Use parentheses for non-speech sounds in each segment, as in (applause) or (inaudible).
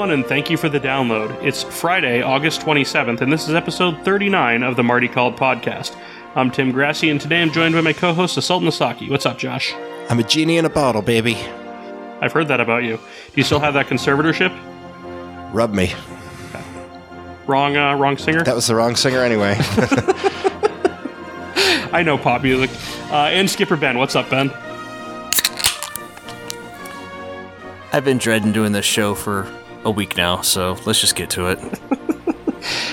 everyone, and thank you for the download. It's Friday, August 27th, and this is episode 39 of the Marty Called podcast. I'm Tim Grassi, and today I'm joined by my co host, Assault Nasaki. What's up, Josh? I'm a genie in a bottle, baby. I've heard that about you. Do you still have that conservatorship? Rub me. Wrong, uh, wrong singer? That was the wrong singer anyway. (laughs) (laughs) I know pop music. Uh, and Skipper Ben. What's up, Ben? I've been dreading doing this show for a week now, so let's just get to it. (laughs)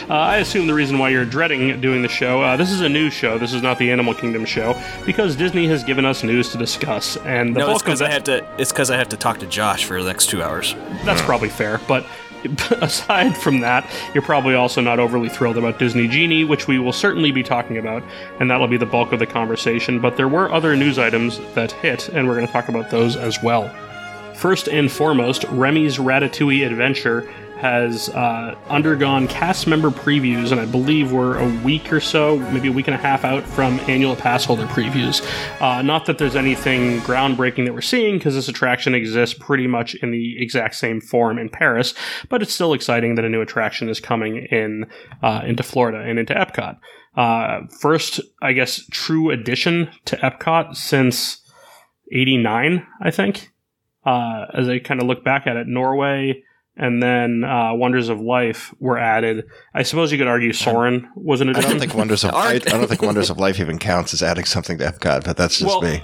Uh, I assume the reason why you're dreading doing the show, uh, this is a news show. This is not the Animal Kingdom show because Disney has given us news to discuss, and the no, it's bulk because I that, have to. It's because I have to talk to Josh for the next two hours. that's probably fair. But (laughs) aside from that, you're probably also not overly thrilled about Disney Genie, which we will certainly be talking about, and that'll be the bulk of the conversation. But there were other news items that hit, and we're going to talk about those as well. First and foremost, Remy's Ratatouille Adventure has uh, undergone cast member previews, and I believe we're a week or so, maybe a week and a half out from annual pass holder previews. Uh, not that there's anything groundbreaking that we're seeing, because this attraction exists pretty much in the exact same form in Paris, but it's still exciting that a new attraction is coming in uh, into Florida and into Epcot. Uh, first, I guess, true addition to Epcot since '89, I think uh, as I kind of look back at it, Norway and then uh, Wonders of Life were added. I suppose you could argue Soarin' was an I addition. don't think Wonders of (laughs) I, I don't think Wonders of Life even counts as adding something to Epcot, but that's just Well- me.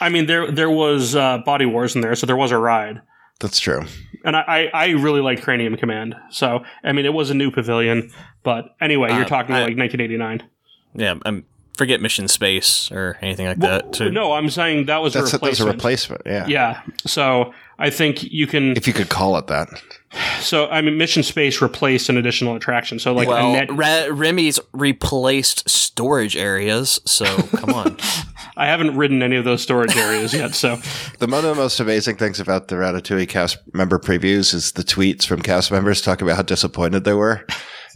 I mean, there there was uh, Body Wars in there, so there was a ride. That's true. And I, I, I really liked Cranium Command. So, I mean, it was a new pavilion. But anyway, you're Uh, talking I- like 1989. Yeah, I'm forget Mission Space or anything like Well, that. Too. no, I'm saying that was That's a a, that's a replacement. replacement. Yeah. yeah. So I think you can. If you could call it that. So, I mean, Mission Space replaced an additional attraction. So, like, a well, net, Re- Remy's replaced storage areas, so come on. (laughs) (laughs) I haven't ridden any of those storage areas yet. So, (laughs) The one of the most amazing things about the Ratatouille cast member previews is the tweets from cast members talking about how disappointed they were.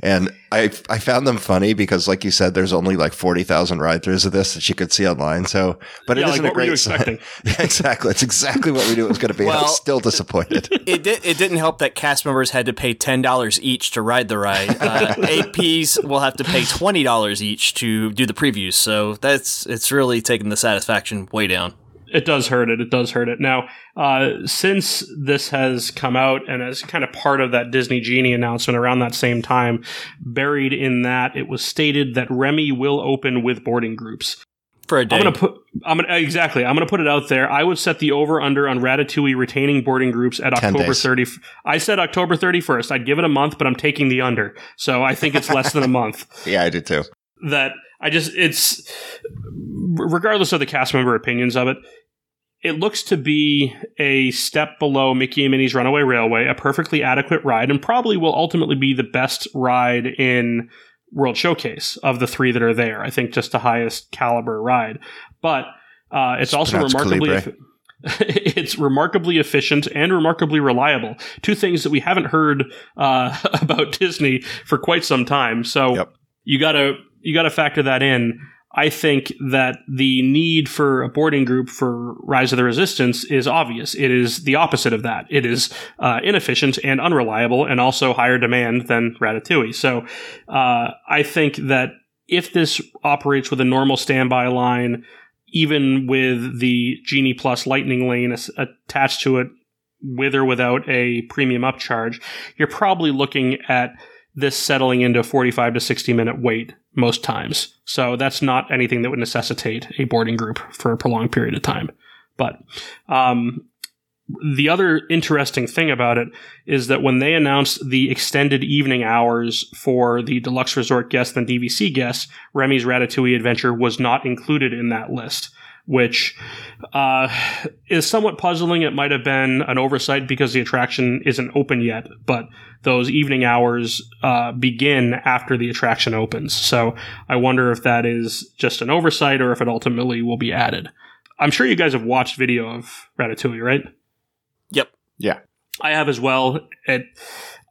And I I found them funny because, like you said, there's only like forty thousand ride-throughs of this that you could see online. So, but it Yeah, like, isn't what a great sign. (laughs) yeah, exactly. It's exactly what we knew it was going to be. and I Well- was still disappointed. (laughs) it did. It didn't help that cast members had to pay ten dollars each to ride the ride. Uh, (laughs) APs will have to pay twenty dollars each to do the previews. So that's it's really taking the satisfaction way down. It does hurt it. It does hurt it. Now, uh, since this has come out and as kind of part of that Disney Genie announcement around that same time, buried in that, it was stated that Remy will open with boarding groups. For a day, I'm gonna put. I'm gonna exactly. I'm gonna put it out there. I would set the over under on Ratatouille retaining boarding groups at October days. 30. I said October 31st. I'd give it a month, but I'm taking the under. So I think it's less than a month. (laughs) yeah, I did too. That I just it's regardless of the cast member opinions of it. It looks to be a step below Mickey and Minnie's Runaway Railway, a perfectly adequate ride, and probably will ultimately be the best ride in World Showcase of the three that are there. I think just the highest caliber ride, but uh, it's, It's also remarkably. Calibre. (laughs) it's remarkably efficient and remarkably reliable. Two things that we haven't heard uh, (laughs) about Disney for quite some time. So Yep. you gotta you gotta factor that in. I think that the need for a boarding group for Rise of the Resistance is obvious. It is the opposite of that. It is uh, inefficient and unreliable, and also higher demand than Ratatouille. So, uh, I think that if this operates with a normal standby line, even with the Genie Plus Lightning Lane attached to it, with or without a premium upcharge, you're probably looking at this settling into a 45 to 60 minute wait most times. So that's not anything that would necessitate a boarding group for a prolonged period of time. But um, the other interesting thing about it is that when they announced the extended evening hours for the deluxe resort guests and DVC guests, Remy's Ratatouille Adventure was not included in that list, which uh, is somewhat puzzling. It might have been an oversight because the attraction isn't open yet, but those evening hours uh, begin after the attraction opens. So I wonder if that is just an oversight or if it ultimately will be added. I'm sure you guys have watched video of Ratatouille, right? Yep. Yeah. I have as well. It,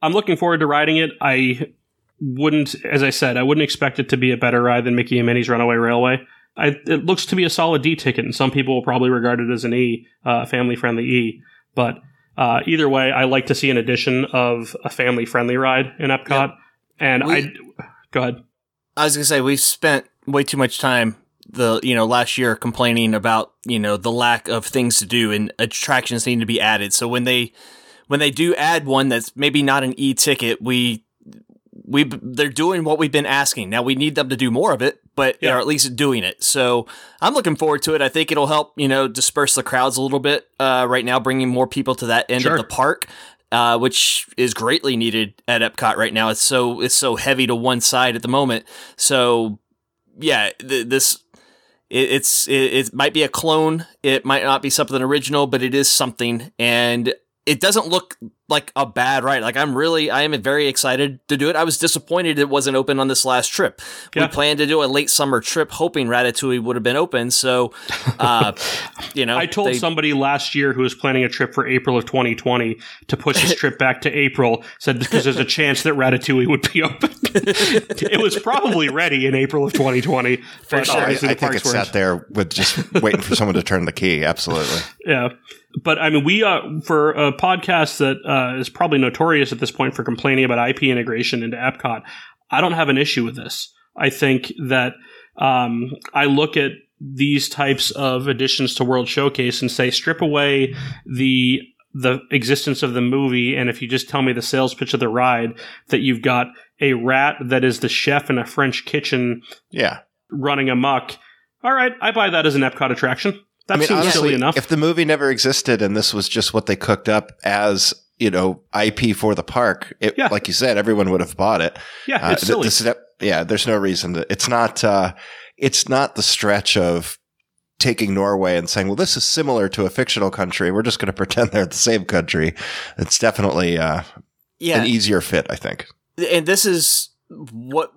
I'm looking forward to riding it. I wouldn't, as I said, I wouldn't expect it to be a better ride than Mickey and Minnie's Runaway Railway. I, it looks to be a solid D ticket, and some people will probably regard it as an E, uh, family friendly E. But Uh, either way, I like to see an addition of a family friendly ride in Epcot. And We- I go ahead. I was gonna say we've spent way too much time the you know last year complaining about you know the lack of things to do and attractions need to be added. So when they when they do add one that's maybe not an e-ticket, we we they're doing what we've been asking. Now we need them to do more of it, but Yeah. they're at least doing it. So I'm looking forward to it. I think it'll help you know disperse the crowds a little bit uh, right now, bringing more people to that end Sure. of the park. Uh, which is greatly needed at Epcot right now. It's so it's so heavy to one side at the moment. So yeah, th- this it, it's it, it might be a clone. It might not be something original, but it is something, and it doesn't look like a bad ride. Like I'm really, I am very excited to do it. I was disappointed it wasn't open on this last trip. Yeah. We planned to do a late summer trip, hoping Ratatouille would have been open. So, uh, (laughs) you know, I told they- somebody last year who was planning a trip for April of 2020 to push his (laughs) trip back to April, said because there's a chance that Ratatouille would be open. (laughs) it was probably ready in April of 2020. but sure. I, I obviously think it weren't. sat there with just waiting for someone to turn the key. Absolutely. Yeah. But I mean, we, uh, for a podcast that uh, is probably notorious at this point for complaining about IP integration into Epcot, I don't have an issue with this. I think that um, I look at these types of additions to World Showcase and say, strip away the the existence of the movie, and if you just tell me the sales pitch of the ride, that you've got a rat that is the chef in a French kitchen Yeah. running amok. All right, I buy that as an Epcot attraction. That I mean, seems honestly, silly enough. if the movie never existed and this was just what they cooked up as, you know, IP for the park, it, Yeah. like you said, everyone would have bought it. yeah, Uh, it's th- silly. this is- yeah, there's no reason to. It's not. Uh, it's not the stretch of taking Norway and saying, "Well, this is similar to a fictional country. We're just going to pretend they're the same country." It's definitely uh, yeah, an easier fit, I think. and this is what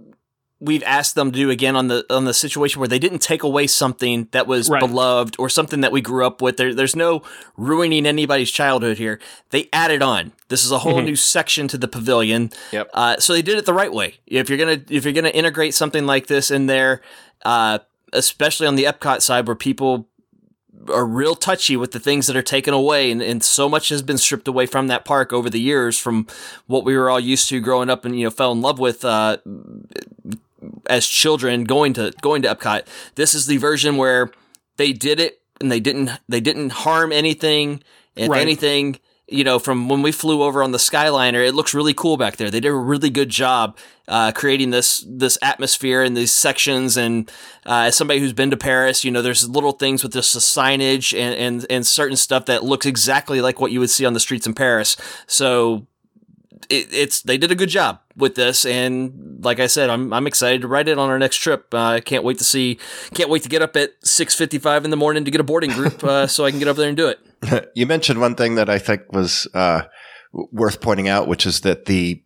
we've asked them to do again on the on the situation where they didn't take away something that was Right. beloved or something that we grew up with. There, there's no ruining anybody's childhood here. They added on. This is a whole Mhm. new section to the pavilion. Yep. Uh, so they did it the right way. If you're gonna if you're gonna integrate something like this in there, uh, especially on the Epcot side where people are real touchy with the things that are taken away and, and so much has been stripped away from that park over the years from what we were all used to growing up and you know fell in love with uh, as children going to going to Epcot. This is the version where they did it and they didn't they didn't harm anything. If Right. anything, you know, from when we flew over on the Skyliner, it looks really cool back there. They did a really good job uh, creating this this atmosphere and these sections. And uh, as somebody who's been to Paris, you know, there's little things with just the signage and, and and certain stuff that looks exactly like what you would see on the streets in Paris. So it, it's they did a good job with this, and like I said, I'm I'm excited to ride it on our next trip. Uh, I can't wait to see, can't wait to get up at six fifty five in the morning to get a boarding group, uh, (laughs) so I can get over there and do it. (laughs) you mentioned one thing that I think was uh, worth pointing out, which is that the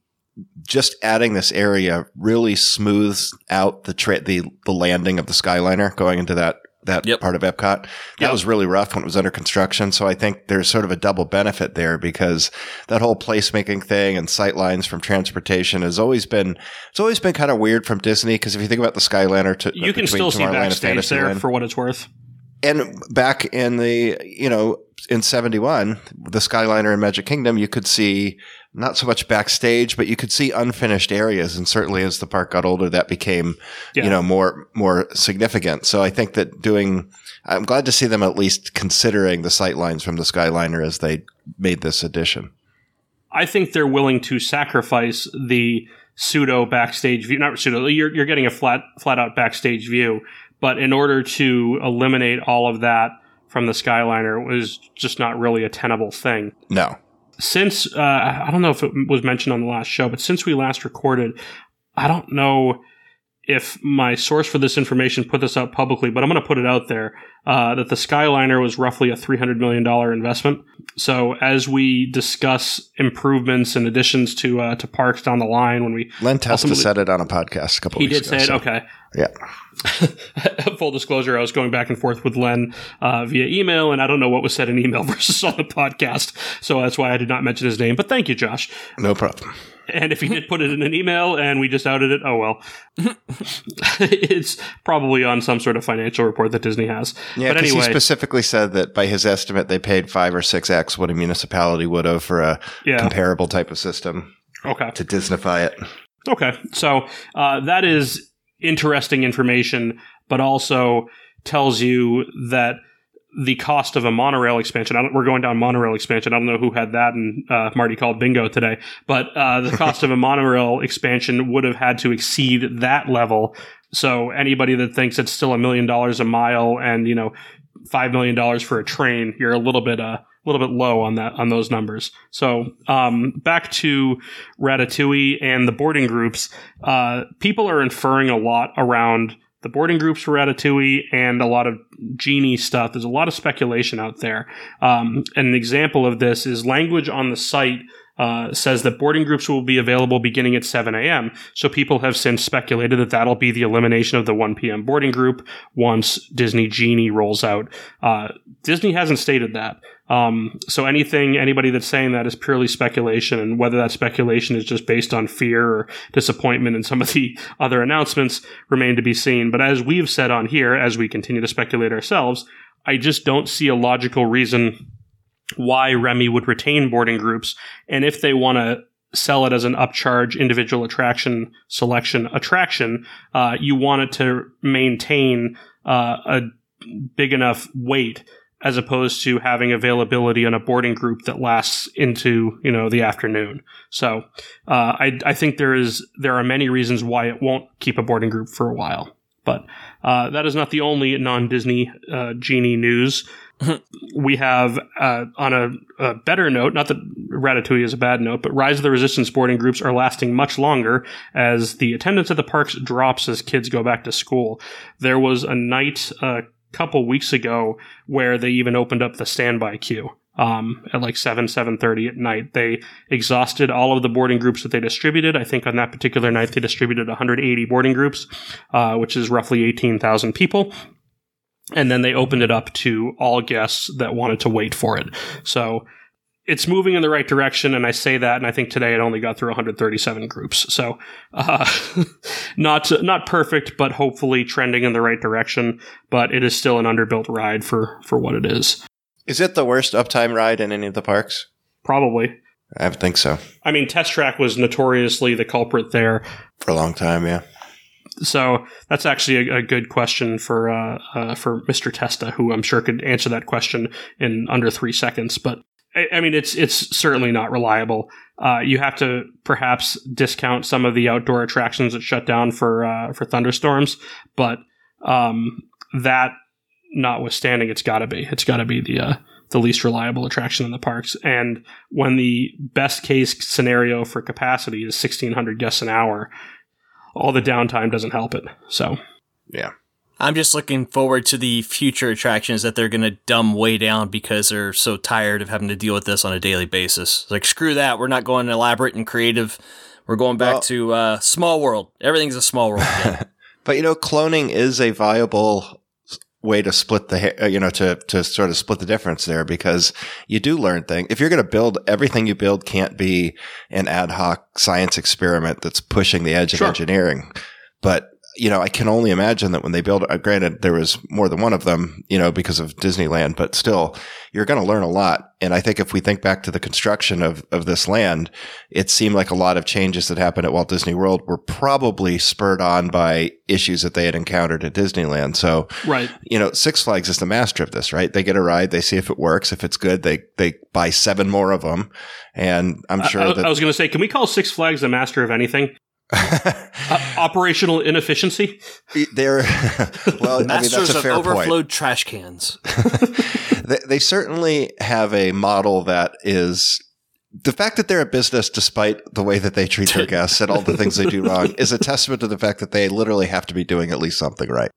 just adding this area really smooths out the tra- the the landing of the Skyliner going into that that Yep. part of Epcot. That Yep. was really rough when it was under construction. So I think there's sort of a double benefit there because that whole placemaking thing and sight lines from transportation has always been it's always been kind of weird from Disney because if you think about the Skyliner, to, you can still see backstage there for what it's worth. and back in the you know in 71 the skyliner in magic kingdom you could see not so much backstage but you could see unfinished areas and certainly as the park got older that became Yeah. you know more more significant so i think that doing i'm glad to see them at least considering the sight lines from the skyliner as they made this addition I think they're willing to sacrifice the pseudo backstage view. Not pseudo. You're you're getting a flat flat out backstage view, but in order to eliminate all of that from the Skyliner was just not really a tenable thing. no Since uh, I don't know if it was mentioned on the last show, but since we last recorded, I don't know if my source for this information put this out publicly, but I'm going to put it out there uh, that the Skyliner was roughly a $300 million investment. So as we discuss improvements and additions to uh, to parks down the line, when we len testa said it on a podcast a couple he weeks ago. He did ago, say it. so- Okay. yeah (laughs) Full disclosure, I was going back and forth with Len uh, via email, and I don't know what was said in email (laughs) versus on the podcast. So that's why I did not mention his name. But thank you, Josh. no problem and if he did put it in an email and we just outed it, oh well. (laughs) it's probably on some sort of financial report that Disney has. Yeah, but anyway, he specifically said that by his estimate, they paid five or six x what a municipality would have for a yeah. comparable type of system Okay. to Disneyfy it. Okay. So uh, that is interesting information, but also tells you that the cost of a monorail expansion. We're going down monorail expansion. I don't know who had that, and uh, Marty called bingo today. But uh, the cost of a monorail expansion would have had to exceed that level. So anybody that thinks it's still a million dollars a mile and you know five million dollars for a train, you're a little bit uh, a little bit low on that on those numbers. So um, back to Ratatouille and the boarding groups. Uh, people are inferring a lot around the boarding groups for Ratatouille and a lot of genie stuff. There's a lot of speculation out there. Um, an example of this is language on the site. Uh, says that boarding groups will be available beginning at 7 a.m. So people have since speculated that that'll be the elimination of the 1 p.m. boarding group once Disney Genie rolls out. Uh, Disney hasn't stated that. Um, so anything, anybody that's saying that is purely speculation, and whether that speculation is just based on fear or disappointment in some of the other announcements remain to be seen. But as we've said on here, as we continue to speculate ourselves, I just don't see a logical reason why Remy would retain boarding groups, and if they want to sell it as an upcharge individual attraction selection attraction, uh, you want it to maintain uh, a big enough weight as opposed to having availability on a boarding group that lasts into you know the afternoon. So uh, I, I think there is there are many reasons why it won't keep a boarding group for a while, but uh, that is not the only non Disney uh, genie news. we have uh, on a, a, better note, not that Ratatouille is a bad note, but Rise of the Resistance boarding groups are lasting much longer as the attendance at the parks drops as kids go back to school. There was a night a couple weeks ago where they even opened up the standby queue. Um, at like 7 7.30 at night they exhausted all of the boarding groups that they distributed i think on that particular night they distributed 180 boarding groups uh, which is roughly 18000 people and then they opened it up to all guests that wanted to wait for it. So it's moving in the right direction, and I say that, and I think today it only got through 137 groups. So uh, (laughs) not not perfect, but hopefully trending in the right direction. But it is still an underbuilt ride for for what it is. Is it the worst uptime ride in any of the parks? Probably. I think so. I mean, Test Track was notoriously the culprit there for a long time. Yeah. So that's actually a, a good question for uh, uh, for Mr. Testa, who I'm sure could answer that question in under three seconds. But I, mean, it's it's certainly not reliable. Uh, you have to perhaps discount some of the outdoor attractions that shut down for uh, for thunderstorms, but um, that notwithstanding, it's got to be it's got to be the uh, the least reliable attraction in the parks. And when the best case scenario for capacity is 1,600 guests an hour, all the downtime doesn't help it. So, yeah. I'm just looking forward to the future attractions that they're going to dumb way down because they're so tired of having to deal with this on a daily basis. Like, screw that. We're not going elaborate and creative. We're going back well, to uh, small world. Everything's a small world. (laughs) but, you know, cloning is a viable way to split the you know to to sort of split the difference there because you do learn things if you're going to build everything you build can't be an ad hoc science experiment that's pushing the edge sure. of engineering but you know, I can only imagine that when they build, uh, granted, there was more than one of them, you know, because of Disneyland, but still, you're going to learn a lot. And I think if we think back to the construction of, of this land, it seemed like a lot of changes that happened at Walt Disney World were probably spurred on by issues that they had encountered at Disneyland. So, right. you know, Six Flags is the master of this, right? They get a ride, they see if it works. If it's good, they, they buy seven more of them. And I'm sure I, I, that I was going to say, can we call Six Flags the master of anything? Uh, (laughs) operational inefficiency. They're (laughs) well, I mean Masters that's a fair of overflowed point. trash cans. (laughs) they, they certainly have a model that is the fact that they're a business, despite the way that they treat their guests and all the things they do wrong, is a testament to the fact that they literally have to be doing at least something right.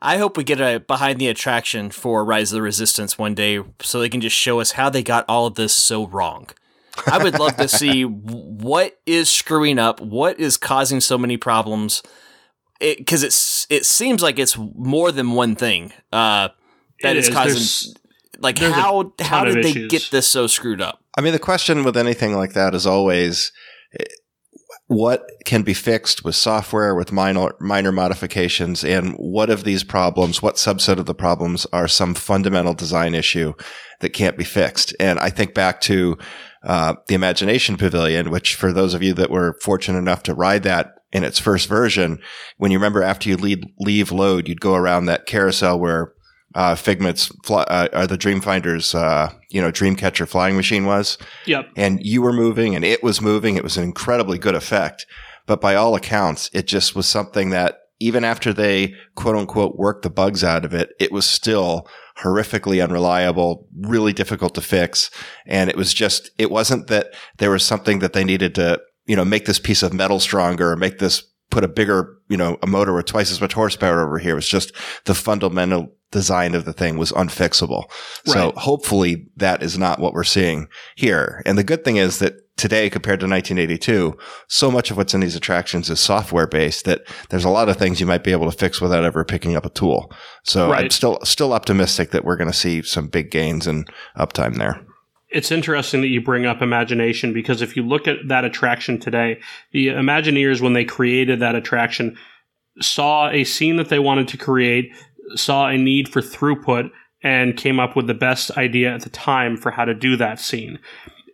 I hope we get a behind the attraction for Rise of the Resistance one day, so they can just show us how they got all of this so wrong. I would love to (laughs) see what is screwing up, what is causing so many problems. Because it, it's it seems like it's more than one thing uh, that It is is. causing. There's- like there's how how did they issues. get this so screwed up? I mean, the question with anything like that is always what can be fixed with software, with minor, minor modifications, and what of these problems, what subset of the problems are some fundamental design issue that can't be fixed? And I think back to uh, the Imagination Pavilion, which for those of you that were fortunate enough to ride that in its first version, when you remember after you leave, leave load, you'd go around that carousel where uh, Figment's fly, uh, or the Dreamfinder's, uh, you know, Dreamcatcher flying machine was. Yep. And you were moving and it was moving. It was an incredibly good effect. But by all accounts, it just was something that even after they quote unquote worked the bugs out of it, it was still horrifically unreliable, really difficult to fix. And it was just, it wasn't that there was something that they needed to, you know, make this piece of metal stronger or make this put a bigger, you know, a motor with twice as much horsepower over here. It was just the fundamental design of the thing was unfixable. So hopefully that is not what we're seeing here. And the good thing is that today compared to 1982, so much of what's in these attractions is software based that there's a lot of things you might be able to fix without ever picking up a tool. So I'm still, still optimistic that we're going to see some big gains in uptime there. it's interesting that you bring up imagination because if you look at that attraction today, the Imagineers, when they created that attraction, saw a scene that they wanted to create, saw a need for throughput, and came up with the best idea at the time for how to do that scene.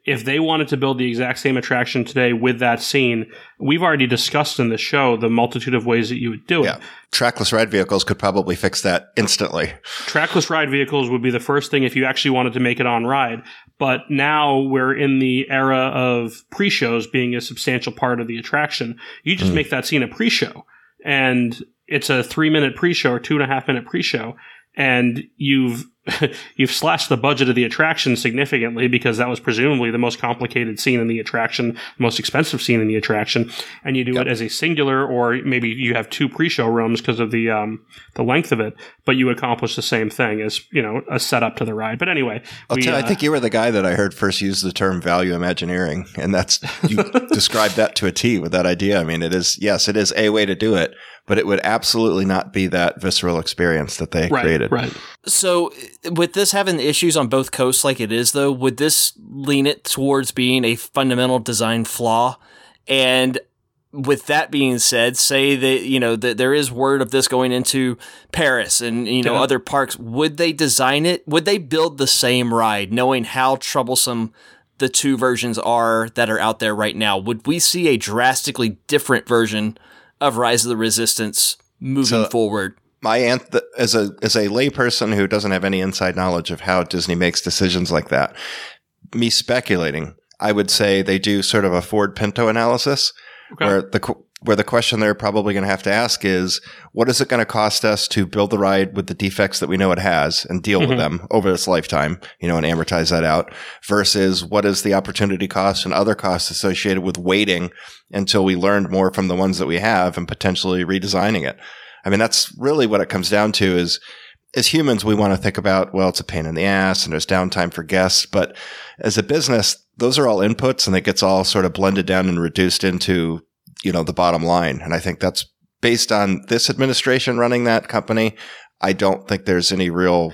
If they wanted to build the exact same attraction today with that scene, we've already discussed in the show the multitude of ways that you would do it. Yeah. Trackless ride vehicles could probably fix that instantly. trackless ride vehicles would be the first thing if you actually wanted to make it on ride. But now we're in the era of pre shows being a substantial part of the attraction. You just hmm. make that scene a pre show. And it's a three minute pre show or two and a half minute pre show. And you've (laughs) you've slashed the budget of the attraction significantly because that was presumably the most complicated scene in the attraction, the most expensive scene in the attraction, and you do Yep. it as a singular, or maybe you have two pre-show rooms because of the um, the length of it, but you accomplish the same thing as you know a setup to the ride. But anyway, we, I uh, think you were the guy that I heard first use the term value imagineering, and that's you (laughs) described that to a T with that idea. I mean, it is yes, it is a way to do it, but it would absolutely not be that visceral experience that they right, created. right. So, with this having issues on both coasts like it is, though, would this lean it towards being a fundamental design flaw? And with that being said, say that you know that there is word of this going into Paris and you know Yeah. other parks. Would they design it? Would they build the same ride, knowing how troublesome the two versions are that are out there right now? Would we see a drastically different version of Rise of the Resistance moving So- forward? my aunt th- as a as a layperson who doesn't have any inside knowledge of how Disney makes decisions like that, me speculating, I would say they do sort of a Ford Pinto analysis Okay. where the qu- where the question they're probably going to have to ask is what is it going to cost us to build the ride with the defects that we know it has and deal Mhm. with them over its lifetime, you know, and amortize that out versus what is the opportunity cost and other costs associated with waiting until we learned more from the ones that we have and potentially redesigning it. I mean, that's really what it comes down to is as humans, we want to think about, well, it's a pain in the ass and there's downtime for guests. But as a business, those are all inputs and it gets all sort of blended down and reduced into, you know, the bottom line. And I think that's based on this administration running that company. I don't think there's any real,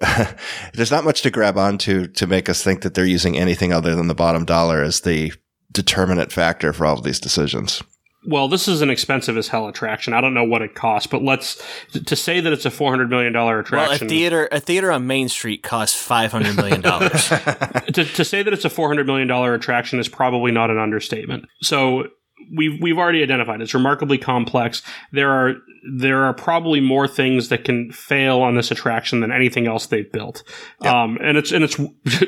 (laughs) there's not much to grab onto to make us think that they're using anything other than the bottom dollar as the determinant factor for all of these decisions. Well, this is an expensive as hell attraction. I don't know what it costs, but let's to say that it's a four hundred million dollar Well, a attraction. theater a theater on Main Street costs five hundred million dollars. (laughs) to, to say that it's a four hundred million dollar attraction is probably not an understatement. So we've we've already identified it's remarkably complex. There are there are probably more things that can fail on this attraction than anything else they've built. Um, and it's and it's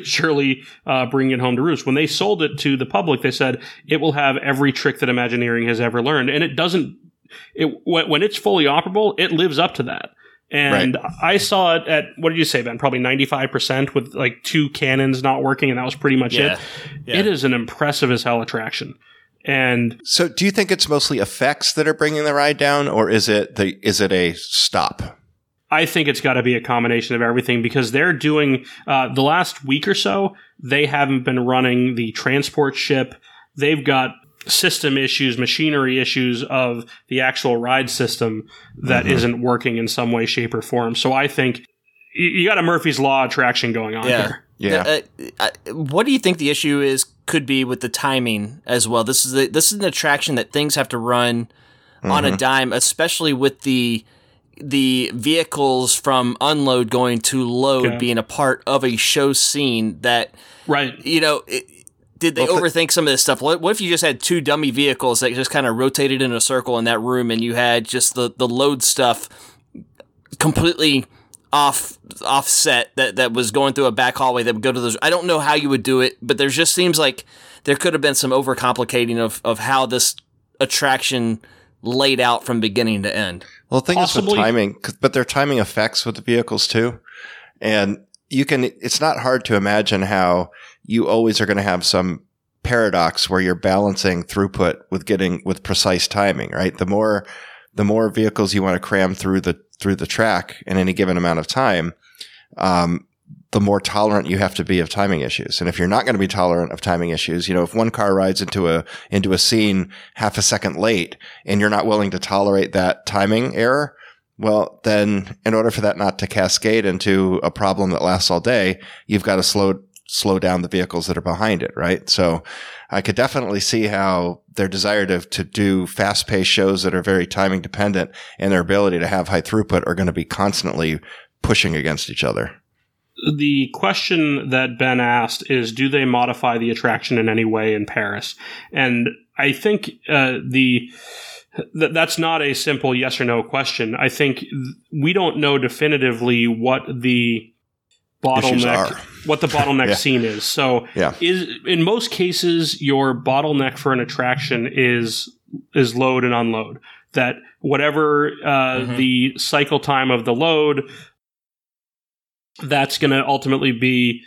(laughs) surely uh, bringing it home to roost. When they sold it to the public, they said it will have every trick that Imagineering has ever learned, and it doesn't. It when, it's fully operable, it lives up to that. And I saw it at what did you say, Ben? Probably ninety five percent with like two cannons not working, and that was pretty much Yeah. it. Yeah. It is an impressive as hell attraction, and So, do you think it's mostly effects that are bringing the ride down, or is it the is it a stop? I think it's got to be a combination of everything because they're doing uh, the last week or so. They haven't been running the transport ship. They've got system issues, machinery issues of the actual ride system that Mhm. not working in some way, shape, or form. So I think y- you got a Murphy's Law attraction going on Yeah. here. Yeah. Uh, uh, what do you think the issue is? Could be with the timing as well. This is a, this is an attraction that things have to run on a mm-hmm. dime, especially with the the vehicles from unload going to load Okay. being a part of a show scene. That Right. you know. It, did they Well, overthink some of this stuff? What, what if you just had two dummy vehicles that just kind of rotated in a circle in that room, and you had just the, the load stuff completely off offset that that was going through a back hallway that would go to those. I don't know how you would do it, but there just seems like there could have been some overcomplicating of of how this attraction laid out from beginning to end. Well, the thing is with timing, but there are timing effects with the vehicles too. And you can, it's not hard to imagine how you always are going to have some paradox where you're balancing throughput with getting, with precise timing, right? The more, the more vehicles you want to cram through the, through the track in any given amount of time, um, the more tolerant you have to be of timing issues. And if you're not going to be tolerant of timing issues, you know, if one car rides into a, into a scene half a second late and you're not willing to tolerate that timing error, well, then in order for that not to cascade into a problem that lasts all day, you've got to slow, slow down the vehicles that are behind it, right? So I could definitely see how their desire to, to do fast paced shows that are very timing dependent and their ability to have high throughput are going to be constantly pushing against each other. the question that Ben asked is do they modify the attraction in any way in Paris? And I think uh, the th- that's not a simple yes or no question. I think th- we don't know definitively what the bottleneck what the bottleneck (laughs) Yeah. scene is. So Yeah. is in most cases your bottleneck for an attraction is is load and unload. That whatever uh, Mhm. the cycle time of the load, that's going to ultimately be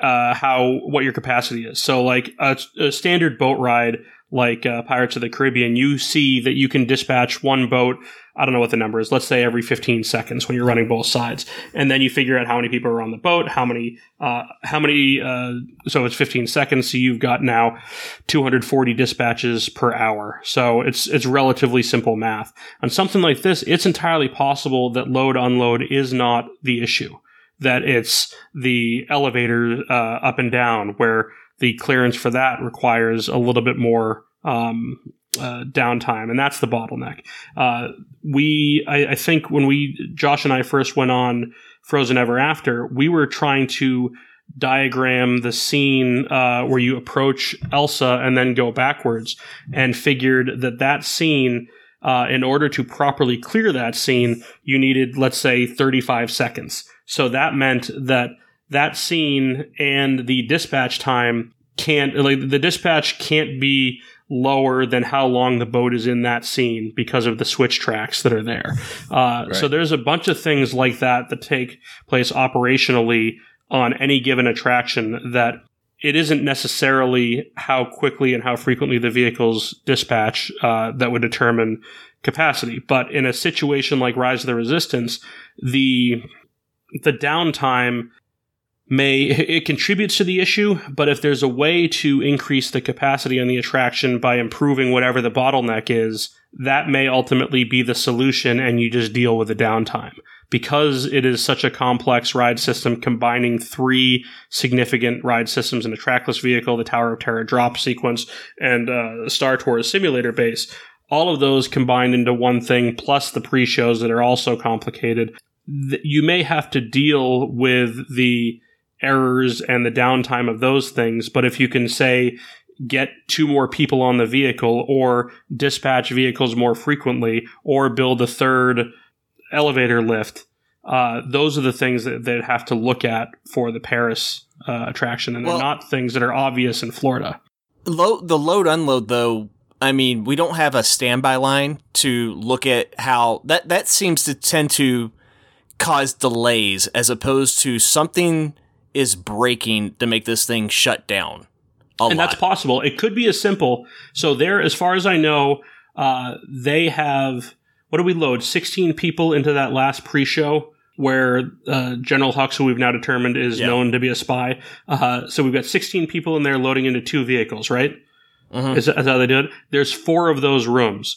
uh, how what your capacity is. So, like a, a standard boat ride, like uh, Pirates of the Caribbean, you see that you can dispatch one boat. I don't know what the number is. Let's say every 15 seconds when you're running both sides, and then you figure out how many people are on the boat, how many, uh, how many. Uh, so it's 15 seconds. So you've got now 240 dispatches per hour. So it's it's relatively simple math. On something like this, it's entirely possible that load unload is not the issue that it's the elevator uh, up and down where the clearance for that requires a little bit more um, uh, downtime, and that's the bottleneck. Uh, we, I, I think, when we Josh and I first went on Frozen Ever After, we were trying to diagram the scene uh, where you approach Elsa and then go backwards, and figured that that scene. Uh, in order to properly clear that scene, you needed, let's say, 35 seconds. So that meant that that scene and the dispatch time can't like the dispatch can't be lower than how long the boat is in that scene because of the switch tracks that are there. Uh, So there's a bunch of things like that that take place operationally on any given attraction that it isn't necessarily how quickly and how frequently the vehicles dispatch uh, that would determine capacity. But in a situation like Rise of the Resistance, the the downtime may it contributes to the issue but if there's a way to increase the capacity on the attraction by improving whatever the bottleneck is that may ultimately be the solution and you just deal with the downtime. Because it is such a complex ride system combining three significant ride systems in a trackless vehicle the tower of terror drop sequence and uh, star tours simulator base all of those combined into one thing plus the pre-shows that are also complicated you may have to deal with the errors and the downtime of those things. But if you can say, get two more people on the vehicle or dispatch vehicles more frequently or build a third elevator lift, uh, those are the things that they'd have to look at for the Paris uh, attraction. And Well- they're not things that are obvious in Florida. Load the load unload though. I mean, we don't have a standby line to look at how that that seems to tend to cause delays as opposed to something is breaking to make this thing shut down. A and lot. that's possible. It could be as simple. So there, as far as I know, uh, they have what do we load? Sixteen people into that last pre-show where uh, General Hux, who we've now determined is known to be a spy. Uh, so we've got sixteen people in there loading into two vehicles, right? Mhm. Is that is how they do it? There's four of those rooms.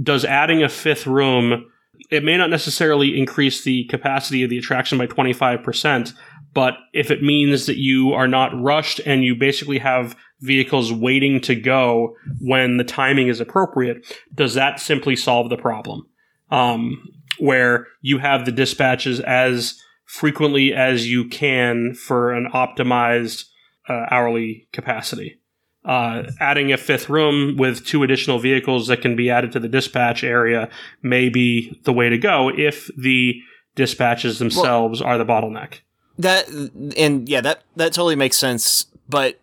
Does adding a fifth room it may not necessarily increase the capacity of the attraction by 25%, but if it means that you are not rushed and you basically have vehicles waiting to go when the timing is appropriate, does that simply solve the problem? Um, where you have the dispatches as frequently as you can for an optimized uh, hourly capacity. Uh, adding a fifth room with two additional vehicles that can be added to the dispatch area may be the way to go if the dispatches themselves well, are the bottleneck. That and yeah, that that totally makes sense, but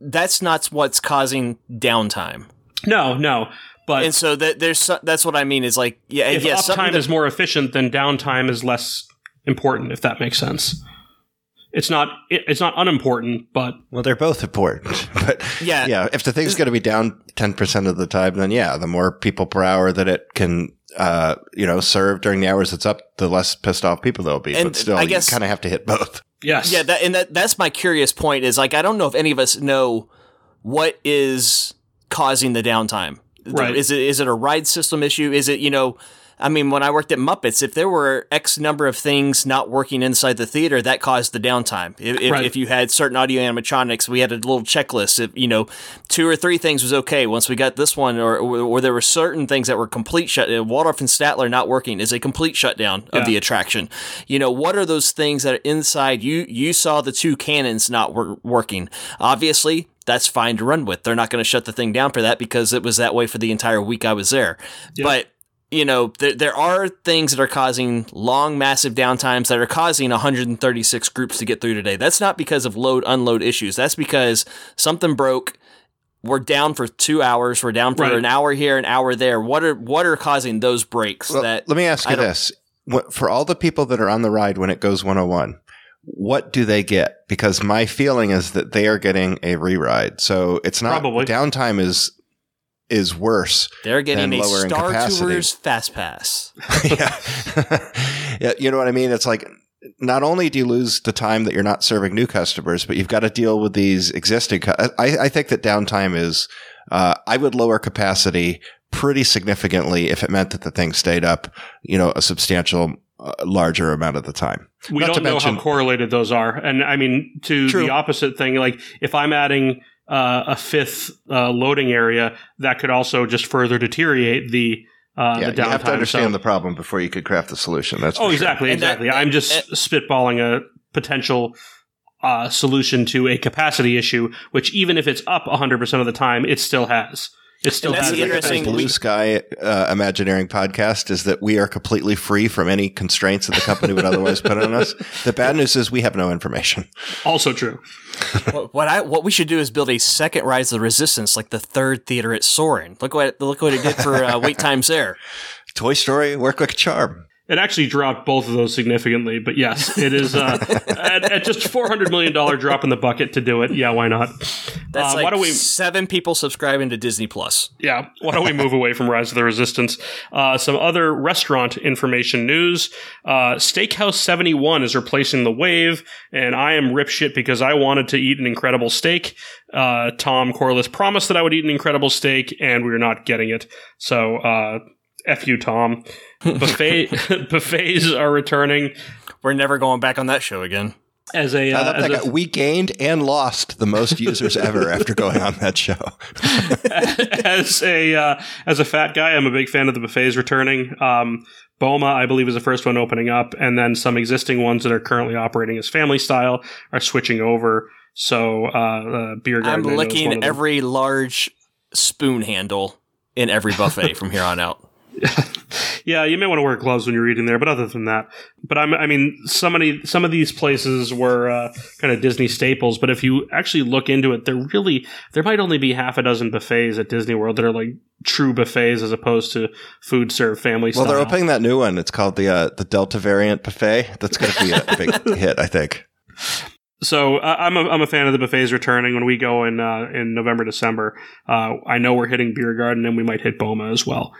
that's not what's causing downtime. No, no. But and so that there's that's what I mean is like yeah, if yeah, uptime is more efficient, then downtime is less important. If that makes sense. It's not it's not unimportant, but well, they're both important. (laughs) But yeah, yeah, if the thing's going to be down ten percent of the time, then yeah, the more people per hour that it can uh, you know, serve during the hours it's up, the less pissed off people there'll be. And but still, I guess, you kind of have to hit both. Yes. Yeah. That, and that, that's my curious point is like, I don't know if any of us know what is causing the downtime. Right. Is it, is it a ride system issue? Is it, you know, I mean, when I worked at Muppets, if there were X number of things not working inside the theater, that caused the downtime. If, right. if, you had certain audio animatronics, we had a little checklist. If you know, two or three things was okay. Once we got this one, or or there were certain things that were complete shut. Uh, Waldorf and Statler not working is a complete shutdown of the attraction. You know, what are those things that are inside? You you saw the two cannons not wor- working. Obviously, that's fine to run with. They're not going to shut the thing down for that because it was that way for the entire week I was there. Yep. But you know, there, there are things that are causing long, massive downtimes that are causing 136 groups to get through today. That's not because of load, unload issues. That's because something broke. We're down for two hours. We're down for right. an hour here, an hour there. What are what are causing those breaks? Well, that let me ask you this: for all the people that are on the ride when it goes 101, what do they get? Because my feeling is that they are getting a re-ride. So it's not Probably. downtime is is worse. They're getting a Star capacity. Tours (laughs) Fast Pass. yeah. (laughs) yeah, you know what I mean. It's like not only do you lose the time that you're not serving new customers, but you've got to deal with these existing. Cu- I, I think that downtime is. Uh, I would lower capacity pretty significantly if it meant that the thing stayed up, you know, a substantial uh, larger amount of the time. We Not don't know mention, how correlated those are. And I mean, to true. the opposite thing, like if I'm adding uh, a fifth uh, loading area, that could also just further deteriorate the uh, yeah, the downtime. You have to understand so, the problem before you could craft the solution. That's oh, exactly, sure. exactly. That, I'm just uh, spitballing a potential uh, solution to a capacity issue, which even if it's up 100 percent of the time, it still has. It still has the interesting blue sky uh, Imagineering podcast is that we are completely free from any constraints that the company would otherwise put on us. The bad news is we have no information. Also true. (laughs) what I what we should do is build a second Rise of the Resistance, like the third theater at Soarin'. Look what look what it did for uh, wait times there. (laughs) Toy Story work like a charm. It actually dropped both of those significantly, but yes, it is uh, (laughs) at, at, just four hundred million dollar drop in the bucket to do it. Yeah, why not? That's uh, like why don't we, seven people subscribing to Disney Plus. Yeah, why don't we move away from Rise of the Resistance? Uh, some other restaurant information news: uh, Steakhouse Seventy One is replacing the Wave, and I am rip shit because I wanted to eat an incredible steak. Uh, Tom Corliss promised that I would eat an incredible steak, and we are not getting it. So uh, F you, Tom. Buffet (laughs) buffets are returning. We're never going back on that show again. As a, uh, as a we gained and lost the most users ever after going on that show. (laughs) as a uh, as a fat guy, I'm a big fan of the buffets returning. Um, Boma, I believe, is the first one opening up, and then some existing ones that are currently operating as family style are switching over. So, uh, uh beer garden. I'm licking every large spoon handle in every buffet from here on out. (laughs) yeah, you may want to wear gloves when you're eating there, but other than that, but I'm, I mean, some of, these, some of these places were uh, kind of Disney staples, but if you actually look into it, there really there might only be half a dozen buffets at Disney World that are like true buffets as opposed to food served family. Well, they're opening that new one. It's called the uh, the Delta variant buffet. That's going to be a big (laughs) hit, I think. So uh, I'm a, I'm a fan of the buffets returning when we go in uh, in November December. Uh, I know we're hitting Beer Garden and we might hit Boma as well.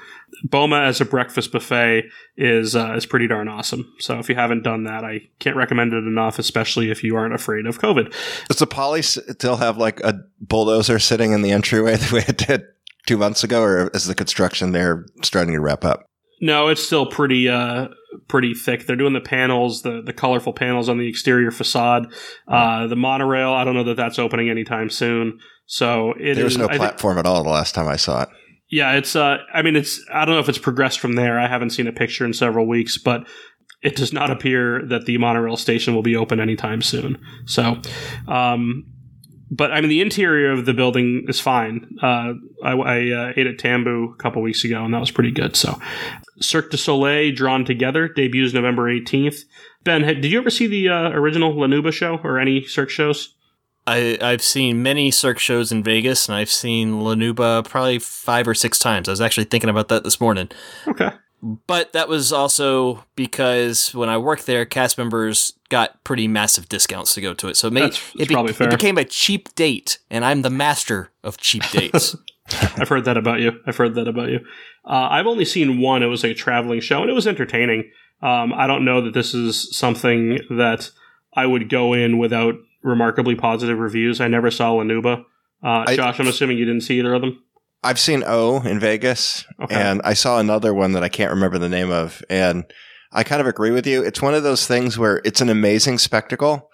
Boma as a breakfast buffet is uh, is pretty darn awesome. So if you haven't done that, I can't recommend it enough, especially if you aren't afraid of COVID. Does the Poly still have like a bulldozer sitting in the entryway the way it did two months ago, or is the construction there starting to wrap up? No, it's still pretty uh pretty thick. They're doing the panels, the the colorful panels on the exterior facade. Uh, the monorail. I don't know that that's opening anytime soon. So it There was is- no platform at all the last time I saw it. yeah, it's. Uh, I mean, it's. I don't know if it's progressed from there. I haven't seen a picture in several weeks, but it does not appear that the monorail station will be open anytime soon. So, um, but I mean, the interior of the building is fine. Uh, I, I uh, ate at Tambu a couple weeks ago, and that was pretty good. So, Cirque du Soleil Drawn Together debuts November eighteenth. Ben, did you ever see the uh, original La Nouba show or any Cirque shows? I, I've seen many Cirque shows in Vegas, and I've seen La Nouba probably five or six times. I was actually thinking about that this morning. Okay. But that was also because when I worked there, cast members got pretty massive discounts to go to it. So it, made, That's- that's it, be- probably fair. it became a cheap date, and I'm the master of cheap dates. (laughs) I've heard that about you. I've heard that about you. Uh, I've only seen one. It was a traveling show, and it was entertaining. Um, I don't know that this is something that I would go in without remarkably positive reviews. I never saw La Nouba. Uh, I- Josh, I'm assuming you didn't see either of them. I've seen O in Vegas, Okay. and I saw another one that I can't remember the name of. And I kind of agree with you. It's one of those things where it's an amazing spectacle,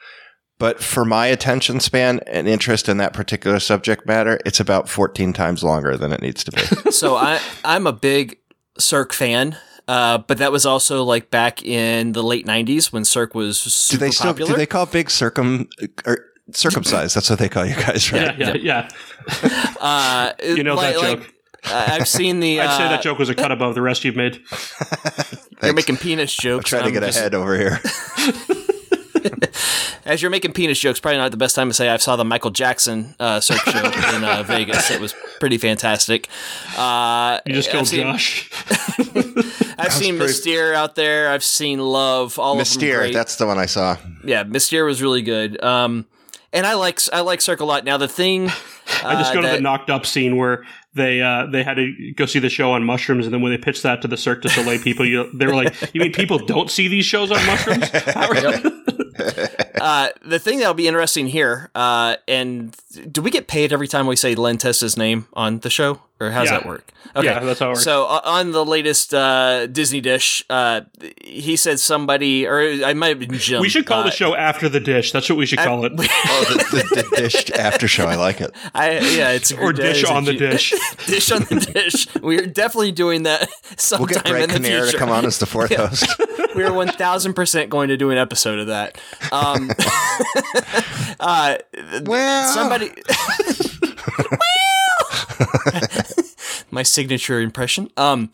but for my attention span and interest in that particular subject matter, it's about 14 times longer than it needs to be. (laughs) so I I'm a big Cirque fan. Uh, but that was also like back in the late '90s when Cirque was do super they still popular. do they call big circum or circumcised? That's what they call you guys, right? Yeah, yeah, yeah. uh, You know like, that like, joke. uh, I've seen the. (laughs) I'd say uh, that joke was a cut above the rest you've made. (laughs) You're making penis jokes. Trying to get just- ahead over here. (laughs) As you're making penis jokes, probably not the best time to say I saw the Michael Jackson uh, Cirque show in uh, Vegas. It was pretty fantastic. Uh, You just I've killed seen, Josh. I've seen pretty- Mystere out there. I've seen Love. All of them Mystere, that's the one I saw. yeah, Mystere was really good. Um, and I like I like Cirque a lot. Now the thing, (laughs) I just uh, go to that- the knocked up scene where they uh, they had to go see the show on mushrooms, and then when they pitched that to the Cirque du Soleil people, you, they were like, "You mean people don't see these shows on mushrooms?" (laughs) (laughs) Uh, the thing that'll be interesting here, uh, and do we get paid every time we say Len Testa's name on the show, or how does Yeah. that work? Yeah, that's how it works. So uh, on the latest uh, Disney Dish, uh, he said somebody, or I might have been Jim. we should call uh, the show after the dish. That's what we should call it. (laughs) Oh, the, the, the (laughs) dish after show. I like it. I, yeah, it's or (laughs) dish on the dish. dish on the dish. We're definitely doing that sometime We'll get Greg in the Kinnear future. to come on as the fourth host. We're one thousand percent going to do an episode of that. Um, uh, Well, somebody. My signature impression. Um,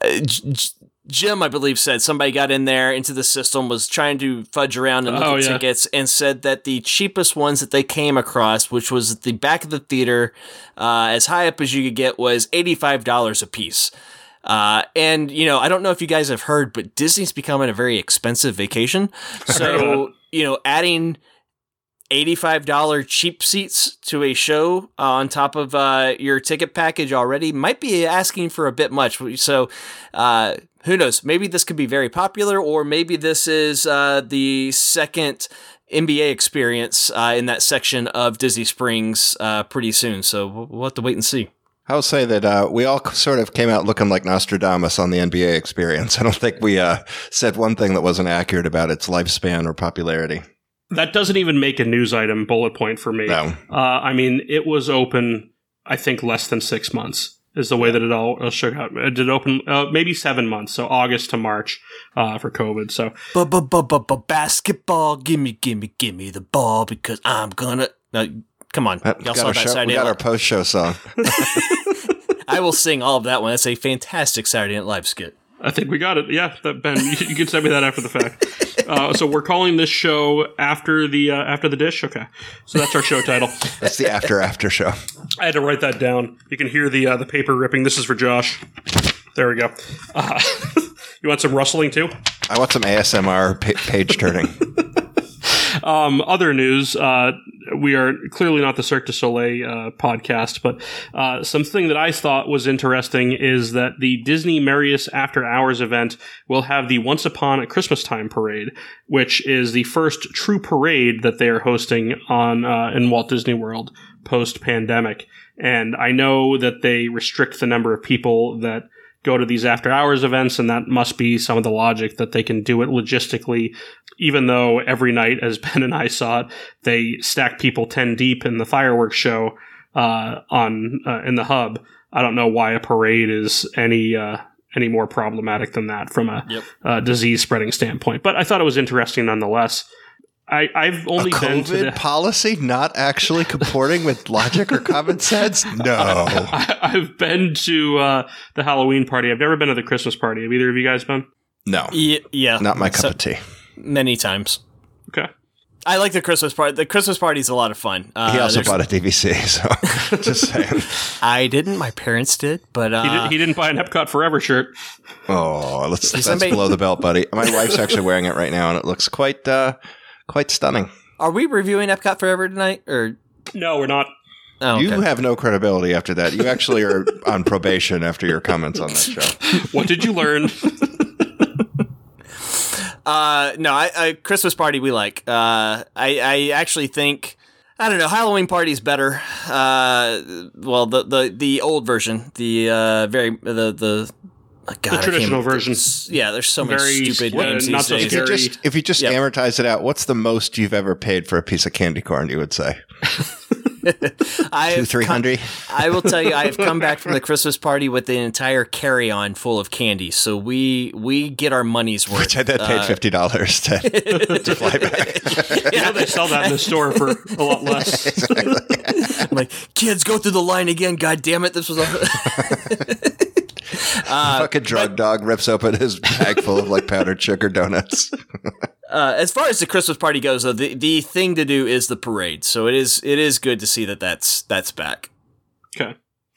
uh, Jim, I believe, said somebody got in there into the system, was trying to fudge around and look Oh, at yeah. tickets, and said that the cheapest ones that they came across, which was at the back of the theater, uh, as high up as you could get, was eighty-five dollars a piece. Uh, and you know, I don't know if you guys have heard, but Disney's becoming a very expensive vacation. So (laughs) you know, adding eighty-five dollar cheap seats to a show uh, on top of uh, your ticket package already might be asking for a bit much. So. Uh, who knows? Maybe this could be very popular, or maybe this is uh, the second NBA experience uh, in that section of Disney Springs uh, pretty soon. So we'll we'll have to wait and see. I'll say that uh, we all sort of came out looking like Nostradamus on the NBA experience. (laughs) I don't think we uh, said one thing that wasn't accurate about its lifespan or popularity. That doesn't even make a news item bullet point for me. No. Uh, I mean, it was open, I think, less than six months is the way that it all uh, shook out. It did open uh, maybe seven months, so August to March uh, for COVID. So Basketball, gimme, gimme, gimme the ball because I'm gonna. No, come on, Uh, y'all got saw that show- Saturday we got Night our post show song. (laughs) I will sing all of that one. That's a fantastic Saturday Night Live skit. I think we got it. Yeah, that, Ben, you, you can send me that after the fact. Uh, so we're calling this show after the uh, after the dish. Okay, so that's our show title. That's the after after show. I had to write that down. You can hear the uh, the paper ripping. This is for Josh. There we go. Uh, (laughs) you want some rustling too? I want some ASMR pa- page turning. (laughs) Um, other news. Uh, we are clearly not the Cirque du Soleil uh, podcast, but uh, something that I thought was interesting is that the Disney Merriest After Hours event will have the Once Upon a Christmas Time parade, which is the first true parade that they are hosting on uh, in Walt Disney World post pandemic. And I know that they restrict the number of people that go to these after hours events, and that must be some of the logic that they can do it logistically. Even though every night, (laughs) as Ben and I saw it, they stack people ten deep in the fireworks show uh, on uh, in the hub. I don't know why a parade is any uh, any more problematic than that from a Yep. uh, disease spreading standpoint. But I thought it was interesting nonetheless. I, I've A only been to COVID the, policy not actually comporting with logic or common sense? No. (laughs) I, I've been to uh, the Halloween party. I've never been to the Christmas party. Have either of you guys been? No. Y- yeah, Not my cup So- of tea. many times. Okay. I like the Christmas party. The Christmas party is a lot of fun. Uh, He also bought a DVC, (laughs) so (laughs) just saying. I didn't. My parents did, but uh, He, did, he didn't buy an Epcot Forever shirt. Oh, let's that's somebody- below the belt, buddy. My wife's actually wearing it right now, and it looks quite uh, quite stunning. are we reviewing Epcot Forever tonight? Or No, we're not. oh, okay. You have no credibility after that. You actually are (laughs) on probation after your comments on that show. What did you learn? (laughs) Uh, no, I, I Christmas party we like. Uh, I I actually think I don't know Halloween party is better. Uh, well the the the old version, the uh very the the. God, I can't traditional remember. version. Yeah, there's so many Very, stupid uh, names not these so days. If you Scary. just if you just Yep. amortize it out, what's the most you've ever paid for a piece of candy corn? You would say (laughs) I two have three come- hundred. I will tell you, I have come back from the (laughs) Christmas party with the entire carry-on full of candy. So we we get our money's worth. Which I then paid Uh, fifty dollars to, to fly (laughs) back. You know they sell that in the store for a lot less. I'm like, kids, go through the line again. God damn it, this was a. (laughs) Fucking drug dog rips open his bag full of like powdered sugar donuts. (laughs) Uh, as far as the Christmas party goes, though, the, the thing to do is the parade. So it is it is good to see that that's that's back. Okay.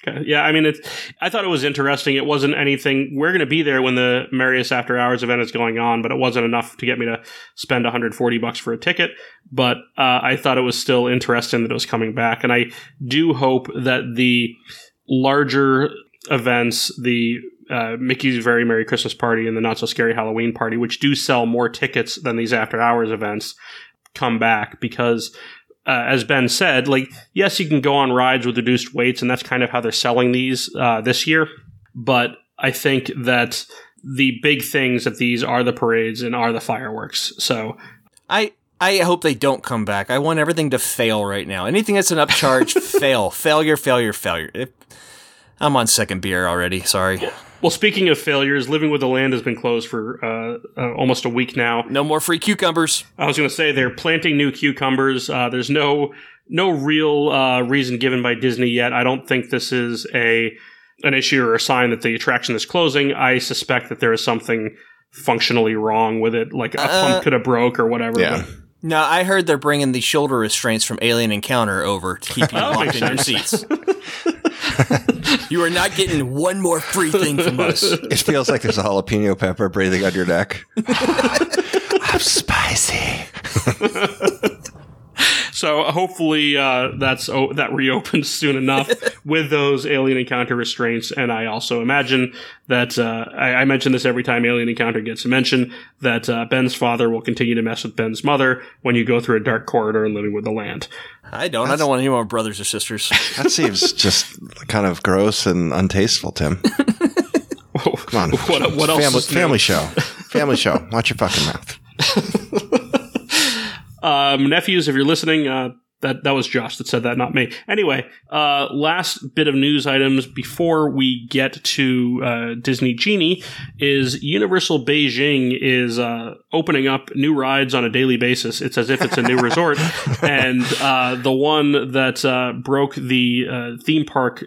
Okay. Yeah, I mean, it's. I thought it was interesting. It wasn't anything. We're going to be there when the Merriest After Hours event is going on, but it wasn't enough to get me to spend 140 bucks for a ticket. But uh, I thought it was still interesting that it was coming back, and I do hope that the larger events, the uh, Mickey's Very Merry Christmas Party and the Not So Scary Halloween Party, which do sell more tickets than these After Hours events, come back because uh, as Ben said, like yes, you can go on rides with reduced waits, and that's kind of how they're selling these uh, this year. But I think that the big things that these are the parades and are the fireworks. So I I hope they don't come back. I want everything to fail right now. Anything that's an upcharge, (laughs) fail, failure, failure, failure. If- I'm on second beer already. Sorry. Well, speaking of failures, Living with the Land has been closed for uh, uh, almost a week now. No more free cucumbers. I was going to say they're planting new cucumbers. Uh, there's no no real uh, reason given by Disney yet. I don't think this is a an issue or a sign that the attraction is closing. I suspect that there is something functionally wrong with it, like a Uh, pump could have broke or whatever. Yeah. but- No, I heard they're bringing the shoulder restraints from Alien Encounter over to keep (laughs) you locked in your seats. you are not getting one more free thing from us. It feels like there's a jalapeno pepper breathing on your neck. (laughs) I'm spicy. (laughs) So hopefully uh, that's oh, that reopens (laughs) soon enough with those alien encounter restraints. And I also imagine that uh, I, I mention this every time alien encounter gets mentioned that uh, Ben's father will continue to mess with Ben's mother when you go through a dark corridor and living with the land. I don't. I don't want any more brothers or sisters. (laughs) That seems just kind of gross and untasteful, Tim. (laughs) Come on. What- what else family, is family show. Family show. Watch your fucking mouth. Um, nephews, if you're listening, uh, that that was Josh that said that, not me. Anyway, uh, last bit of news items before we get to uh, Disney Genie is Universal Beijing is uh, opening up new rides on a daily basis. It's as if it's a new (laughs) resort, and uh, the one that uh, broke the uh, theme park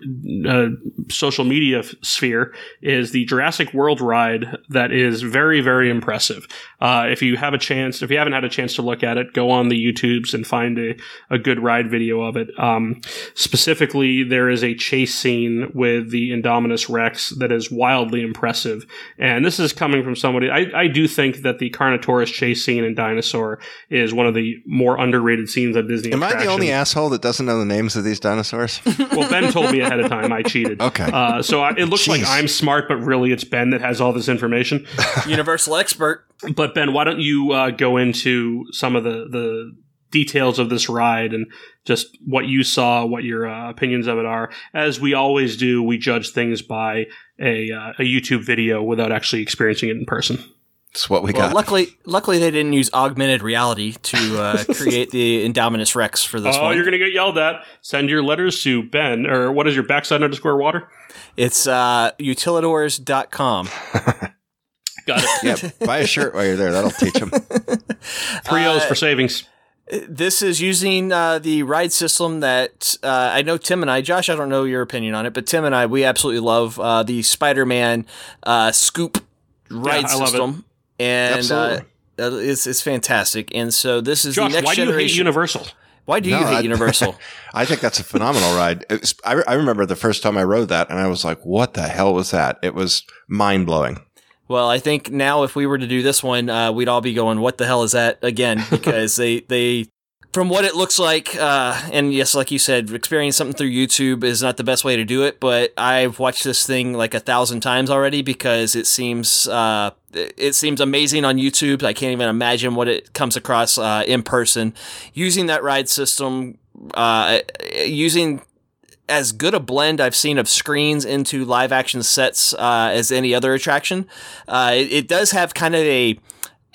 uh, social media f- sphere is the Jurassic World ride. That is very very impressive. Uh, if you have a chance, if you haven't had a chance to look at it, go on the YouTubes and find a, a good ride video of it. Um, specifically, there is a chase scene with the Indominus Rex that is wildly impressive. And this is coming from somebody, I, I do think that the Carnotaurus chase scene in Dinosaur is one of the more underrated scenes of Disney Am I the only asshole that doesn't know the names of these dinosaurs? (laughs) Well, Ben told me ahead of time. I cheated. Okay. Uh, so I, it looks like I'm smart, but really it's Ben that has all this information. (laughs) Universal expert. But Ben, why don't you uh, go into some of the the details of this ride and just what you saw, what your uh, opinions of it are. As we always do, we judge things by a, uh, a YouTube video without actually experiencing it in person. That's what we Well, got. luckily, luckily they didn't use augmented reality to uh, (laughs) create the Indominus Rex for this Oh, one. you're going to get yelled at. Send your letters to Ben, or what is your backside underscore water? It's uh, utilidors.com. Got it. (laughs) yeah, buy a shirt while you're there. That'll teach them. Three O's for savings. This is using uh, the ride system that uh, I know Tim and I, Josh, I don't know your opinion on it, but Tim and I, we absolutely love uh, the Spider Man uh, scoop ride I love it. system. And uh, Absolutely. uh, it's, it's fantastic. And so this is Josh, the next why do you hate. Universal? why do you No, hate I- Universal? (laughs) I think that's a phenomenal ride. It's, I, I remember the first time I rode that, and I was like, "What the hell was that?" It was mind blowing. Well, I think now if we were to do this one, uh, we'd all be going, "What the hell is that?" again (laughs) because they they from what it looks like, uh, and yes, like you said, experiencing something through YouTube is not the best way to do it. But I've watched this thing like a thousand times already because it seems uh, it seems amazing on YouTube. I can't even imagine what it comes across uh, in person. Using that ride system, uh, using as good a blend I've seen of screens into live action sets uh, as any other attraction. Uh, it, it does have kind of a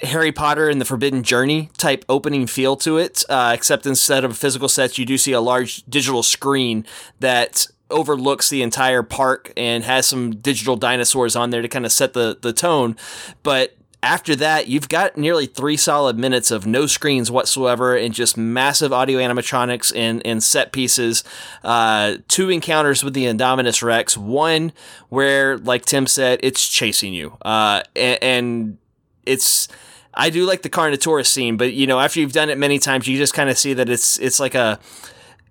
Harry Potter and the Forbidden Journey type opening feel to it, uh, except instead of physical sets, you do see a large digital screen that overlooks the entire park and has some digital dinosaurs on there to kind of set the, the tone. But after that, you've got nearly three solid minutes of no screens whatsoever and just massive audio animatronics and, and set pieces. Uh, two encounters with the Indominus Rex. One where, like Tim said, it's chasing you. Uh, and, and it's. I do like the Carnotaurus scene, but you know, after you've done it many times, you just kind of see that it's it's like a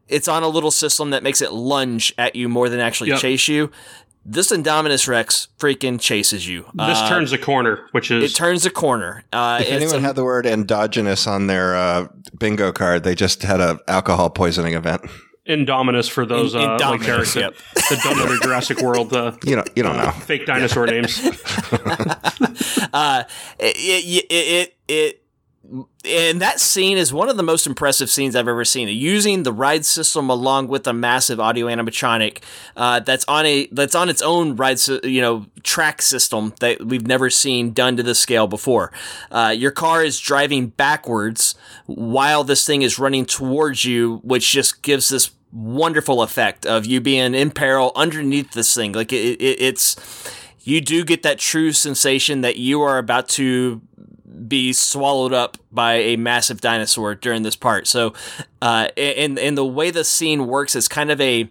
it's on a little system that makes it lunge at you more than actually Yep. chase you. This Indominus Rex freaking chases you. This Uh, turns a corner, which is it turns a corner. Uh, If anyone a- had the word endogenous on their uh, bingo card, they just had a alcohol poisoning event. Indominus for those In- uh, like Indominus, Eric yep. that, that don't know their Jurassic World uh, You know, you don't know. fake dinosaur names. (laughs) uh, it, it, it, it, and that scene is one of the most impressive scenes I've ever seen. Using the ride system along with a massive audio animatronic uh, that's on a that's on its own ride, you know, track system that we've never seen done to this scale before. Uh, your car is driving backwards while this thing is running towards you, which just gives this wonderful effect of you being in peril underneath this thing. Like it, it, it's you do get that true sensation that you are about to be swallowed up by a massive dinosaur during this part. So, uh, and and the way the scene works is kind of a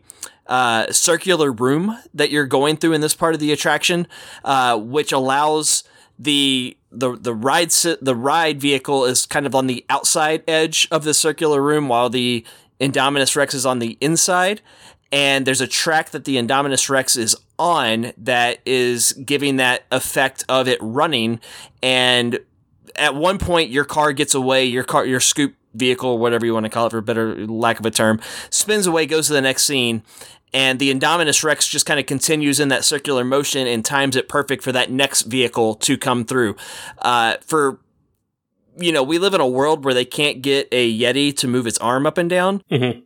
uh, circular room that you're going through in this part of the attraction, uh, which allows the the the ride the ride vehicle is kind of on the outside edge of the circular room, while the Indominus Rex is on the inside. And there's a track that the Indominus Rex is on that is giving that effect of it running. And at one point, your car gets away, your car, your scoop vehicle, whatever you want to call it for better lack of a term, spins away, goes to the next scene. And the Indominus Rex just kind of continues in that circular motion and times it perfect for that next vehicle to come through. Uh, for you know, we live in a world where they can't get a Yeti to move its arm up and down. Mhm.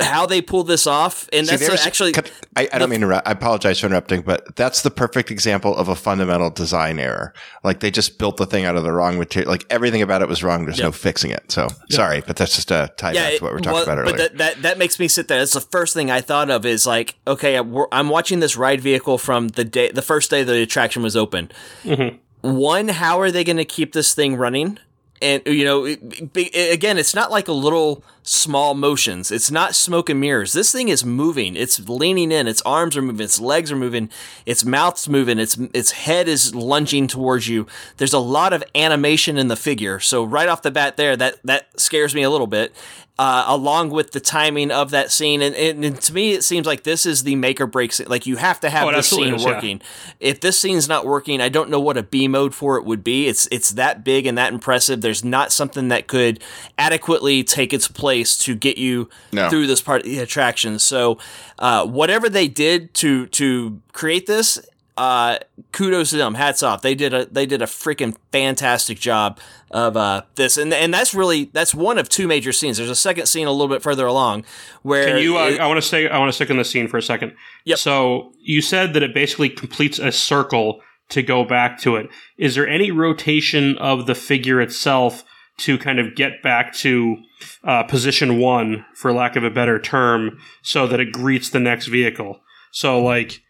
How they pull this off, and See, that's actually can- I, I don't mean to. interrupt. I apologize for interrupting, but that's the perfect example of a fundamental design error. Like they just built the thing out of the wrong material. Like everything about it was wrong. There's no fixing it. So sorry, but that's just a tie back to what we're talking well, about earlier. But that, that that makes me sit there. That's the first thing I thought of is like, okay, I'm watching this ride vehicle from the day, the first day the attraction was open. Mm-hmm. One, how are they going to keep this thing running? And you know, it- be- again, it's not like a little small motions. It's not smoke and mirrors. This thing is moving. It's leaning in. Its arms are moving. Its legs are moving. Its mouth's moving. Its its head is lunging towards you. There's a lot of animation in the figure. So right off the bat, there, that that scares me a little bit. Uh, along with the timing of that scene, and, and, and to me, it seems like this is the make or break. scene. Like you have to have Oh, this scene is, yeah. working. If this scene's not working, I don't know what a B mode for it would be. It's it's that big and that impressive. There's not something that could adequately take its place to get you No. through this part of the attraction. So, uh, whatever they did to to create this, uh, kudos to them. Hats off. They did a they did a freaking fantastic job of uh, this, and and that's really that's one of two major scenes. There's a second scene a little bit further along where Can you? Uh, it- I want to stay. I want to stick in the scene for a second. Yep. So you said that it basically completes a circle to go back to it. Is there any rotation of the figure itself to kind of get back to uh, position one, for lack of a better term, so that it greets the next vehicle? So like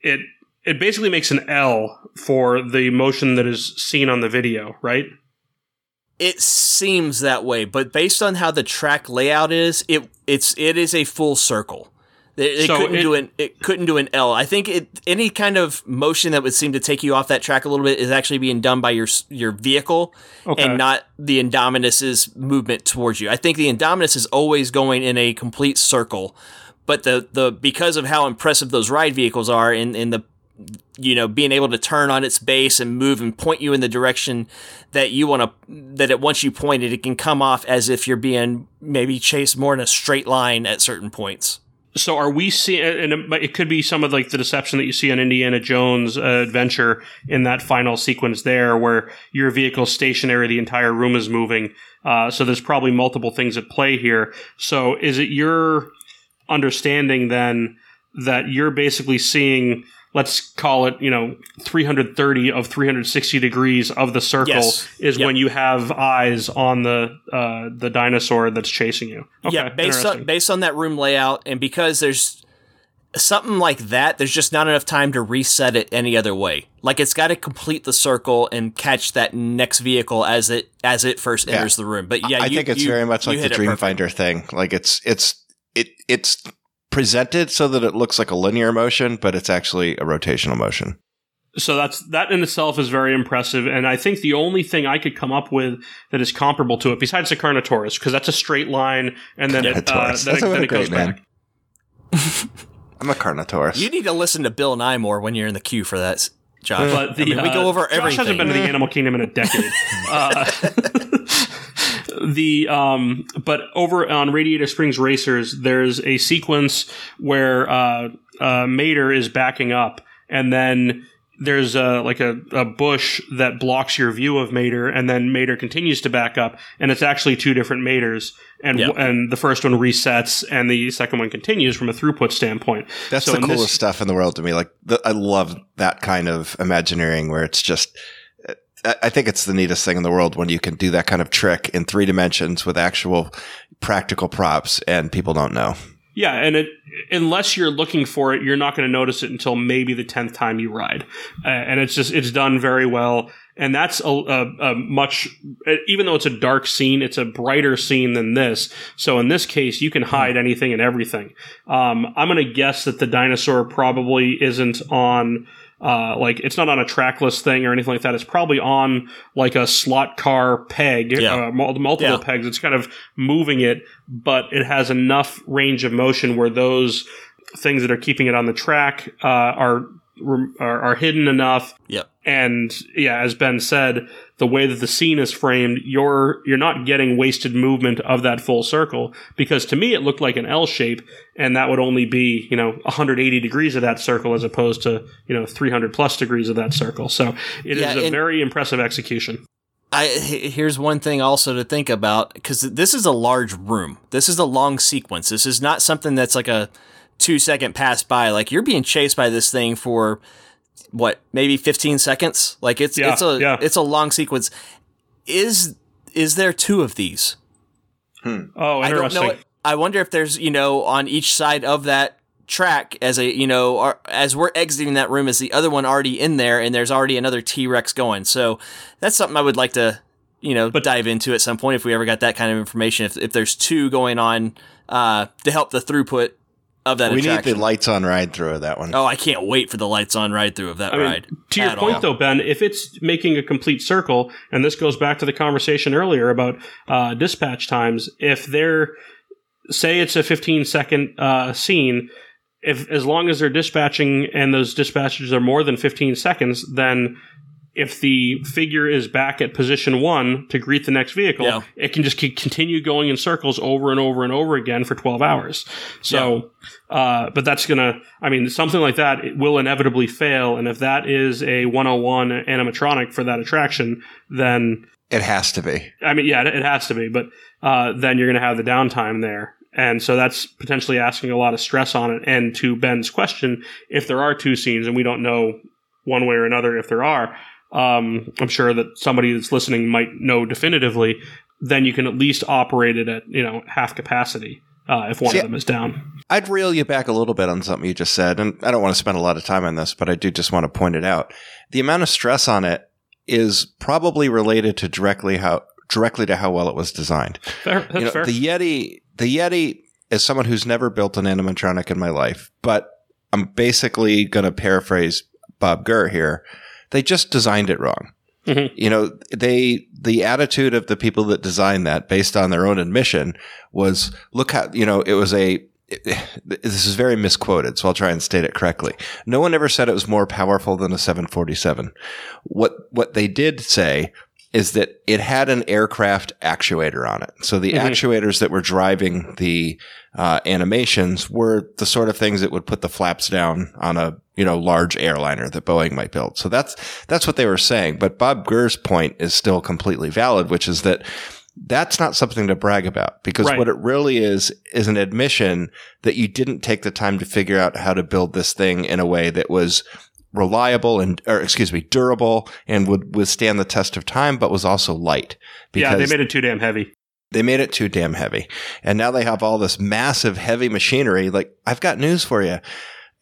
it. It basically makes an L for the motion that is seen on the video, right? It seems that way, but based on how the track layout is, it it's it is a full circle. It, it So couldn't it- do an it couldn't do an L. I think it any kind of motion that would seem to take you off that track a little bit is actually being done by your your vehicle Okay. and not the Indominus's movement towards you. I think the Indominus is always going in a complete circle, but the the because of how impressive those ride vehicles are in in the you know being able to turn on its base and move and point you in the direction that you want to that it once you point it it can come off as if you're being maybe chased more in a straight line at certain points So are we seeing? And it, could be some of like the deception that you see on Indiana Jones uh, Adventure in that final sequence there, where your vehicle's stationary, the entire room is moving. Uh, so there's probably multiple things at play here. So is it your understanding then that you're basically seeing? Let's call it, you know, 330 of 360 degrees of the circle Yes. is Yep. when you have eyes on the uh, the dinosaur that's chasing you. Okay, yeah based on based on that room layout and because there's something like that there's just not enough time to reset it any other way like it's got to complete the circle and catch that next vehicle as it as it first Yeah. enters the room but yeah I you- think it's you- very much like the hit it perfect. Dreamfinder thing. Like it's it's it it's presented so that it looks like a linear motion, but it's actually a rotational motion. So that's that in itself is very impressive, and I think the only thing I could come up with that is comparable to it, besides the Carnotaurus, because that's a straight line, and then it, uh, then it, That's a then it great goes name. back. (laughs) I'm a Carnotaurus. you need to listen to bill nye more when you're in the queue for that s- josh But the, I mean, we uh, go over Josh everything hasn't been to the Animal Kingdom in a decade. (laughs) uh, (laughs) the um, but over on Radiator Springs Racers, there's a sequence where uh, uh, Mater is backing up, and then there's a like a, a bush that blocks your view of Mater, and then Mater continues to back up, and it's actually two different Maters, and Yeah. and the first one resets, and the second one continues from a throughput standpoint. That's So the in this- coolest stuff in the world to me. Like the, I love that kind of Imagineering where it's just. I- think it's the neatest thing in the world when you can do that kind of trick in three dimensions with actual practical props and people don't know. Yeah, and it unless you're looking for it, you're not going to notice it until maybe the tenth time you ride, uh, and it's just it's done very well. And that's a, a, a much, even though it's a dark scene, it's a brighter scene than this. So in this case, you can hide anything and everything. Um, I'm going to guess that the dinosaur probably isn't on. Uh, like it's not on a trackless thing or anything like that. It's probably on like a slot car peg, Yeah. uh, multiple Yeah. pegs. It's kind of moving it, but it has enough range of motion where those things that are keeping it on the track uh, are, are are hidden enough. Yep. And yeah, as Ben said, the way that the scene is framed, you're you're not getting wasted movement of that full circle because to me it looked like an L shape, and that would only be you know 180 degrees of that circle as opposed to you know 300 plus degrees of that circle. So it is Yeah, a very impressive execution. I here's one thing also to think about because this is a large room. This is a long sequence. This is not something that's like a two second pass by. Like you're being chased by this thing for what maybe 15 seconds. Like it's Yeah, it's a yeah. it's a long sequence. Is is there two of these? Oh, I don't interesting. know. I wonder if there's you know on each side of that track as a you know ar- as we're exiting that room is the other one already in there and there's already another T-Rex going. So that's something I would like to you know but, dive into at some point if we ever got that kind of information if if there's two going on uh to help the throughput of that we need the lights on ride through of that one. oh, I can't wait for the lights on ride through of that I mean, ride. to your point, all. though, Ben, if it's making a complete circle, and this goes back to the conversation earlier about uh, dispatch times, if they're say it's a 15 second uh, scene, if as long as they're dispatching and those dispatches are more than 15 seconds, then if the figure is back at position one to greet the next vehicle, Yeah. it can just continue going in circles over and over and over again for 12 hours. So, uh, but that's going to, I mean, something like that it will inevitably fail. And if that is a 101 animatronic for that attraction, then It has to be. I mean, yeah, it, it has to be, but uh, then you're going to have the downtime there. And so that's potentially asking a lot of stress on it. And to Ben's question, if there are two scenes and we don't know one way or another if there are, um, I'm sure that somebody that's listening might know definitively, then you can at least operate it at, you know, half capacity uh, if one See, of them is down. I'd reel you back a little bit on something you just said, and I don't want to spend a lot of time on this, but I do just want to point it out. The amount of stress on it is probably related to directly how directly to how well it was designed. Fair, you know, fair. the Yeti, the Yeti is someone who's never built an animatronic in my life, but I'm basically going to paraphrase Bob Gurr here. They just designed it wrong. Mhm. You know, they the attitude of the people that designed that, based on their own admission, was look how you know it was a. this is very misquoted, so I'll try and state it correctly. No one ever said it was more powerful than a 747. What what they did say is that it had an aircraft actuator on it. So the Mhm. actuators that were driving the uh, animations were the sort of things that would put the flaps down on a you know large airliner that Boeing might build. So that's that's what they were saying. But Bob Gurr's point is still completely valid, which is that that's not something to brag about because Right. what it really is is an admission that you didn't take the time to figure out how to build this thing in a way that was reliable and or excuse me durable and would withstand the test of time but was also light yeah, they made it too damn heavy. They made it too damn heavy. And now they have all this massive heavy machinery. Like, I've got news for you.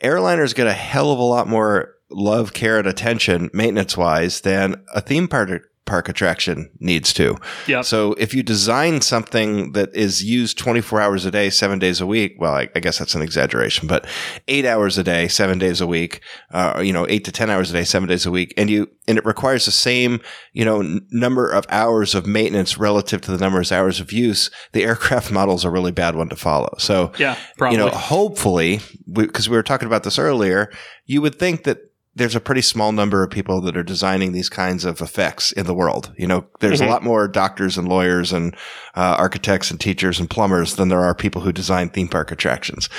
Airliners get a hell of a lot more love, care, and attention maintenance wise than a theme park, park attraction needs to. Yep. So if you design something that is used 24 hours a day, seven days a week, well, I, I guess that's an exaggeration, but eight hours a day, seven days a week, uh, you know, eight to 10 hours a day, seven days a week, and you, and it requires the same, you know, n- number of hours of maintenance relative to the number of hours of use, the aircraft (laughs) model is a really bad one to follow. So, Yeah, probably. you know, hopefully, because we were talking about this earlier, you would think that there's a pretty small number of people that are designing these kinds of effects in the world. You know, there's Mhm. a lot more doctors and lawyers and uh, architects and teachers and plumbers than there are people who design theme park attractions.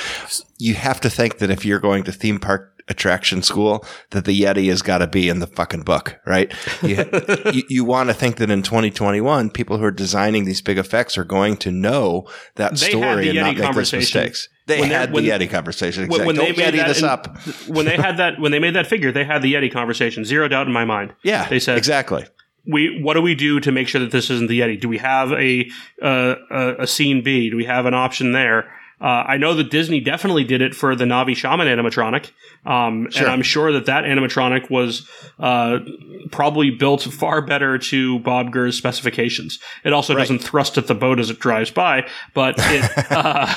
You have to think that if you're going to theme park attraction school, that the Yeti has got to be in the fucking book, right? You, you, you want to think that in 2021, people who are designing these big effects are going to know that They story and Yeti not make those mistakes. They When had when- the Yeti conversation. when, Exactly. when they Don't made Yeti this in- up. (laughs) when they had that when they made that figure, they had the Yeti conversation. Zero doubt in my mind. Yeah, They said- exactly. We what do we do to make sure that this isn't the Yeti? Do we have a uh, a, a scene B? Do we have an option there? Uh, I know that Disney definitely did it for the Na'vi Shaman animatronic, um, Sure. and I'm sure that that animatronic was uh, probably built far better to Bob Gurr's specifications. It also Right. doesn't thrust at the boat as it drives by, but it, (laughs) uh,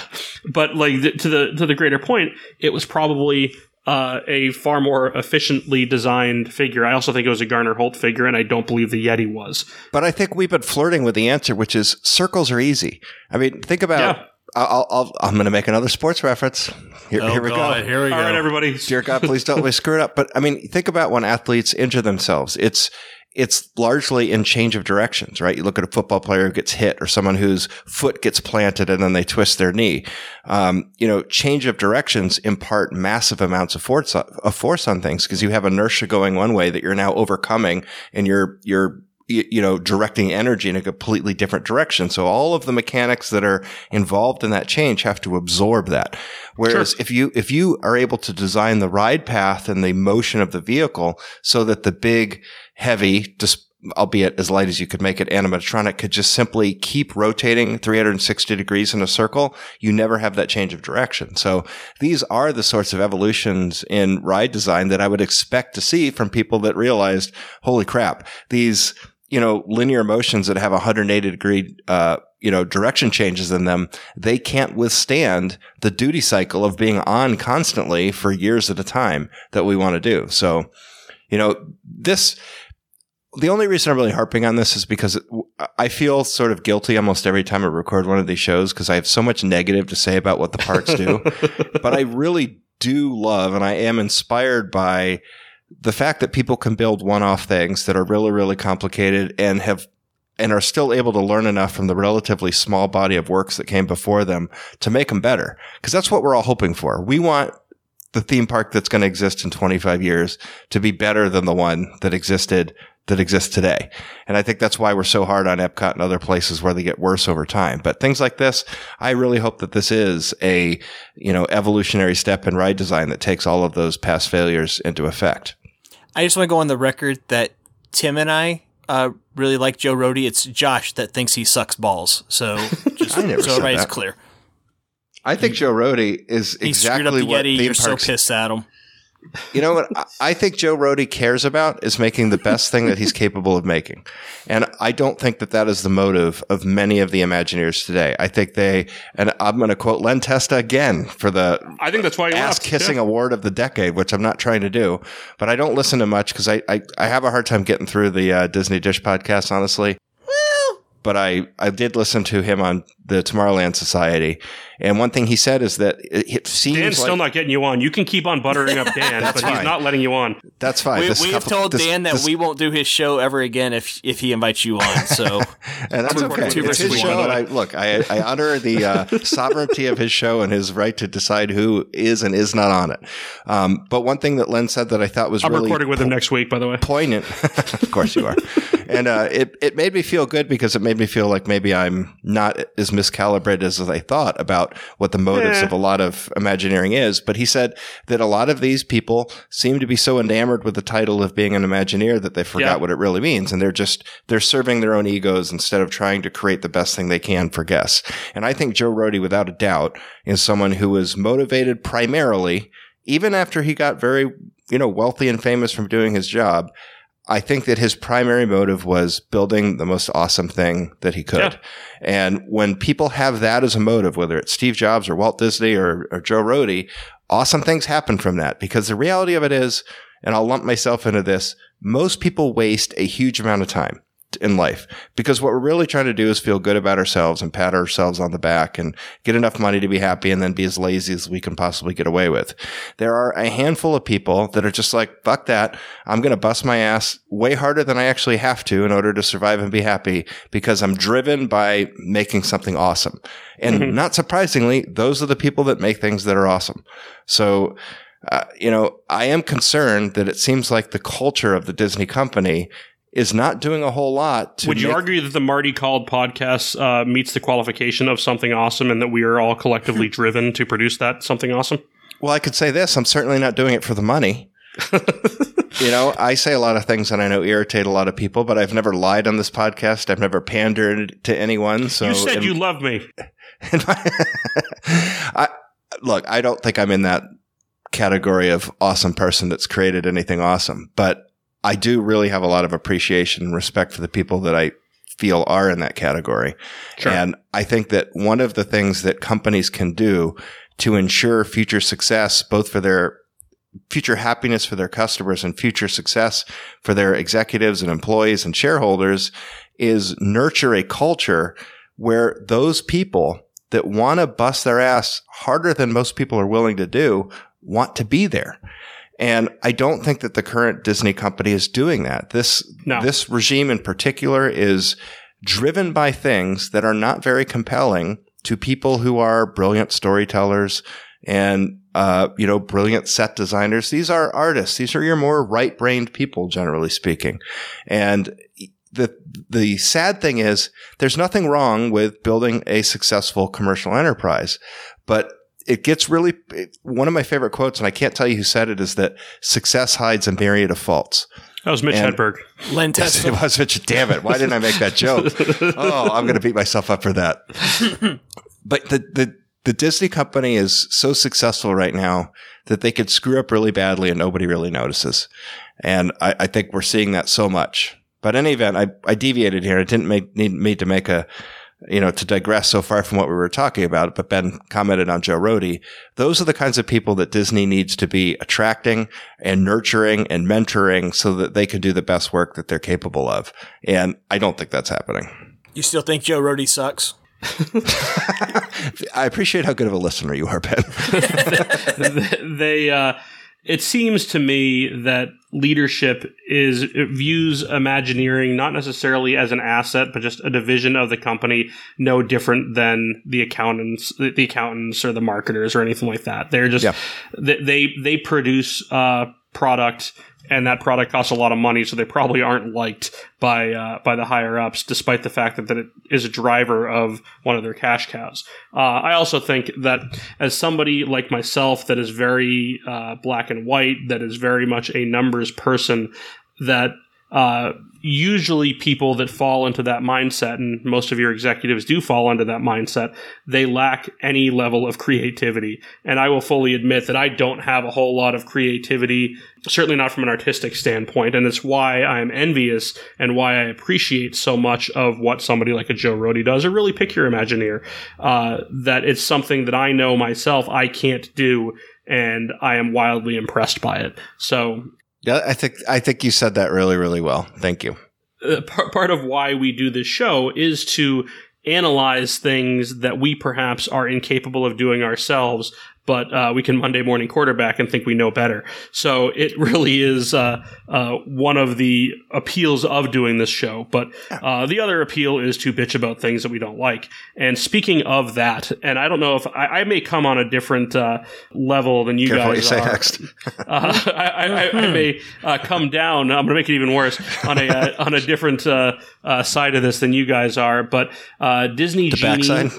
but like th- to the to the greater point, it was probably uh, a far more efficiently designed figure. I also think it was a Garner Holt figure, and I don't believe the Yeti was. But I think we've been flirting with the answer, which is circles are easy. I mean, think about. Yeah. I'll, I'll, I'm going to make another sports reference. Here, Oh, here we God, go. Here we go. All right, everybody. Dear God, please don't let me screw it up. But I mean, think about when athletes injure themselves. It's it's largely in change of directions, right? You look at a football player who gets hit, or someone whose foot gets planted and then they twist their knee. Um, you know, change of directions impart massive amounts of force of force on things because you have inertia going one way that you're now overcoming, and you're you're y- you know, directing energy in a completely different direction. So all of the mechanics that are involved in that change have to absorb that. Whereas if you, if you are able to design the ride path and the motion of the vehicle so that the big, heavy, albeit as light as you could make it, animatronic could just simply keep rotating 360 degrees in a circle, you never have that change of direction. So these are the sorts of evolutions in ride design that I would expect to see from people that realized, holy crap, these, you know, linear motions that have 180 degree, uh, you know, direction changes in them, they can't withstand the duty cycle of being on constantly for years at a time that we want to do. So, you know, this, the only reason I'm really harping on this is because I feel sort of guilty almost every time I record one of these shows because I have so much negative to say about what the parks do. (laughs) but I really do love and I am inspired by the fact that people can build one-off things that are really, really complicated and have and are still able to learn enough from the relatively small body of works that came before them to make them better. Because that's what we're all hoping for. We want the theme park that's going to exist in 25 years to be better than the one that existed that exists today. And I think that's why we're so hard on Epcot and other places where they get worse over time. But things like this, I really hope that this is a, you know, evolutionary step in ride design that takes all of those past failures into effect. I just want to go on the record that Tim and I uh, really like Joe Rohde. It's Josh that thinks he sucks balls. So (laughs) just I never so everybody's that. clear. I think Joe Rohde is He screwed up exactly the what Yeti. theme You're so pissed at him. You know what? I- think Joe Rohde cares about is making the best thing that he's capable of making. And I don't think that that is the motive of many of the Imagineers today. I think they, and I'm going to quote Len Testa again for the I think that's why you ass kissing Yeah. award of the decade, which I'm not trying to do, but I don't listen to much because I, I, I have a hard time getting through the uh, Disney Dish podcast, honestly. But I, I did listen to him on the Tomorrowland Society. And one thing he said is that it, it seems Dan's like still not getting you on. You can keep on buttering up (laughs) Dan, but fine. he's not letting you on. that's fine. We, This we've couple- told this- Dan that this- we won't do his show ever again if if he invites you on. So (laughs) And that's okay. two It's versus his one, show, and I look. I, I honor the uh, (laughs) sovereignty of his show and his right to decide who is and is not on it. Um, but one thing that Len said that I thought was I'm really recording with him next week, by the way. poignant. of course you are. And uh, it it made me feel good because it made me feel like maybe I'm not as miscalibrated as I thought about what the motives Eh. of a lot of Imagineering is. But he said that a lot of these people seem to be so enamored with the title of being an Imagineer that they forgot Yeah. what it really means, and they're just they're serving their own egos instead of trying to create the best thing they can for guests. And I think Joe Rohde, without a doubt, is someone who was motivated primarily, even after he got very you know wealthy and famous from doing his job. I think that his primary motive was building the most awesome thing that he could. Yeah. And when people have that as a motive, whether it's Steve Jobs or Walt Disney or, or Joe Rohde, awesome things happen from that because the reality of it is, and I'll lump myself into this, most people waste a huge amount of time in life because what we're really trying to do is feel good about ourselves and pat ourselves on the back and get enough money to be happy and then be as lazy as we can possibly get away with. There are a handful of people that are just like, fuck that. I'm going to bust my ass way harder than I actually have to in order to survive and be happy because I'm driven by making something awesome. And not surprisingly, those are the people that make things that are awesome. So, uh, you know, I am concerned that it seems like the culture of the Disney company is not doing a whole lot to Would you argue that the Marty Called podcast uh, meets the qualification of something awesome and that we are all collectively (laughs) driven to produce that something awesome? Well, I could say this. I'm certainly not doing it for the money. (laughs) you know, I say a lot of things that I know irritate a lot of people, but I've never lied on this podcast. I've never pandered to anyone. So you said in- you love me. (laughs) my- I, look, I don't think I'm in that category of awesome person that's created anything awesome, but I do really have a lot of appreciation and respect for the people that I feel are in that category. Sure. And I think that one of the things that companies can do to ensure future success, both for their future happiness for their customers and future success for their executives and employees and shareholders is nurture a culture where those people that want to bust their ass harder than most people are willing to do want to be there. And I don't think that the current Disney company is doing that. This, No. this regime in particular is driven by things that are not very compelling to people who are brilliant storytellers and, uh, you know, brilliant set designers. These are artists. These are your more right brained people, generally speaking. And the, the sad thing is there's nothing wrong with building a successful commercial enterprise, but it gets really it, one of my favorite quotes, and I can't tell you who said it, is that success hides a myriad of faults. That was Mitch And- Hedberg. Len (laughs) It was Mitch. Damn it! Why didn't I make that joke? (laughs) Oh, I'm going to beat myself up for that. but the the the Disney company is so successful right now that they could screw up really badly and nobody really notices. And I, I think we're seeing that so much. But in any event, I, I deviated here. I didn't make, need me to make a, you know, to digress so far from what we were talking about, but Ben commented on Joe Rohde. Those are the kinds of people that Disney needs to be attracting and nurturing and mentoring so that they can do the best work that they're capable of. And I don't think that's happening. You still think Joe Rohde sucks? (laughs) I appreciate how good of a listener you are, Ben. (laughs) they uh it seems to me that leadership is views Imagineering not necessarily as an asset, but just a division of the company, no different than the accountants, the accountants or the marketers or anything like that. They're just Yeah. they they, they produce uh, product. And that product costs a lot of money, so they probably aren't liked by uh, by the higher ups, despite the fact that, that it is a driver of one of their cash cows. Uh, I also think that as somebody like myself that is very uh, black and white, that is very much a numbers person, that uh, usually people that fall into that mindset, and most of your executives do fall into that mindset, they lack any level of creativity. And I will fully admit that I don't have a whole lot of creativity, certainly not from an artistic standpoint. And it's why I'm envious and why I appreciate so much of what somebody like a Joe Rohde does, or really pick your Imagineer, uh, that it's something that I know myself I can't do. And I am wildly impressed by it. So Yeah, I think I think you said that really, really well. Thank you. uh, part, part of why we do this show is to analyze things that we perhaps are incapable of doing ourselves, but uh, we can Monday morning quarterback and think we know better. So it (laughs) really is uh, uh, one of the appeals of doing this show. But uh, the other appeal is to bitch about things that we don't like. And speaking of that, and I don't know if I, I may come on a different uh, level than you Careful what guys you say next. (laughs) Uh, I, I, I, I may uh, come down. I'm going to make it even worse on a uh, (laughs) on a different uh, uh, side of this than you guys are. But uh, Disney The Genie, backside?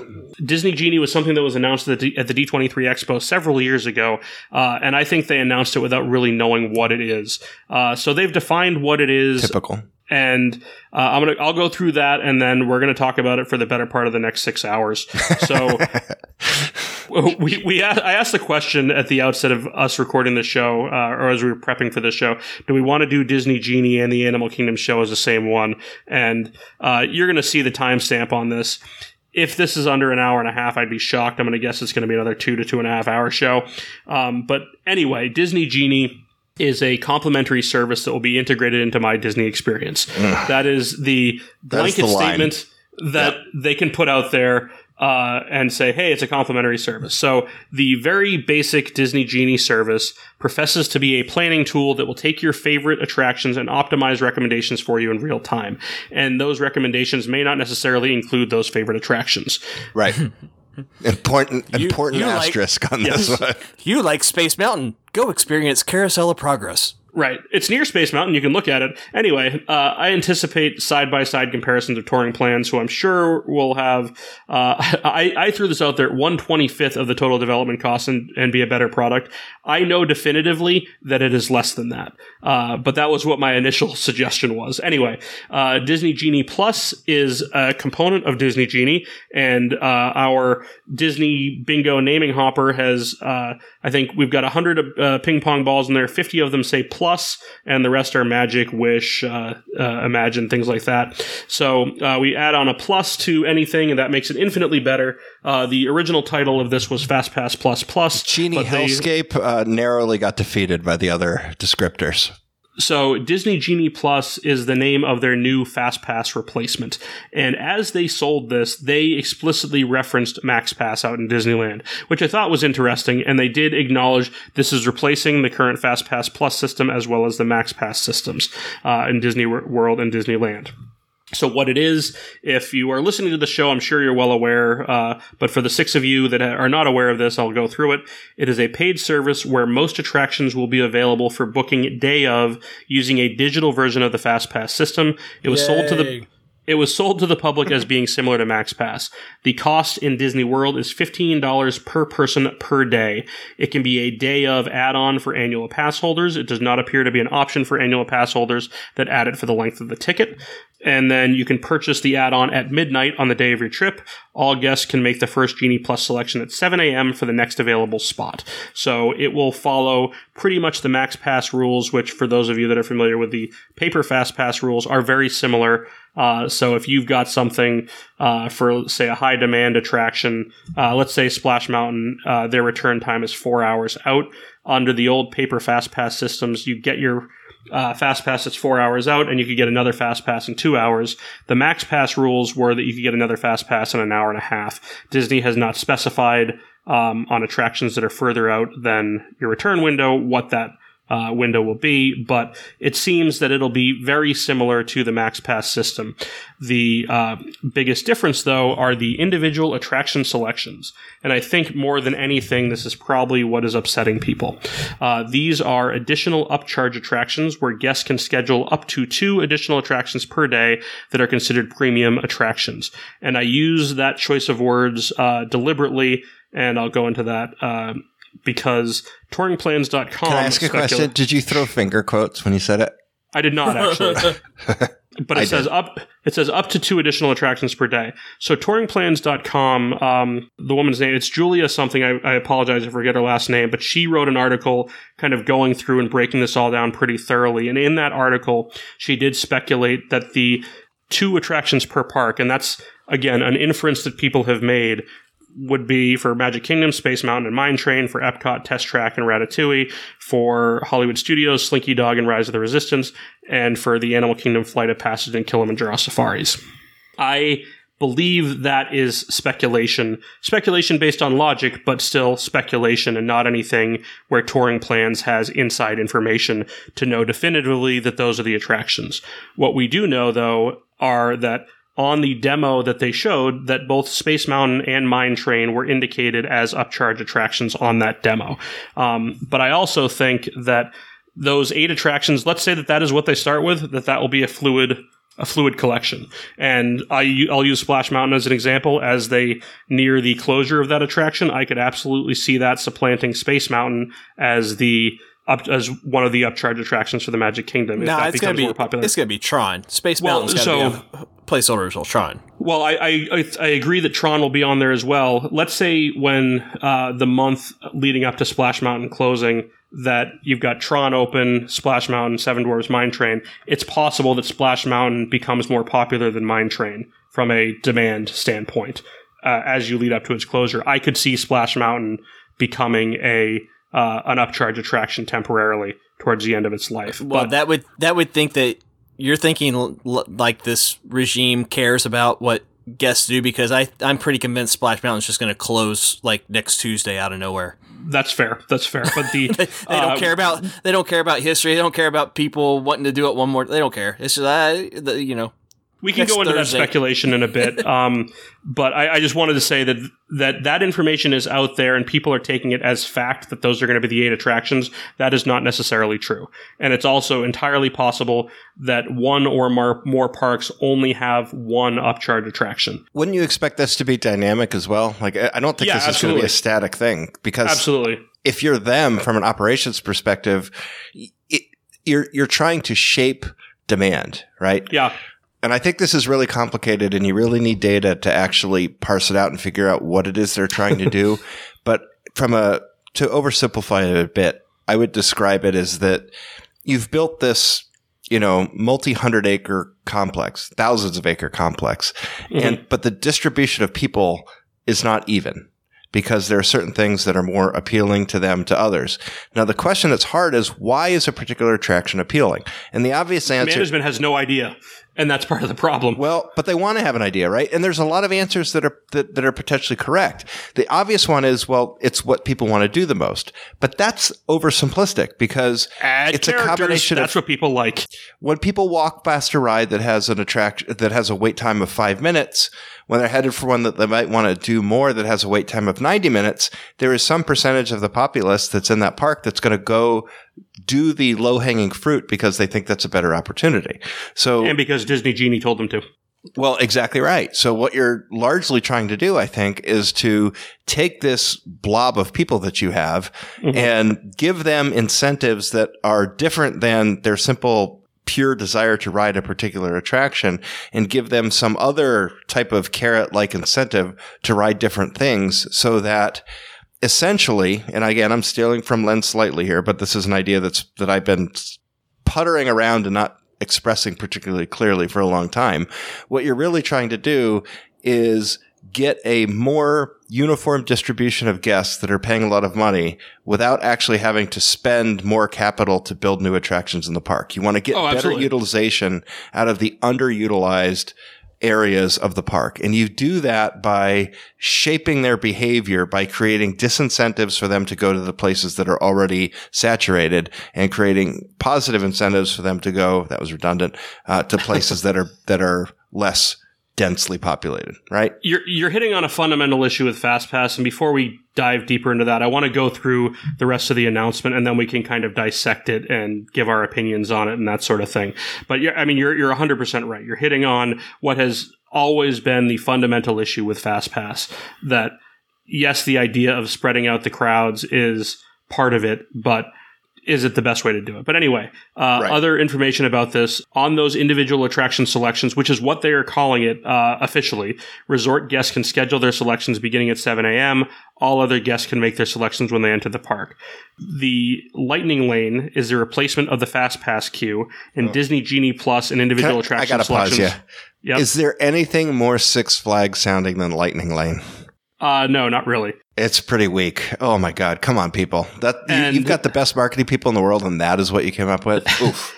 Disney Genie was something that was announced at the, D- at the D23 Expo several years ago, uh, and I think they announced it without really knowing what it is. Uh, so they've defined what it is Typical. and uh, I'm gonna I'll go through that, and then we're gonna talk about it for the better part of the next six hours. So (laughs) we we I asked the question at the outset of us recording the show, uh, or as we were prepping for this show, do we want to do Disney Genie and the Animal Kingdom show as the same one? And uh, you're gonna see the timestamp on this. If this is under an hour and a half, I'd be shocked. I'm going to guess it's going to be another two to two and a half hour show. Um, but anyway, Disney Genie is a complimentary service that will be integrated into my Disney experience. That is the That is blanket the statement that they can put out there uh, and say, hey, it's a complimentary service. So the very basic Disney Genie service professes to be a planning tool that will take your favorite attractions and optimize recommendations for you in real time. And those recommendations may not necessarily include those favorite attractions. Right. important (laughs) important you like- asterisk on Yes. this one. You like Space Mountain? Go experience Carousel of Progress. Right. It's near Space Mountain. You can look at it. Anyway, uh, I anticipate side by side comparisons of touring plans, so I'm sure we'll have. Uh, (laughs) I, I threw this out there at 125th of the total development cost and, and be a better product. I know definitively that it is less than that, uh, but that was what my initial (laughs) suggestion was. Anyway, uh, Disney Genie Plus is a component of Disney Genie, and uh, our Disney Bingo naming hopper has, uh, I think we've got 100 uh, ping pong balls in there, 50 of them say plus, and the rest are magic, wish, uh, uh, imagine, things like that. So uh, we add on a plus to anything, and that makes it infinitely better. Uh, the original title of this was Fast Pass Plus Plus. Genie but they- Hellscape uh, narrowly got defeated by the other descriptors. So Disney Genie Plus is the name of their new Fast Pass replacement. And as they sold this, they explicitly referenced Max Pass out in Disneyland, which I thought was interesting. And they did acknowledge this is replacing the current Fast Pass Plus system as well as the Max Pass systems uh, in Disney World and Disneyland. So what it is, if you are listening to the show, I'm sure you're well aware. Uh, but for the six of you that are not aware of this, I'll go through it. It is a paid service where most attractions will be available for booking day of using a digital version of the FastPass system. It was sold to the it was sold to the public as being similar to MaxPass. The cost in Disney World is $15 per person per day. It can be a day of add-on for annual pass holders. It does not appear to be an option for annual pass holders that add it for the length of the ticket. And then you can purchase the add-on at midnight on the day of your trip. All guests can make the first Genie Plus selection at 7 a.m. for the next available spot. So it will follow pretty much the Max Pass rules, which for those of you that are familiar with the paper Fast Pass rules are very similar. Uh, so if you've got something uh, for, say, a high demand attraction, uh, let's say Splash Mountain, uh, their return time is four hours out. Under the old paper Fast Pass systems, you get your uh, fast pass that's four hours out, and you could get another fast pass in two hours. The max pass rules were that you could get another fast pass in an hour and a half. Disney has not specified um, on attractions that are further out than your return window, what that uh, window will be, but it seems that it'll be very similar to the Max Pass system. The uh, biggest difference, though, are the individual attraction selections. And I think more than anything, this is probably what is upsetting people. Uh, these are additional upcharge attractions where guests can schedule up to two additional attractions per day that are considered premium attractions. And I use that choice of words uh, deliberately, and I'll go into that uh, because touringplans.com. Can I ask a specula- question? Did you throw finger quotes when you said it? I did not actually. (laughs) but it I says did. up it says up to two additional attractions per day. So touringplans.com, um, the woman's name, it's Julia something. I, I apologize if I forget her last name, but she wrote an article kind of going through and breaking this all down pretty thoroughly. And in that article, she did speculate that the two attractions per park, and that's again an inference that people have made, would be for Magic Kingdom, Space Mountain, and Mine Train, for Epcot, Test Track, and Ratatouille, for Hollywood Studios, Slinky Dog, and Rise of the Resistance, and for the Animal Kingdom Flight of Passage and Kilimanjaro Safaris. I believe that is speculation. Speculation based on logic, but still speculation and not anything where Touring Plans has inside information to know definitively that those are the attractions. What we do know, though, are that on the demo that they showed that both Space Mountain and Mine Train were indicated as upcharge attractions on that demo. Um, but I also think that those eight attractions, let's say that that is what they start with, that that will be a fluid a fluid collection. And I, I'll use Splash Mountain as an example. As they near the closure of that attraction, I could absolutely see that supplanting Space Mountain as the up, as one of the upcharge attractions for the Magic Kingdom. if No, that it's gonna becomes be more popular. it's gonna be Tron. Space Well, Mountain's so- be a placeholder as well. Tron. Well, I, I I I agree that Tron will be on there as well. Let's say when uh, the month leading up to Splash Mountain closing, that you've got Tron open, Splash Mountain, Seven Dwarfs Mine Train. It's possible that Splash Mountain becomes more popular than Mine Train from a demand standpoint uh, as you lead up to its closure. I could see Splash Mountain becoming a uh, an upcharge attraction temporarily towards the end of its life. Well, but that would that would think that you're thinking l- like this regime cares about what guests do because I I'm pretty convinced Splash Mountain's just going to close like next Tuesday out of nowhere. that's fair. That's fair. But the (laughs) They don't care about they don't care about history. They don't care about people wanting to do it one more. They don't care. It's just uh, the, you know We can next go into Thursday. that speculation in a bit, (laughs) um, but I, I just wanted to say that that that information is out there, and people are taking it as fact that those are going to be the eight attractions. That is not necessarily true, and it's also entirely possible that one or more, more parks only have one upcharge attraction. Wouldn't you expect this to be dynamic as well? Like, I don't think Yeah, this is going to be a static thing because Absolutely, if you're them from an operations perspective, it, you're you're trying to shape demand, right? yeah, And I think this is really complicated, and you really need data to actually parse it out and figure out what it is they're trying to do. (laughs) but from a to oversimplify it a bit, I would describe it as that you've built this, you know, multi hundred acre complex, thousands of acre complex, and but the distribution of people is not even because there are certain things that are more appealing to them to others. Now, the question that's hard is why is a particular attraction appealing? And the obvious answer management has no idea, and that's part of the problem. well, but they want to have an idea, right? And there's a lot of answers that are that, that are potentially correct. The obvious one is, well, it's what people want to do the most. But that's oversimplistic because Add it's a combination That's of what people like. when people walk past a ride that has an attraction that has a wait time of five minutes, when they're headed for one that they might want to do more that has a wait time of 90 minutes, there is some percentage of the populace that's in that park that's going to go do the low hanging fruit because they think that's a better opportunity. So And because Disney Genie told them to. well, exactly right. So what you're largely trying to do, I think, is to take this blob of people that you have mm-hmm. and give them incentives that are different than their simple pure desire to ride a particular attraction and give them some other type of carrot like incentive to ride different things so that essentially, and again, I'm stealing from Len slightly here, but this is an idea that's, that I've been puttering around and not expressing particularly clearly for a long time. What you're really trying to do is get a more uniform distribution of guests that are paying a lot of money without actually having to spend more capital to build new attractions in the park. You want to get Oh, better utilization out of the underutilized areas of the park. And you do that by shaping their behavior, by creating disincentives for them to go to the places that are already saturated and creating positive incentives for them to go, that was redundant, uh, to places that are, that are less densely populated, right? You're you're hitting on a fundamental issue with FastPass, and before we dive deeper into that, I want to go through the rest of the announcement, and then we can kind of dissect it and give our opinions on it and that sort of thing. But yeah, I mean, you're you're 100 percent right. You're hitting on what has always been the fundamental issue with FastPass. That yes, the idea of spreading out the crowds is part of it, but is it the best way to do it? But anyway, uh, right. other information about this on those individual attraction selections, which is what they are calling it uh, officially. Resort guests can schedule their selections beginning at 7 a.m. All other guests can make their selections when they enter the park. The Lightning Lane is the replacement of the Fast Pass queue, and oh. Disney Genie Plus and individual can, attraction I gotta selections. Pause you. Yep. Is there anything more Six Flags sounding than Lightning Lane? Uh, no, not really. It's pretty weak. Oh my god, come on, people! That you, have got the best marketing people in the world, and that is what you came up with. (laughs) Oof.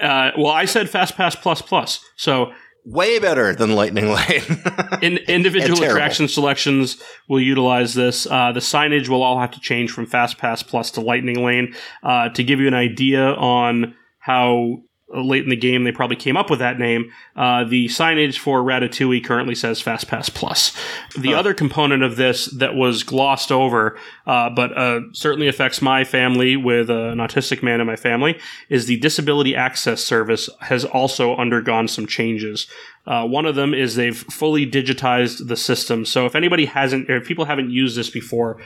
Uh, well, I said FastPass Plus Plus, so way better than Lightning Lane. (laughs) in, individual attraction selections will utilize this. Uh, the signage will all have to change from FastPass Plus to Lightning Lane. Uh, to give you an idea on how late in the game they probably came up with that name. Uh, the signage for Ratatouille currently says FastPass Plus. The huh. other component of this that was glossed over, uh, but uh, certainly affects my family with uh, an autistic man in my family, is the Disability Access Service has also undergone some changes. Uh, one of them is they've fully digitized the system. So if anybody hasn't, or if people haven't used this before,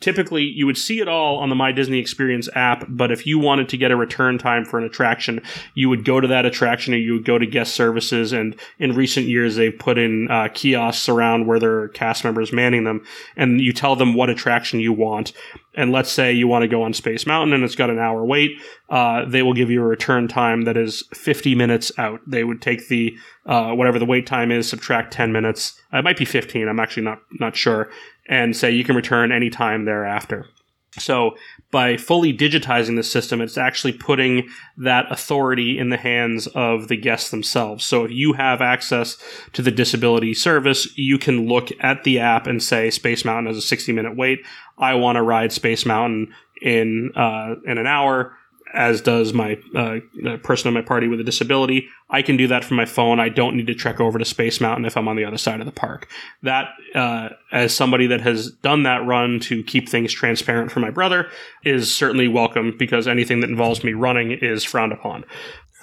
typically you would see it all on the My Disney Experience app, but if you wanted to get a return time for an attraction, you would go to that attraction or you would go to guest services. And in recent years, they've put in uh, kiosks around where there are cast members manning them, and you tell them what attraction you want. And let's say you want to go on Space Mountain and it's got an hour wait, uh, they will give you a return time that is 50 minutes out. They would take the uh, whatever the wait time is, subtract 10 minutes. It might be 15. I'm actually not not sure and say you can return anytime thereafter. So by fully digitizing the system, it's actually putting that authority in the hands of the guests themselves. So if you have access to the disability service, you can look at the app and say Space Mountain has a 60 minute wait. I want to ride Space Mountain in uh, in an hour as does my uh, person in my party with a disability. I can do that from my phone. I don't need to trek over to Space Mountain if I'm on the other side of the park. That, uh, as somebody that has done that run to keep things transparent for my brother, is certainly welcome because anything that involves me running is frowned upon.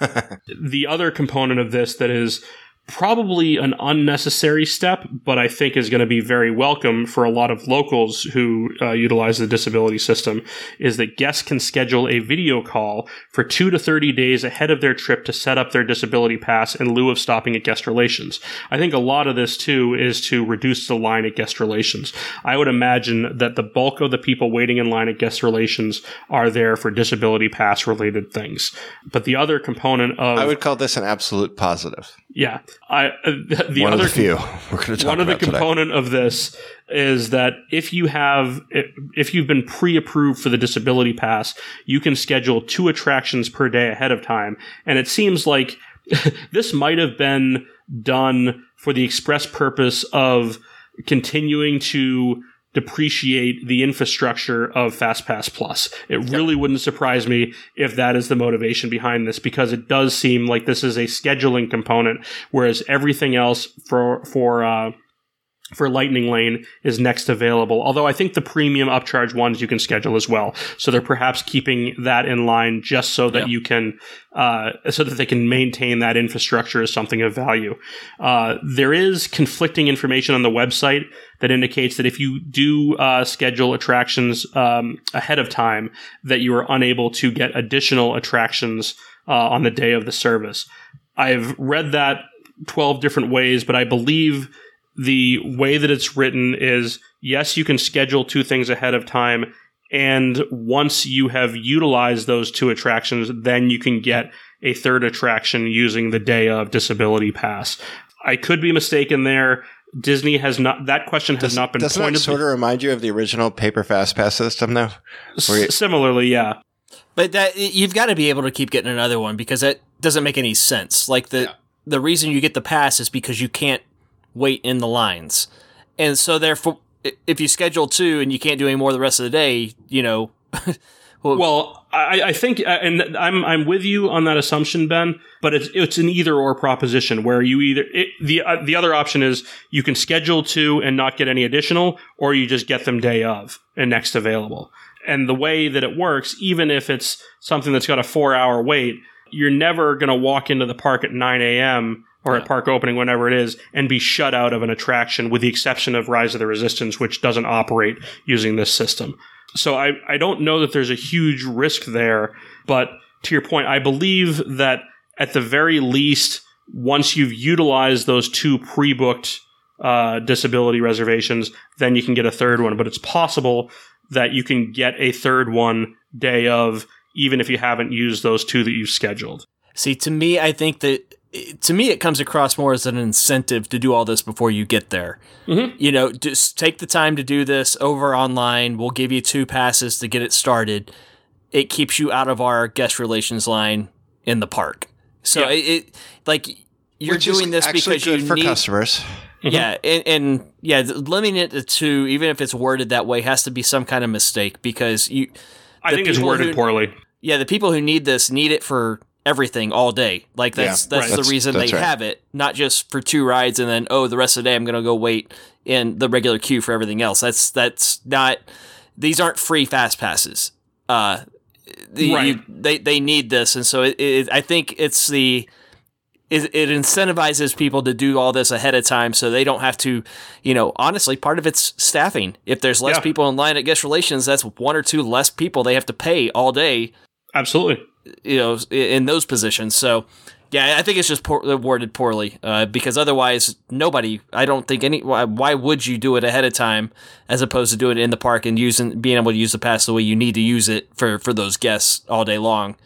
(laughs) the other component of this that is probably an unnecessary step, but I think is going to be very welcome for a lot of locals who uh, utilize the disability system, is that guests can schedule a video call for two to 30 days ahead of their trip to set up their disability pass in lieu of stopping at guest relations. I think a lot of this too is to reduce the line at guest relations. I would imagine that the bulk of the people waiting in line at guest relations are there for disability pass related things. But the other component of I would call this an absolute positive. Yeah, I uh, the, one other of the few one of the (laughs) today. component of this is that if you have if you've been pre-approved for the disability pass, you can schedule two attractions per day ahead of time, and it seems like (laughs) this might have been done for the express purpose of continuing to depreciate the infrastructure of FastPass Plus. It really wouldn't surprise me if that is the motivation behind this because it does seem like this is a scheduling component, whereas everything else for for uh, for Lightning Lane is next available. Although I think the premium upcharge ones you can schedule as well. So they're perhaps keeping that in line just so that yeah. you can, uh, so that they can maintain that infrastructure as something of value. Uh, there is conflicting information on the website that indicates that if you do uh, schedule attractions um, ahead of time, that you are unable to get additional attractions uh, on the day of the service. I've read that 12 different ways, but I believe the way that it's written is yes, you can schedule two things ahead of time. And once you have utilized those two attractions, then you can get a third attraction using the day of disability pass. I could be mistaken there. Disney has not. That question has Does, not been doesn't pointed. Doesn't sort of remind you of the original paper fast pass system, though? S- similarly, yeah. But that you've got to be able to keep getting another one because that doesn't make any sense. Like the yeah the reason you get the pass is because you can't wait in the lines. And so therefore if you schedule two and you can't do any more the rest of the day, you know, (laughs) Well, I, I think, uh, and I'm I'm with you on that assumption, Ben. But it's it's an either or proposition where you either it, the uh, the other option is you can schedule two and not get any additional, or you just get them day of and next available. And the way that it works, even if it's something that's got a four hour wait, you're never going to walk into the park at 9 a.m. or at park opening, whenever it is, and be shut out of an attraction, with the exception of Rise of the Resistance, which doesn't operate using this system. So I, I don't know that there's a huge risk there, but to your point, I believe that at the very least, once you've utilized those two pre-booked uh, disability reservations, then you can get a third one. But it's possible that you can get a third one day of, even if you haven't used those two that you've scheduled. See, to me, I think that to me it comes across more as an incentive to do all this before you get there. Mhm. You know, just take the time to do this over online. We'll give you two passes to get it started. It keeps you out of our guest relations line in the park. So Yeah. it, it like you're Which doing this because good you for need customers. yeah, and, and yeah, limiting it to even if it's worded that way, has to be some kind of mistake because you I think it's worded who- poorly. yeah, the people who need this need it for everything all day. Like Yeah, that's that's right. the That's- reason that's they right. have it, not just for two rides and then oh the rest of the day I'm gonna go wait in the regular queue for everything else. That's that's not these aren't free fast passes. Uh, the, Right. you, they they need this, and so it, it, I think it's the it, it incentivizes people to do all this ahead of time so they don't have to, you know, honestly, part of it's staffing. If there's less Yeah. people in line at guest relations, that's one or two less people they have to pay all day Absolutely. You know, in those positions. So, yeah, I think it's just poor, worded poorly uh, because otherwise, nobody. I don't think any. Why, why would you do it ahead of time as opposed to doing it in the park and using being able to use the pass the way you need to use it for for those guests all day long?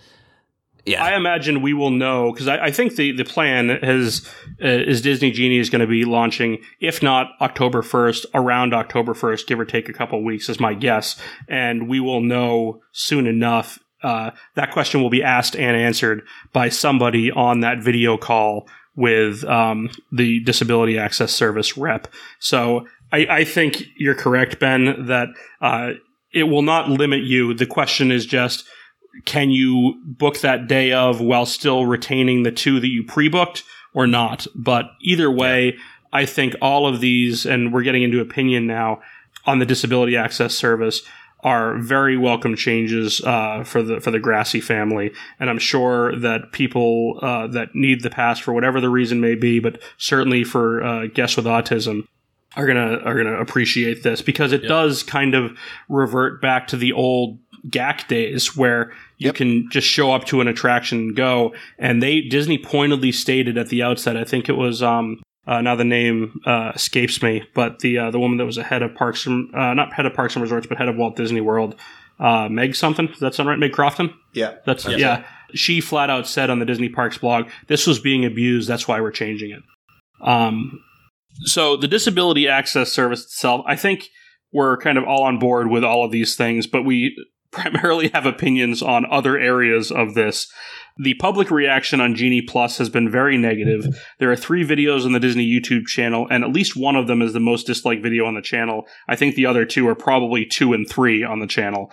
Yeah, I imagine we will know because I, I think the, the plan is uh, is Disney Genie is going to be launching, if not October first, around October first, give or take a couple weeks, is my guess, and we will know soon enough. Uh, that question will be asked and answered by somebody on that video call with um, the Disability Access Service rep. So I, I think you're correct, Ben, that uh, it will not limit you. The question is just can you book that day of while still retaining the two that you pre-booked or not but either way i think all of these and we're getting into opinion now on the disability access service are very welcome changes uh, for the for the grassy family and i'm sure that people uh, that need the pass for whatever the reason may be but certainly for uh, guests with autism are gonna are gonna appreciate this because it does kind of revert back to the old GAC days where you Yep. can just show up to an attraction and go. And they Disney pointedly stated at the outset, I think it was um uh, now the name uh, escapes me, but the uh, the woman that was the head of Parks and uh, not head of Parks and Resorts, but head of Walt Disney World, uh, Meg something. Does that sound right? Meg Crofton. Yeah. That's yeah. She flat out said on the Disney Parks blog, "This was being abused. That's why we're changing it." Um, so the disability access service itself, I think we're kind of all on board with all of these things, but we primarily have opinions on other areas of this. The public reaction on Genie Plus has been very negative. There are three videos on the Disney YouTube channel, and at least one of them is the most disliked video on the channel. I think the other two are probably two and three on the channel.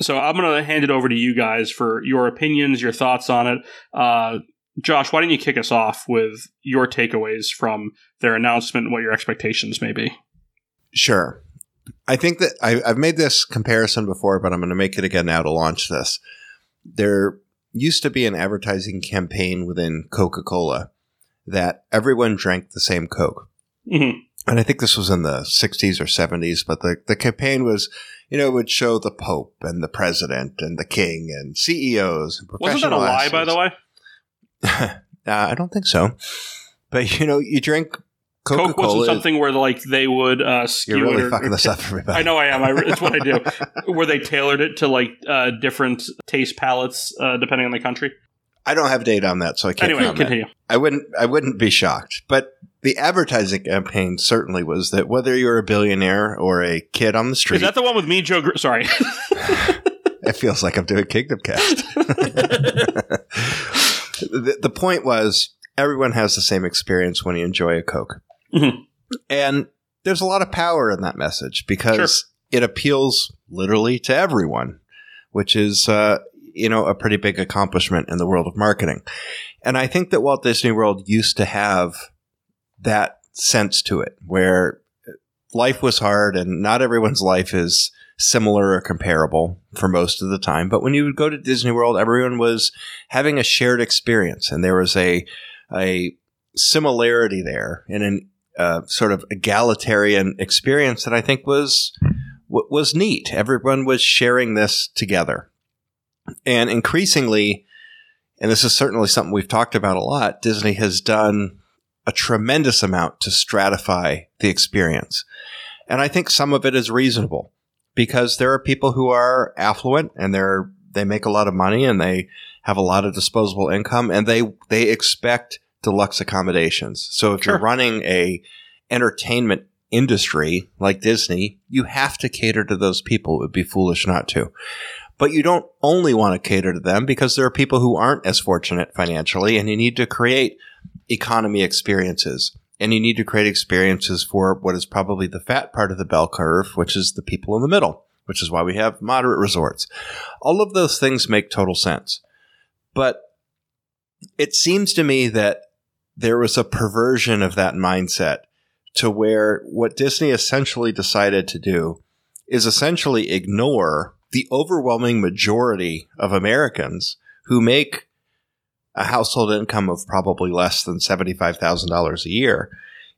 So I'm going to hand it over to you guys for your opinions, your thoughts on it. Uh, Josh, why don't you kick us off with your takeaways from their announcement and what your expectations may be? Sure. I think that I, I've made this comparison before, but I'm going to make it again now to launch this. There used to be an advertising campaign within Coca Cola that everyone drank the same Coke. Mhm. And I think this was in the 60s or 70s, but the, the campaign was, you know, it would show the Pope and the President and the King and CEOs. And Wasn't that a lie, by the way? (laughs) Uh, I don't think so. But, you know, you drink Coca Coke wasn't something where like they would uh, skew You're it really or- fucking this up for. I know I am. I, it's what I do. (laughs) where they tailored it to like uh, different taste palettes uh, depending on the country. I don't have data on that, so I can't Anyway, continue. I wouldn't I wouldn't be shocked. But the advertising campaign certainly was that whether you're a billionaire or a kid on the street, Is that the one with me, Joe? Gr- Sorry. (laughs) (laughs) it feels like I'm doing Kingdom Cast. the, the point was everyone has the same experience when you enjoy a Coke. Mhm. And there's a lot of power in that message because it appeals literally to everyone, which is, uh, you know, a pretty big accomplishment in the world of marketing. And I think that Walt Disney World used to have that sense to it where life was hard and not everyone's life is similar or comparable for most of the time. But when you would go to Disney World, everyone was having a shared experience and there was a, a similarity there and an sort of egalitarian experience that I think was was neat. Everyone was sharing this together, and increasingly, and this is certainly something we've talked about a lot. Disney has done a tremendous amount to stratify the experience, and I think some of it is reasonable because there are people who are affluent and they're they make a lot of money and they have a lot of disposable income and they they expect deluxe accommodations. So if Sure. you're running a entertainment industry like Disney, you have to cater to those people. It would be foolish not to. But you don't only want to cater to them because there are people who aren't as fortunate financially and you need to create economy experiences. And you need to create experiences for what is probably the fat part of the bell curve, which is the people in the middle, which is why we have moderate resorts. All of those things make total sense. But it seems to me that there was a perversion of that mindset to where what Disney essentially decided to do is essentially ignore the overwhelming majority of Americans who make a household income of probably less than $75,000 a year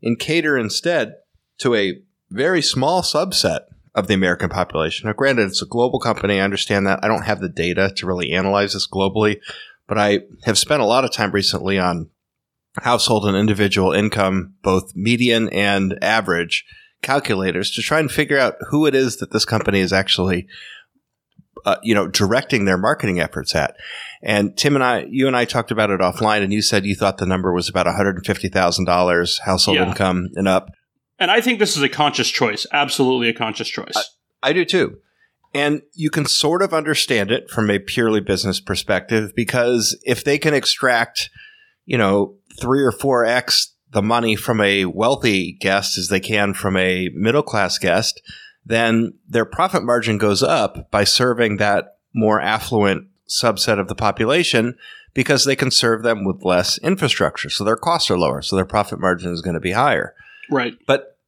and cater instead to a very small subset of the American population. Now, granted, it's a global company. I understand that. I don't have the data to really analyze this globally, but I have spent a lot of time recently on household and individual income, both median and average calculators to try and figure out who it is that this company is actually, uh, you know, directing their marketing efforts at. And Tim and I, you and I talked about it offline, and you said you thought the number was about one hundred and fifty thousand dollars household Yeah. income and up. And I think this is a conscious choice. Absolutely a conscious choice. I do too. And you can sort of understand it from a purely business perspective because if they can extract, you know, three or four X the money from a wealthy guest as they can from a middle class guest, then their profit margin goes up by serving that more affluent subset of the population because they can serve them with less infrastructure. So their costs are lower. So their profit margin is going to be higher. right. But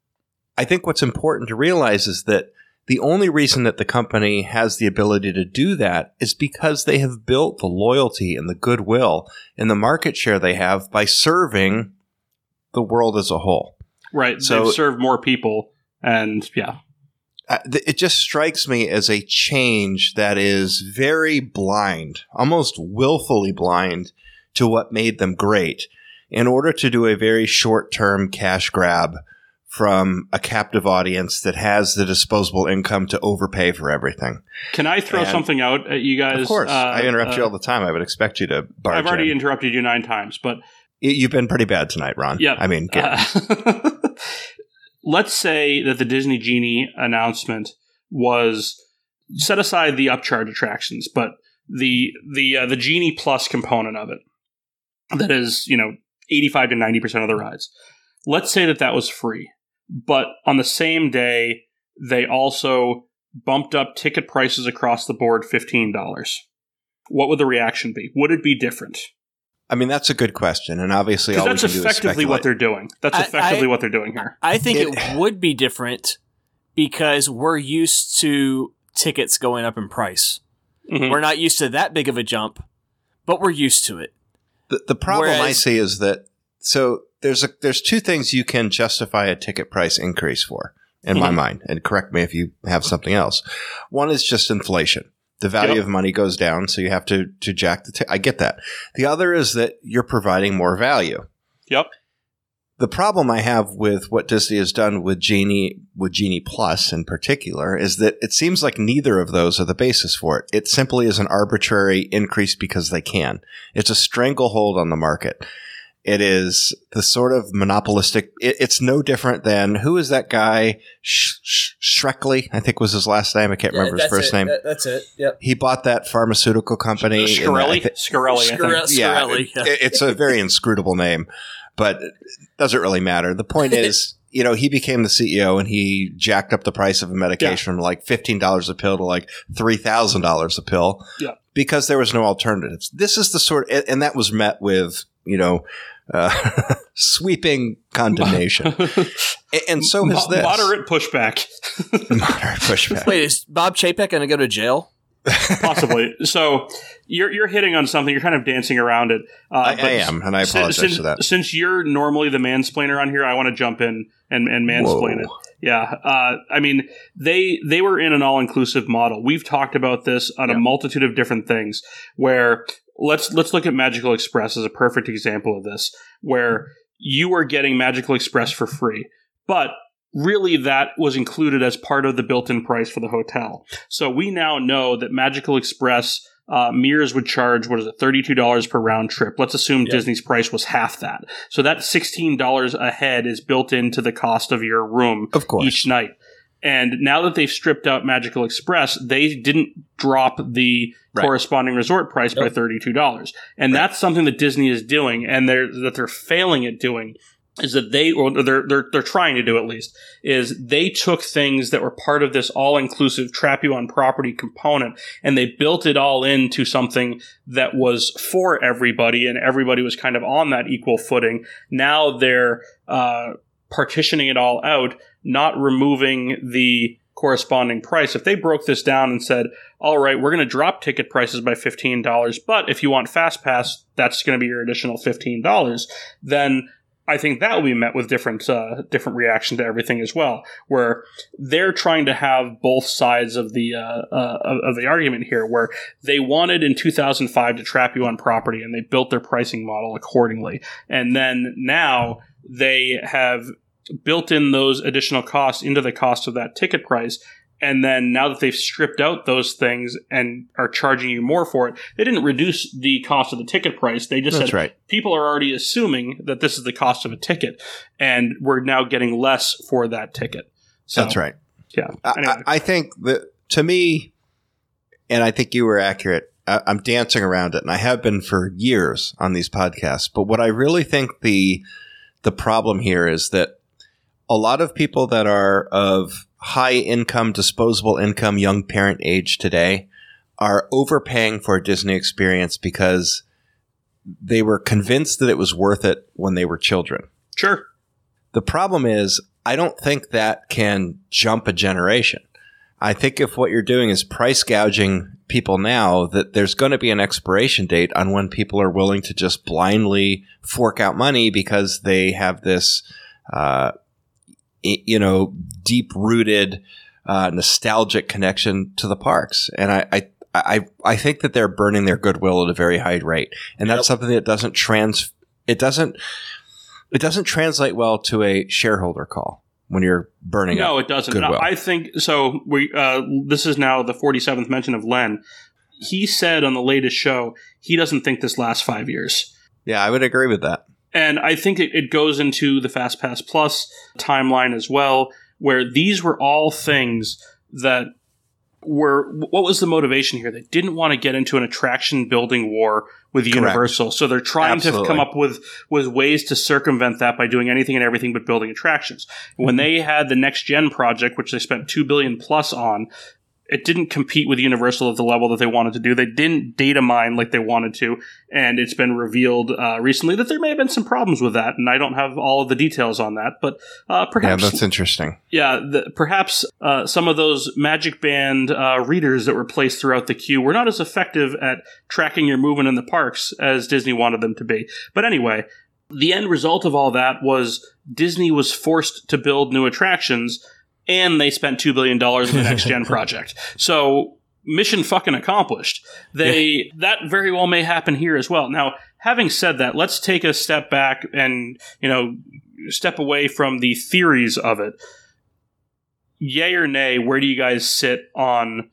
I think what's important to realize is that the only reason that the company has the ability to do that is because they have built the loyalty and the goodwill and the market share they have by serving the world as a whole. Right. So- They've served more people. And yeah. It just strikes me as a change that is very blind, almost willfully blind to what made them great in order to do a very short term cash grab from a captive audience that has the disposable income to overpay for everything. Can I throw And- something out at you guys? of course, Uh, I interrupt you uh, all the time. I would expect you to barge I've already in. interrupted you nine times, but You've been pretty bad tonight, Ron. Yeah. I mean, get- Uh, (laughs) let's say that the Disney Genie announcement was set aside the upcharge attractions, but the the uh, the Genie Plus component of it that is you know eighty five to ninety percent of the rides. Let's say that that was free, but on the same day they also bumped up ticket prices across the board fifteen dollars. What would the reaction be? Would it be different? I mean, that's a good question, and obviously, all Because we that's can do is effectively what they're doing. That's I- effectively I- what they're doing here. I think It- it, would be different because we're used to tickets going up in price. Mhm. We're not used to that big of a jump, but we're used to it. The, the problem I see is that so there's a there's two things you can justify a ticket price increase for in my Mhm. mind, and correct me if you have something else. One is just inflation. The value Yep. of money goes down, so you have to to jack the. T- I get that. The other is that you're providing more value. Yep. The problem I have with what Disney has done with Genie, with Genie Plus in particular, is that it seems like neither of those are the basis for it. It simply is an arbitrary increase because they can. It's a stranglehold on the market. It is the sort of monopolistic. It, it's no different than who is that guy? Sh- Sh- Shrekley, I think was his last name. I can't remember his first it. name. That- that's it. Yep. He bought that pharmaceutical company. Uh, and I Scarelli, thi- Scarelli, I think. Scarelli. yeah, Scarelli, it- yeah. it- it's a very inscrutable name, but it doesn't really matter. The point (laughs) is, you know, he became the CEO and he jacked up the price of a medication from like fifteen dollars a pill to like three thousand dollars a pill, Yeah. because there was no alternatives. This is the sort, and- and that was met with you know. Uh, (laughs) sweeping condemnation, (laughs) and so has Mo- this Moderate pushback, (laughs) moderate pushback. Wait, is Bob Chapek going to go to jail? possibly. so you're you're hitting on something. You're kind of dancing around it. Uh, I, but I am, and I apologize since, for that. Since you're normally the mansplainer on here, I want to jump in and, and mansplain Whoa. it. Yeah, uh, I mean they they were in an all inclusive model. We've talked about this on a multitude of different things. Where let's let's look at Magical Express as a perfect example of this, where you are getting Magical Express for free, but really that was included as part of the built-in price for the hotel. So we now know that Magical Express uh, Mears would charge what is it, thirty-two dollars per round trip. Let's assume Yeah. Disney's price was half that. So that sixteen dollars a head is built into the cost of your room Of course, each night. And now that they've stripped out Magical Express, they didn't drop the Right. corresponding resort price by thirty-two dollars, and that's something that Disney is doing, and they're that they're failing at doing is that they or they're they're they're trying to do at least is they took things that were part of this all-inclusive trap you on property component and they built it all into something that was for everybody and everybody was kind of on that equal footing. Now they're uh, partitioning it all out not removing the corresponding price. If they broke this down and said all right we're going to drop ticket prices by $15 but if you want fast pass that's going to be your additional $15 then I think that will be met with different uh, different reaction to everything as well, where they're trying to have both sides of the uh, uh, of, of the argument here, where they wanted in 2005 to trap you on property, and they built their pricing model accordingly, and then now they have built in those additional costs into the cost of that ticket price. And then now that they've stripped out those things and are charging you more for it, they didn't reduce the cost of the ticket price. They just that's said, right. people are already assuming that this is the cost of a ticket, and we're now getting less for that ticket. So, That's right. Yeah. I, Anyway. I I think that to me, and I think you were accurate. I, I'm dancing around it, and I have been for years on these podcasts. But what I really think the the problem here is that a lot of people that are of high income, disposable income, young parent age today are overpaying for a Disney experience because they were convinced that it was worth it when they were children. Sure. The problem is, I don't think that can jump a generation. I think if what you're doing is price gouging people now, that there's going to be an expiration date on when people are willing to just blindly fork out money because they have this, uh, you know, deep rooted, uh, nostalgic connection to the parks. And I, I, I, I think that they're burning their goodwill at a very high rate. And that's Yep. something that doesn't trans, it doesn't, it doesn't translate well to a shareholder call when you're burning No, it doesn't. Goodwill. I think so. We uh, this is now the 47th mention of Len. He said on the latest show he doesn't think this lasts five years. Yeah, I would agree with that. And I think it, it goes into the FastPass Plus timeline as well, where these were all things that were what was the motivation here? They didn't want to get into an attraction building war with Correct. Universal, so they're trying to come up with with ways to circumvent that by doing anything and everything but building attractions. When mm-hmm. they had the next gen project, which they spent two billion plus on, it didn't compete with Universal at the level that they wanted to do. They didn't data mine like they wanted to, and it's been revealed uh, recently that there may have been some problems with that, and I don't have all of the details on that. But uh, Yeah, that's interesting. yeah, the, perhaps uh, some of those Magic Band uh, readers that were placed throughout the queue were not as effective at tracking your movement in the parks as Disney wanted them to be. But anyway, the end result of all that was Disney was forced to build new attractions, and they spent two billion dollars on the next gen (laughs) project. So mission fucking accomplished. They that very well may happen here as well. Now, having said that, let's take a step back and you know step away from the theories of it. Yay or nay? Where do you guys sit on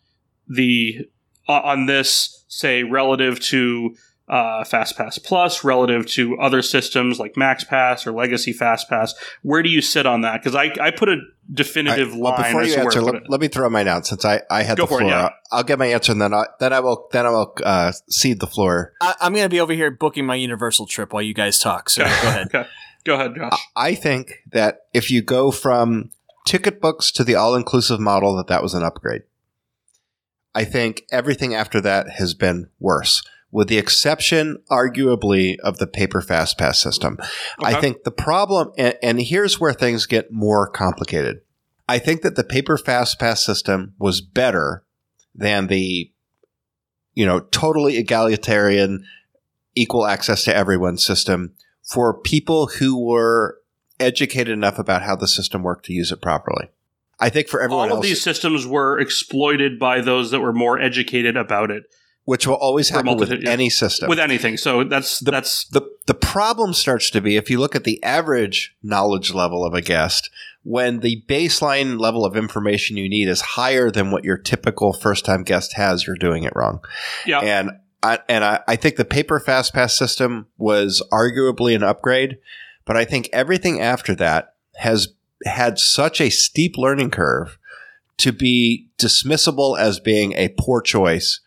the uh, on this? Say relative to uh, FastPass Plus relative to other systems like MaxPass or Legacy FastPass? Where do you sit on that? Because I, I put a definitive I, well, line before as you answer, let, let me throw mine out since I, I had Go the for it, floor. yeah. I'll get my answer and then I, then I will then I will uh, cede the floor. I, I'm going to be over here booking my Universal trip while you guys talk. So go ahead. (laughs) Okay. Go ahead, Josh. I think that if you go from ticket books to the all inclusive model, that that was an upgrade. I think everything after that has been worse, with the exception, arguably, of the paper fast pass system. I think the problem, and, and here's where things get more complicated. I think that the paper fast pass system was better than the, you know, totally egalitarian, equal access to everyone system for people who were educated enough about how the system worked to use it properly. I think for everyone All of else, these systems were exploited by those that were more educated about it which will always happen with yeah. any system. with anything. So that's The- that's the the problem starts to be if you look at the average knowledge level of a guest when the baseline level of information you need is higher than what your typical first time guest has you're doing it wrong yeah. and I, and I, I think the paper fast pass system was arguably an upgrade but i think everything after that has had such a steep learning curve to be dismissible as being a poor choice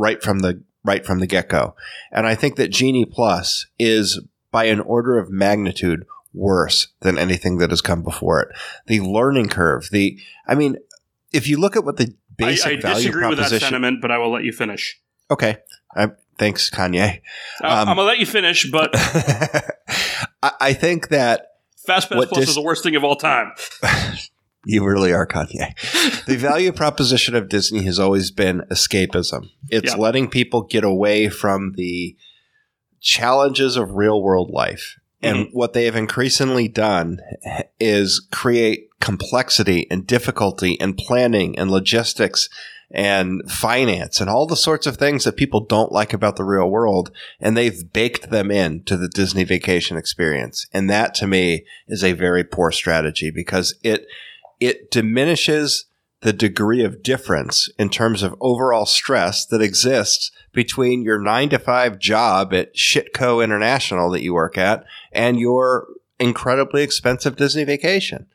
right from the right from the get-go and I think that Genie Plus is by an order of magnitude worse than anything that has come before it. The learning curve, the I mean, if you look at what the I, basic I value disagree with that sentiment, but I will let you finish. okay, I, thanks, Kanye. Uh, Um, I'm gonna let you finish, but (laughs) I, I think that Fast Pass Plus dis- is the worst thing of all time. (laughs) You really are Kanye. (laughs) the value proposition of Disney has always been escapism. It's Yeah. letting people get away from the challenges of real world life. And mm-hmm. what they have increasingly done is create complexity and difficulty and planning and logistics and finance and all the sorts of things that people don't like about the real world. And they've baked them in to the Disney vacation experience. And that to me is a very poor strategy because it, it diminishes the degree of difference in terms of overall stress that exists between your nine to five job at Shitco International that you work at and your incredibly expensive Disney vacation.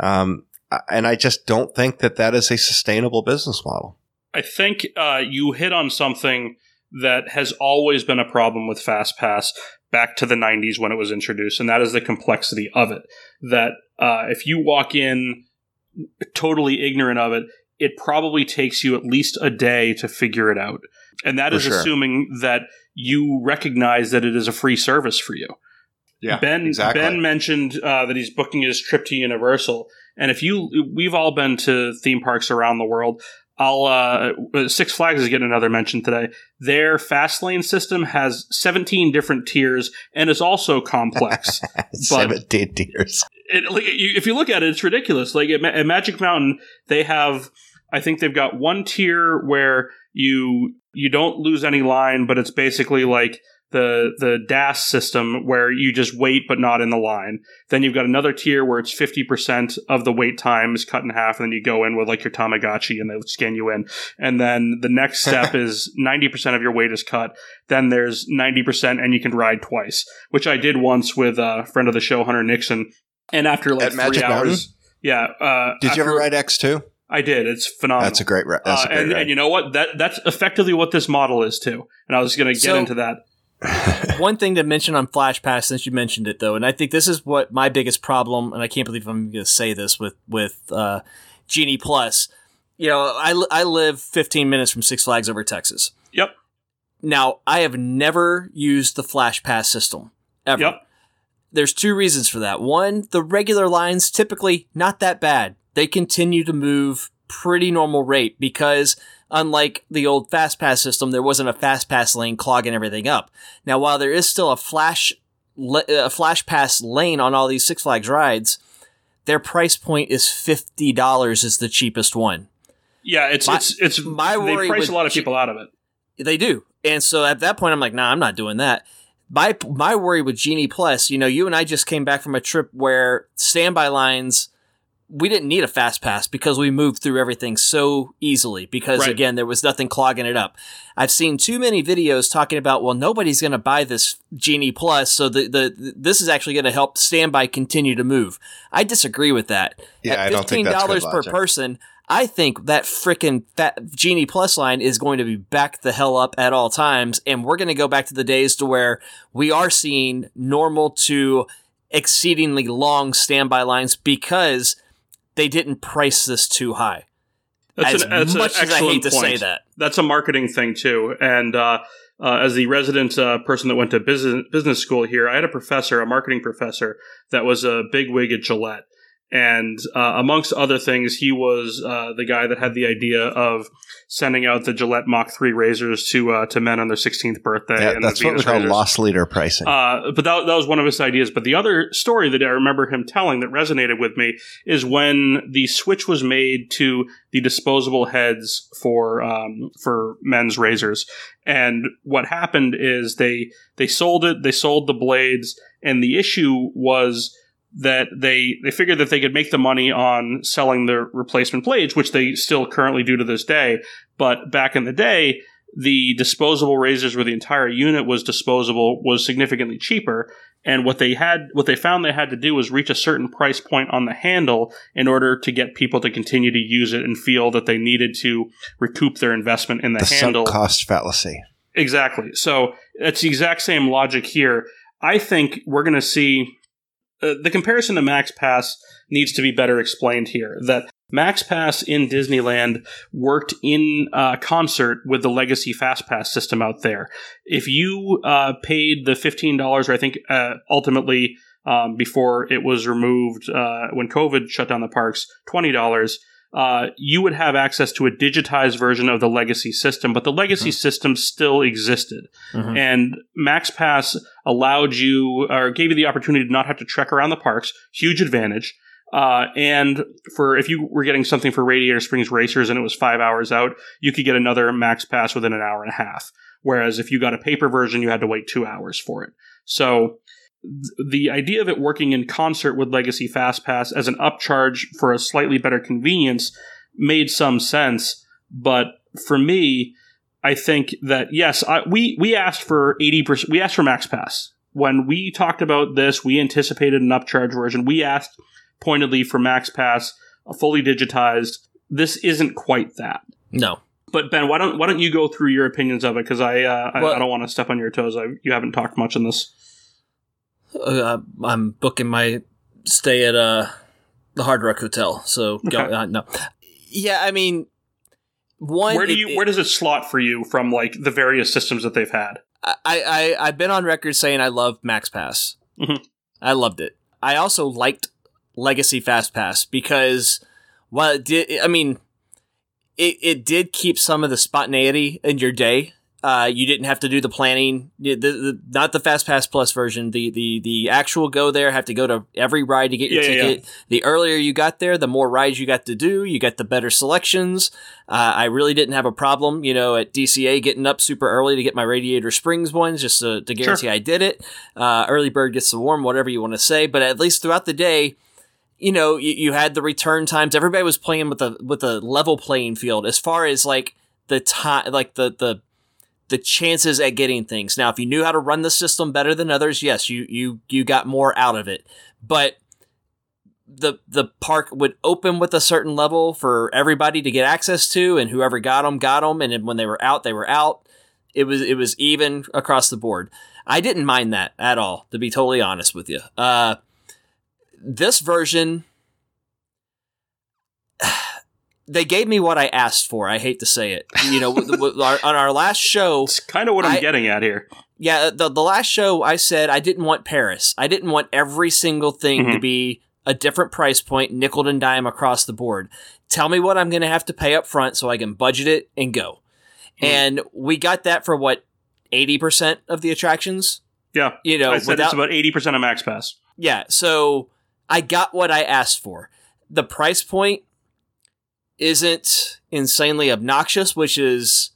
Um, and I just don't think that that is a sustainable business model. I think uh, you hit on something that has always been a problem with FastPass back to the 90s when it was introduced, and that is the complexity of it. That uh, if you walk in totally ignorant of it, it probably takes you at least a day to figure it out. And that For is sure. assuming that you recognize that it is a free service for you. Yeah, ben exactly. Ben mentioned uh, that he's booking his trip to Universal, and if you, we've all been to theme parks around the world. I'll uh, Six Flags is getting another mention today. Their fast lane system has 17 different tiers and is also complex. (laughs) Seventeen tiers. it, like, you, if you look at it, it's ridiculous. Like at, Ma- at Magic Mountain, they have, I think they've got one tier where you you don't lose any line, but it's basically like the the DAS system where you just wait but not in the line. Then you've got another tier where it's fifty percent of the wait time is cut in half, and then you go in with like your Tamagotchi and they scan you in. And then the next (laughs) step is ninety percent of your wait is cut. Then there's ninety percent, and you can ride twice, which I did once with a friend of the show, Hunter Nixon. And after like At three Magic hours, Mountain? yeah. Uh, Did you ever ride X two? I did. It's phenomenal. That's a great. ri- That's Uh, a great and, ride. and you know what? That that's effectively what this model is too. And I was going to get So- into that. (laughs) One thing to mention on Flash Pass, since you mentioned it though, and I think this is what my biggest problem, and I can't believe I'm going to say this with with uh, Genie Plus. You know, I, I live 15 minutes from Six Flags over Texas. Yep. Now, I have never used the Flash Pass system ever. Yep. There's two reasons for that. One, the regular lines typically not that bad. They continue to move pretty normal rate because unlike the old fast pass system, there wasn't a fast pass lane clogging everything up. Now, while there is still a flash le- uh, a flash pass lane on all these Six Flags rides, their price point is fifty dollars is the cheapest one. Yeah, it's My- it's it's my they worry price a lot of G- people out of it. They do. And so at that point, I'm like, nah, I'm not doing that. My, my worry with Genie Plus, you know, you and I just came back from a trip where standby lines we didn't need a fast pass because we moved through everything so easily because Right. again there was nothing clogging it up. I've seen too many videos talking about well nobody's going to buy this Genie Plus so the the this is actually going to help standby continue to move. I disagree with that. Yeah, At I don't think that's good $15 per person, I think that frickin' fat Genie Plus line is going to be back the hell up at all times, and we're going to go back to the days to where we are seeing normal to exceedingly long standby lines because they didn't price this too high. That's as an, that's much as I hate to say that. That's a marketing thing too. And uh, uh, as the resident uh, person that went to business business school here, I had a professor, a marketing professor, that was a big wig at Gillette. And uh, amongst other things, he was uh, the guy that had the idea of sending out the Gillette Mach 3 razors to uh, to men on their 16th birthday. Yeah, and that's what we call razors. loss leader pricing. Uh, but that, that was one of his ideas. But the other story that I remember him telling that resonated with me is when the switch was made to the disposable heads for um, for men's razors. And what happened is they they sold it, they sold the blades, and the issue was that they they figured that they could make the money on selling the replacement blades, which they still currently do to this day. But back in the day, the disposable razors where the entire unit was disposable was significantly cheaper. And what they had, what they found they had to do was reach a certain price point on the handle in order to get people to continue to use it and feel that they needed to recoup their investment in the, the handle. cost fallacy. Exactly. So it's the exact same logic here. I think we're going to see uh, the comparison to Max Pass needs to be better explained here. That Max Pass in Disneyland worked in uh, concert with the legacy Fast Pass system out there. If you uh, paid the fifteen dollars, or I think uh, ultimately um, before it was removed uh, when COVID shut down the parks, twenty dollars. Uh, you would have access to a digitized version of the legacy system, but the legacy system still existed. Mhm. And MaxPass allowed you or gave you the opportunity to not have to trek around the parks. Huge advantage. Uh, and for if you were getting something for Radiator Springs Racers and it was five hours out, you could get another Max Pass within an hour and a half. Whereas if you got a paper version, you had to wait two hours for it. So the idea of it working in concert with Legacy FastPass as an upcharge for a slightly better convenience made some sense. But for me, I think that yes, I, we we asked for eighty percent. We asked for Max Pass when we talked about this. We anticipated an upcharge version. We asked pointedly for Max Pass, a fully digitized. This isn't quite that. No. But Ben, why don't why don't you go through your opinions of it? Because I, uh, I Well- I don't want to step on your toes. I, you haven't talked much on this. Uh, I'm booking my stay at uh, the Hard Rock Hotel. So go, Okay. uh, no. Yeah, I mean, one. Where do it- you it- where does it slot for you from like the various systems that they've had? I, I I've been on record saying I love Max Pass. Mhm. I loved it. I also liked Legacy Fast Pass because while it did, I mean, it it did keep some of the spontaneity in your day. Uh, you didn't have to do the planning. The, the, not the Fast Pass Plus version. The the the actual go there. Have to go to every ride to get your Yeah, yeah, ticket. The earlier you got there, the more rides you got to do. You got the better selections. Uh, I really didn't have a problem, you know, at DCA getting up super early to get my Radiator Springs ones just to, to guarantee I did it. Uh, early bird gets the worm, whatever you want to say. But at least throughout the day, you know, you, you had the return times. Everybody was playing with a with a level playing field as far as like the time, like the the the chances at getting things. Now, if you knew how to run the system better than others, yes, you you you got more out of it. But the the park would open with a certain level for everybody to get access to, and whoever got them got them, and when they were out, they were out. It was it was even across the board. I didn't mind that at all, to be totally honest with you. Uh, this version, (sighs) they gave me what I asked for. I hate to say it. You know, our, on our last show, It's kind of what I'm I- getting at here. yeah, the the last show I said I didn't want Paris. I didn't want every single thing to Mhm. be a different price point, nickel and dime across the board. Tell me what I'm going to have to pay up front so I can budget it and go. Mhm. And we got that for what 80% of the attractions, Yeah, you know, I said without it's about eighty percent of Max Pass. yeah, so I got what I asked for. The price point isn't insanely obnoxious, which is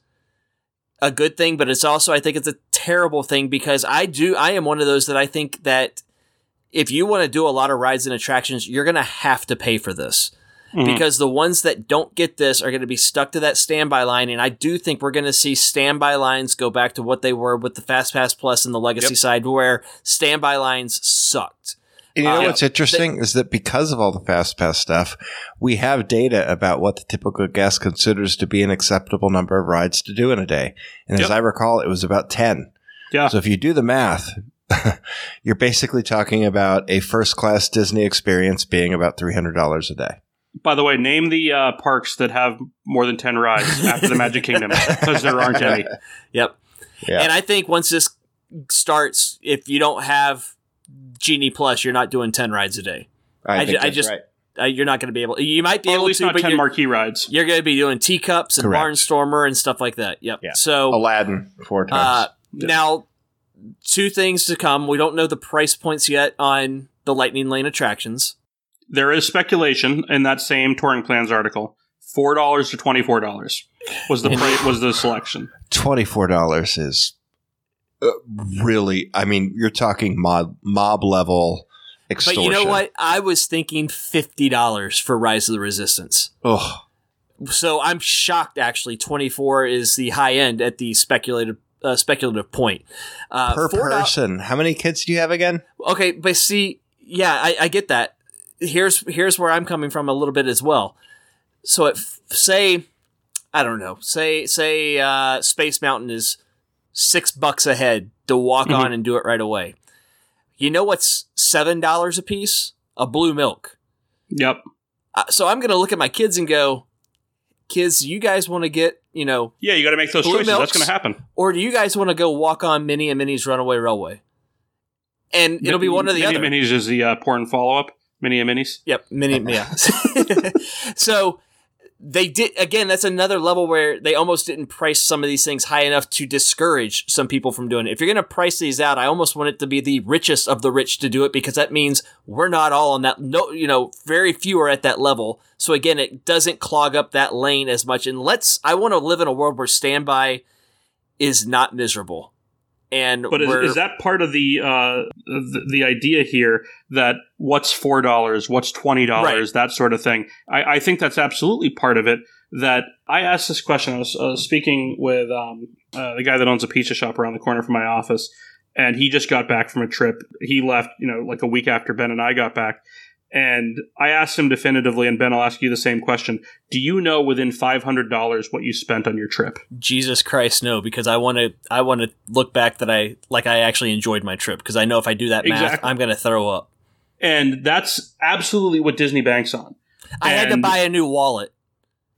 a good thing, but it's also I think it's a terrible thing because I do I am one of those that I think that if you want to do a lot of rides and attractions, you're going to have to pay for this. Mhm. Because the ones that don't get this are going to be stuck to that standby line. And I do think we're going to see standby lines go back to what they were with the Fast Pass Plus and the Legacy Yep. side, where standby lines sucked. And you know Uh, what's interesting is that because of all the fast pass stuff, we have data about what the typical guest considers to be an acceptable number of rides to do in a day. And as I recall, it was about 10. Yeah. So if you do the math, (laughs) you're basically talking about a first class Disney experience being about $300 a day. By the way, name the uh, parks that have more than 10 rides after the Magic Kingdom, because there aren't any. (laughs) Yep. Yeah. And I think once this starts, if you don't have Genie Plus, you're not doing 10 rides a day. I ju- think I that's just- right. Uh, you're not going to be able. You might be Or at able least to, not but 10 you're, marquee rides. you're going to be doing teacups and Correct. Barnstormer and stuff like that. Yep. Yeah. So Aladdin four uh, times. now, two things to come. We don't know the price points yet on the Lightning Lane attractions. There is speculation in that same touring plans article. Four dollars to twenty four dollars was the (laughs) pri- was the selection. $24 is uh, really, I mean, you're talking mob, mob level extortion. But you know what? I was thinking fifty dollars for Rise of the Resistance. Ugh. So I'm shocked. Actually, twenty four is the high end at the speculative uh, speculative point. Uh, per $4 person. How many kids do you have again? Okay, but see, yeah, I, I get that. Here's here's where I'm coming from a little bit as well. So, it, say, I don't know, say say uh, Space Mountain is six bucks a head to walk Mhm. on and do it right away. You know what's seven dollars a piece? A blue milk. Yep. Uh, so I'm gonna look at my kids and go, kids, you guys want to get you know, Yeah, you got to make those choices. That's going to happen. or do you guys want to go walk on Minnie and Minnie's Runaway Railway? And it'll be one or the Mini other. Minis is the uh, porn follow up. Mini and Minis. Yep, mini yeah. (laughs) (laughs) so they did again. That's another level where they almost didn't price some of these things high enough to discourage some people from doing it. If you're going to price these out, I almost want it to be the richest of the rich to do it because that means we're not all on that. No, you know, very few are at that level. So again, it doesn't clog up that lane as much. And let's. I want to live in a world where standby is not miserable. And But is, is that part of the, uh, the the idea here that what's four dollars, what's twenty dollars, that sort of thing? I, I think that's absolutely part of it. That I asked this question. I was uh, speaking with um, uh, the guy that owns a pizza shop around the corner from my office, and he just got back from a trip. He left, you know, like a week after Ben and I got back. And I asked him definitively, and Ben, I'll ask you the same question. Do you know within five hundred dollars what you spent on your trip? Jesus Christ, no, because I want to. I want to look back that I like. I actually enjoyed my trip because I know if I do that math, Exactly. I'm going to throw up. And that's absolutely what Disney banks on. I had to buy a new wallet.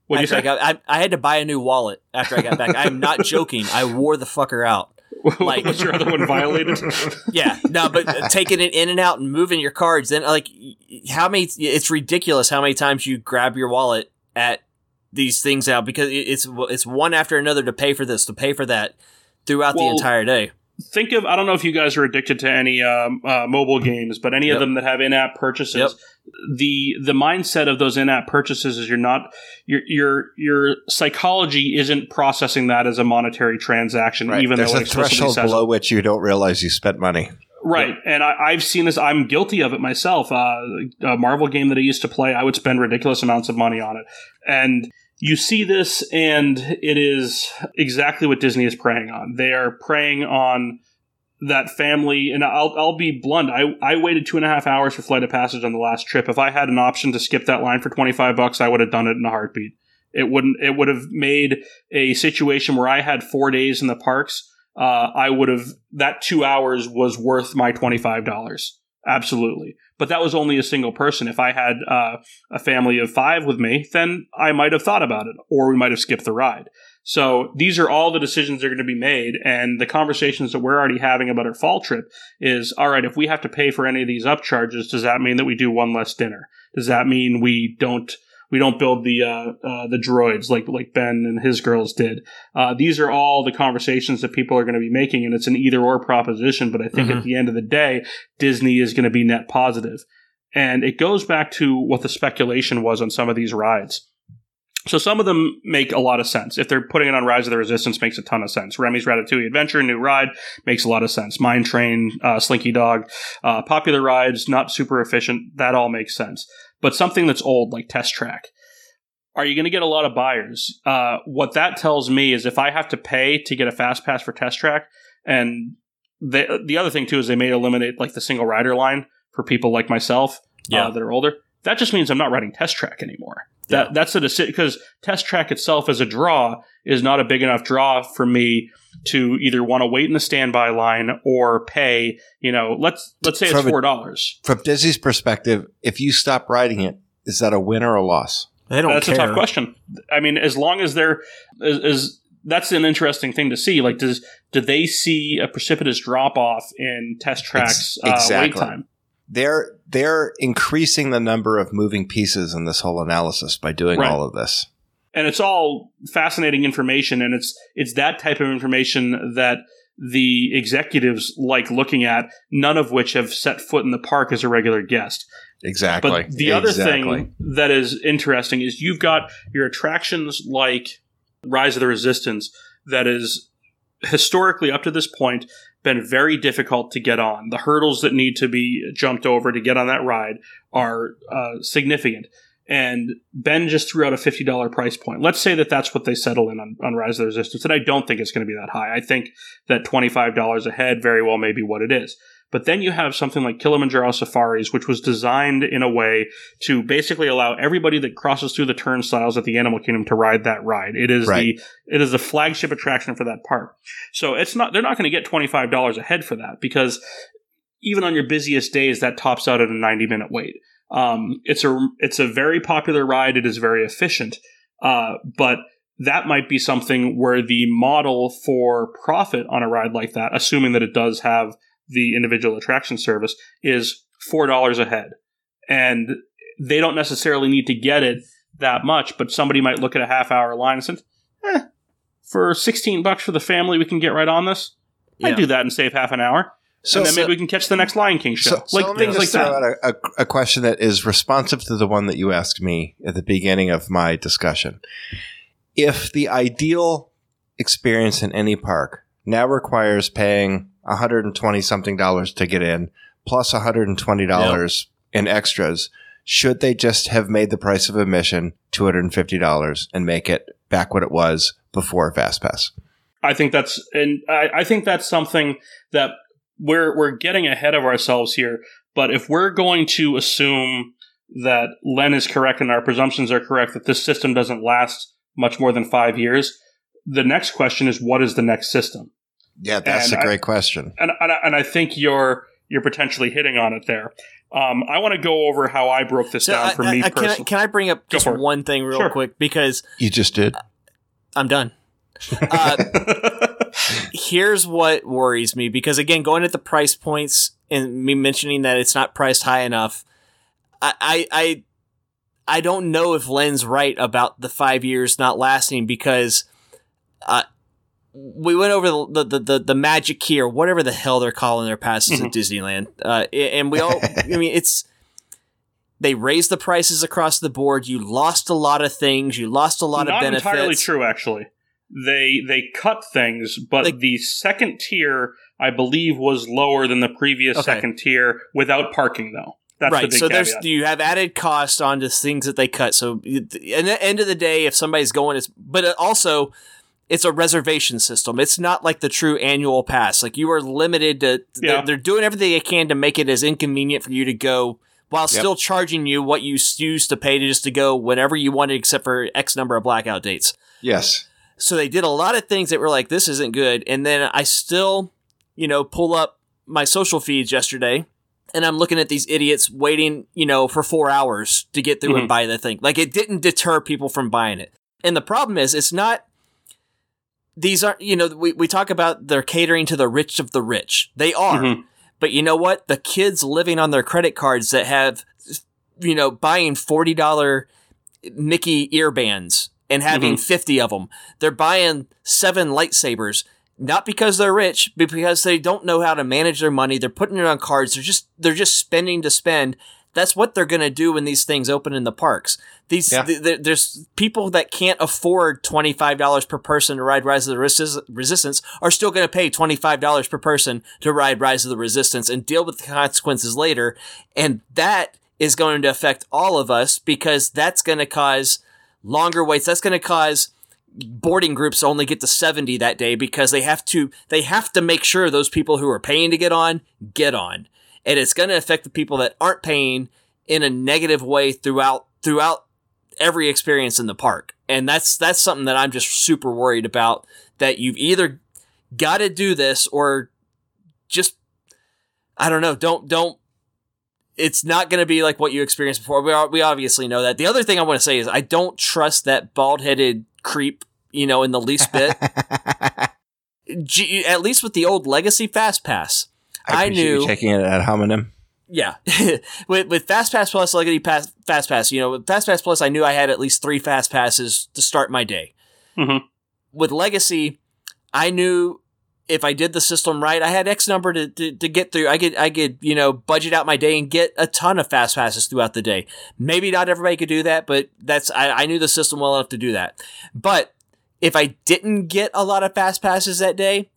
What do you after I, say? got, I, I had to buy a new wallet after I got back. I'm not (laughs) joking. I wore the fucker out. (laughs) like- was your other one violated? (laughs) Yeah, no, but taking it in and out and moving your cards, then like how many? It's ridiculous how many times you grab your wallet at these things out because it's it's one after another to pay for this, to pay for that throughout the entire day. Think of I don't know if you guys are addicted to any um, uh, mobile games, but any Yep. of them that have in-app purchases. Yep. The the mindset of those in-app purchases is you're not your your your psychology isn't processing that as a monetary transaction, Right. even There's though a threshold says it. below which you don't realize you spent money. Right, and I, I've seen this. I'm guilty of it myself. Uh, a Marvel game that I used to play, I would spend ridiculous amounts of money on it, and you see this, and it is exactly what Disney is preying on. They are preying on that family, and I'll I'll be blunt. I I waited two and a half hours for Flight of Passage on the last trip. If I had an option to skip that line for twenty five bucks, I would have done it in a heartbeat. It wouldn't. It would have made a situation where I had four days in the parks uh, I would have that two hours was worth my twenty five dollars. Absolutely, but that was only a single person. If I had uh, a family of five with me, then I might have thought about it, or we might have skipped the ride. So these are all the decisions that are going to be made, and the conversations that we're already having about our fall trip is: all right, if we have to pay for any of these upcharges, does that mean that we do one less dinner? Does that mean we don't? We don't build the uh, uh, the droids like like Ben and his girls did. Uh, these are all the conversations that people are going to be making, and it's an either or proposition. But I think Mhm. at the end of the day, Disney is going to be net positive. And it goes back to what the speculation was on some of these rides. So some of them make a lot of sense. If they're putting it on Rise of the Resistance, makes a ton of sense. Remy's Ratatouille Adventure, new ride, makes a lot of sense. Mine Train, uh, Slinky Dog, uh, popular rides, not super efficient. That all makes sense. But something that's old, like Test Track, are you going to get a lot of buyers? Uh, what that tells me is if I have to pay to get a fast pass for Test Track, and the the other thing too is they may eliminate like the single rider line for people like myself Yeah. uh, that are older. That just means I'm not riding Test Track anymore. Yeah. That that's a decision because Test Track itself as a draw is not a big enough draw for me to either want to wait in the standby line or pay. You know, let's let's say it's From a- four dollars. From Disney's perspective, if you stop riding it, is that a win or a loss? They don't That's care. a tough question. I mean, as long as they're is, is that's an interesting thing to see. Like, does do they see a precipitous drop off in test tracks Ex- uh, wait time? They're they're increasing the number of moving pieces in this whole analysis by doing Right. all of this. and it's all fascinating information and it's it's that type of information that the executives like looking at none of which have set foot in the park as a regular guest Exactly. but the other thing that is interesting is you've got your attractions like rise of the resistance that is historically up to this point been very difficult to get on the hurdles that need to be jumped over to get on that ride are uh, significant and Ben just threw out a $50 price point. Let's say that that's what they settle in on, on Rise of the Resistance. And I don't think it's going to be that high. I think that $25 a head very well may be what it is. But then you have something like Kilimanjaro Safaris, which was designed in a way to basically allow everybody that crosses through the turnstiles at the Animal Kingdom to ride that ride. It is Right. the it is the flagship attraction for that park. So it's not they're not going to get $25 a head for that because even on your busiest days that tops out at a 90 minute wait. Um, it's a it's a very popular ride. It is very efficient, uh, but that might be something where the model for profit on a ride like that, assuming that it does have the individual attraction service, is four dollars a head, and they don't necessarily need to get it that much. But somebody might look at a half hour line and say, eh, "For sixteen bucks for the family, we can get right on this." Yeah. I'd do that and save half an hour, So, and then so- maybe we can catch the next Lion King show, so, so like me things like that. out a, a, a question that is responsive to the one that you asked me at the beginning of my discussion. If the ideal experience in any park now requires paying 120 something dollars to get in, plus 120 dollars in extras, should they just have made the price of admission 250 dollars and make it back what it was before FastPass? I think that's and I, I think that's something that we're we're getting ahead of ourselves here. But if we're going to assume that Len is correct and our presumptions are correct that this system doesn't last much more than five years, the next question is what is the next system? Yeah, that's And a I- great question. And and I, and I think you're you're potentially hitting on it there. Um, I want to go over how I broke this So down I- for I- me I- can, I, can I bring up Go just for it. one thing real Sure. quick because You just did. I'm done. (laughs) Uh, (laughs) here's what worries me because again, going at the price points and me mentioning that it's not priced high enough, I I I, I don't know if Len's right about the five years not lasting because uh, we went over the the, the the magic key or whatever the hell they're calling their passes at Disneyland, uh, and we all (laughs) I mean it's. They raised the prices across the board. You lost a lot of things. You lost a lot Not of benefits. That's entirely true, actually. They they cut things, but Like- the second tier, I believe, was lower than the previous Okay. second tier without parking, though. That's the right. big So there's you have added cost onto things that they cut. So at the end of the day, if somebody's going, it's but also it's a reservation system. It's not like the true annual pass. Like you are limited to. Yeah. They're, they're doing everything they can to make it as inconvenient for you to go. While still charging you what you used to pay to just to go whenever you wanted, except for X number of blackout dates. Yes. So they did a lot of things that were like, this isn't good. And then I still, you know, pull up my social feeds yesterday and I'm looking at these idiots waiting, you know, for four hours to get through and Mhm. buy the thing. Like it didn't deter people from buying it. And the problem is, it's not, these aren't, you know, we, we talk about they're catering to the rich of the rich. They are. Mhm. But you know what? The kids living on their credit cards that have, you know, buying $40 Mickey earbands and having 50 of them. They're buying seven lightsabers, not because they're rich, but because they don't know how to manage their money. They're putting it on cards. They're just, they're just spending to spend. That's what they're going to do when these things open in the parks. These Yeah. th- th- there's people that can't afford twenty five dollars per person to ride Rise of the Resist- Resistance are still going to pay twenty five dollars per person to ride Rise of the Resistance and deal with the consequences later, and that is going to affect all of us because that's going to cause longer waits. That's going to cause boarding groups only get to 70 that day because they have to they have to make sure those people who are paying to get on get on and it's going to affect the people that aren't paying in a negative way throughout throughout every experience in the park and that's that's something that I'm just super worried about that you've either got to do this or just I don't know don't don't it's not going to be like what you experienced before. We are, we obviously know that. The other thing I want to say is I don't trust that bald headed creep, you know, in the least bit. (laughs) G- at least with the old Legacy Fast Pass, I, appreciate you knew. taking it ad hominem. yeah, (laughs) with with Fast Pass Plus, Legacy Pass, Fast Pass, you know, with Fast Pass Plus, I knew I had at least three Fast Passes to start my day. Mhm. With Legacy, I knew if I did the system right, I had X number to, to, to get through. I could, I could, you know, budget out my day and get a ton of fast passes throughout the day. Maybe not everybody could do that, but that's, I, I knew the system well enough to do that. But if I didn't get a lot of fast passes that day,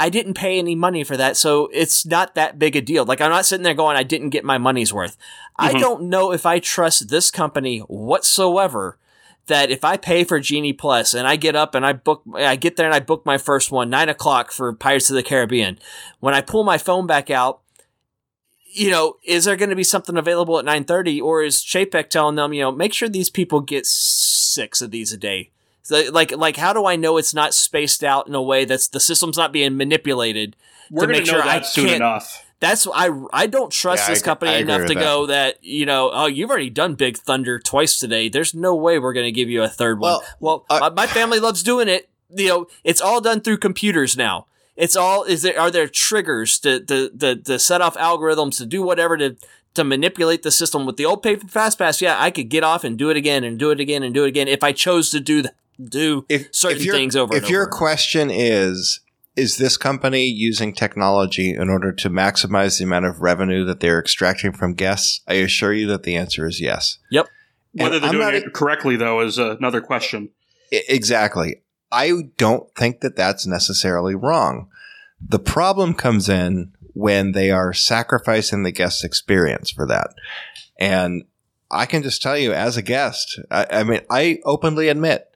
I didn't pay any money for that. So it's not that big a deal. Like I'm not sitting there going, I didn't get my money's worth. I Mhm. don't know if I trust this company whatsoever that if I pay for Genie Plus and I get up and I book, I get there and I book my first one, nine o'clock for Pirates of the Caribbean. When I pull my phone back out, you know, is there going to be something available at 9:30 or is Chapek telling them, you know, make sure these people get six of these a day? So, like, like, how do I know it's not spaced out in a way that's the system's not being manipulated? We're to make know sure I soon can't- enough. That's I I don't trust Yeah, this agree- company I agree enough to that. go that you know oh you've already done Big Thunder twice today. There's no way we're going to give you a third one. Well, Well, I- my, my family loves doing it. You know, it's all done through computers now. It's all is there are there triggers to to to, to set off algorithms to do whatever to to manipulate the system with the old paper fast pass. Yeah, I could get off and do it again and do it again and do it again if I chose to do th- do If, certain if your- things over. If and your over. question is, is this company using technology in order to maximize the amount of revenue that they're extracting from guests? I assure you that the answer is yes. Yep. Whether they're I'm doing not it correctly, though, is another question. Exactly. I don't think that that's necessarily wrong. The problem comes in when they are sacrificing the guest experience for that. And I can just tell you, as a guest, I, I mean, I openly admit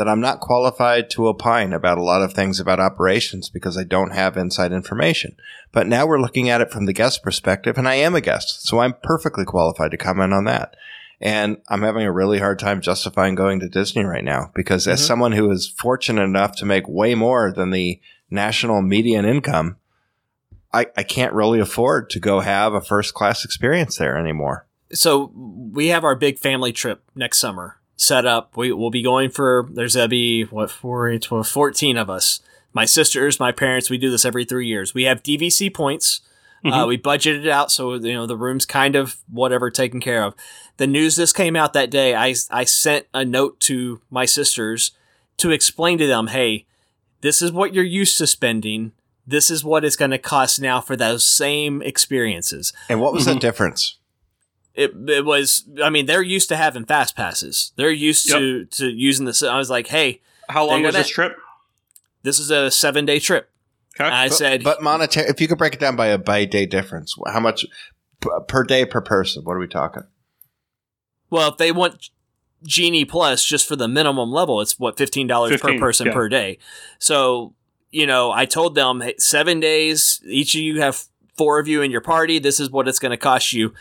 that I'm not qualified to opine about a lot of things about operations because I don't have inside information. But now we're looking at it from the guest perspective, and I am a guest, so I'm perfectly qualified to comment on that. And I'm having a really hard time justifying going to Disney right now because, as Mhm. someone who is fortunate enough to make way more than the national median income, I, I can't really afford to go have a first class experience there anymore. so we have our big family trip next summer set up. We will be going for there's gonna be what four, eight, 12, 14 of us. My sisters, my parents. We do this every three years. We have DVC points. Uh, Mhm. we budgeted it out so you know the room's kind of whatever taken care of. The news this came out that day. I I sent a note to my sisters to explain to them, hey, this is what you're used to spending. This is what it's going to cost now for those same experiences And what was Mhm. the difference? It, it was i mean they're used to having fast passes they're used Yep. to to using this i was like hey How long They're was this trip? this is a seven day trip Okay. i But- said but monetary. If you could break it down by a by day difference, how much per day per person? What are we talking? well if they want genie plus just for the minimum level it's what $15 per person yeah. per day so you know i told them hey, seven days each of you have four of you in your party this is what it's going to cost you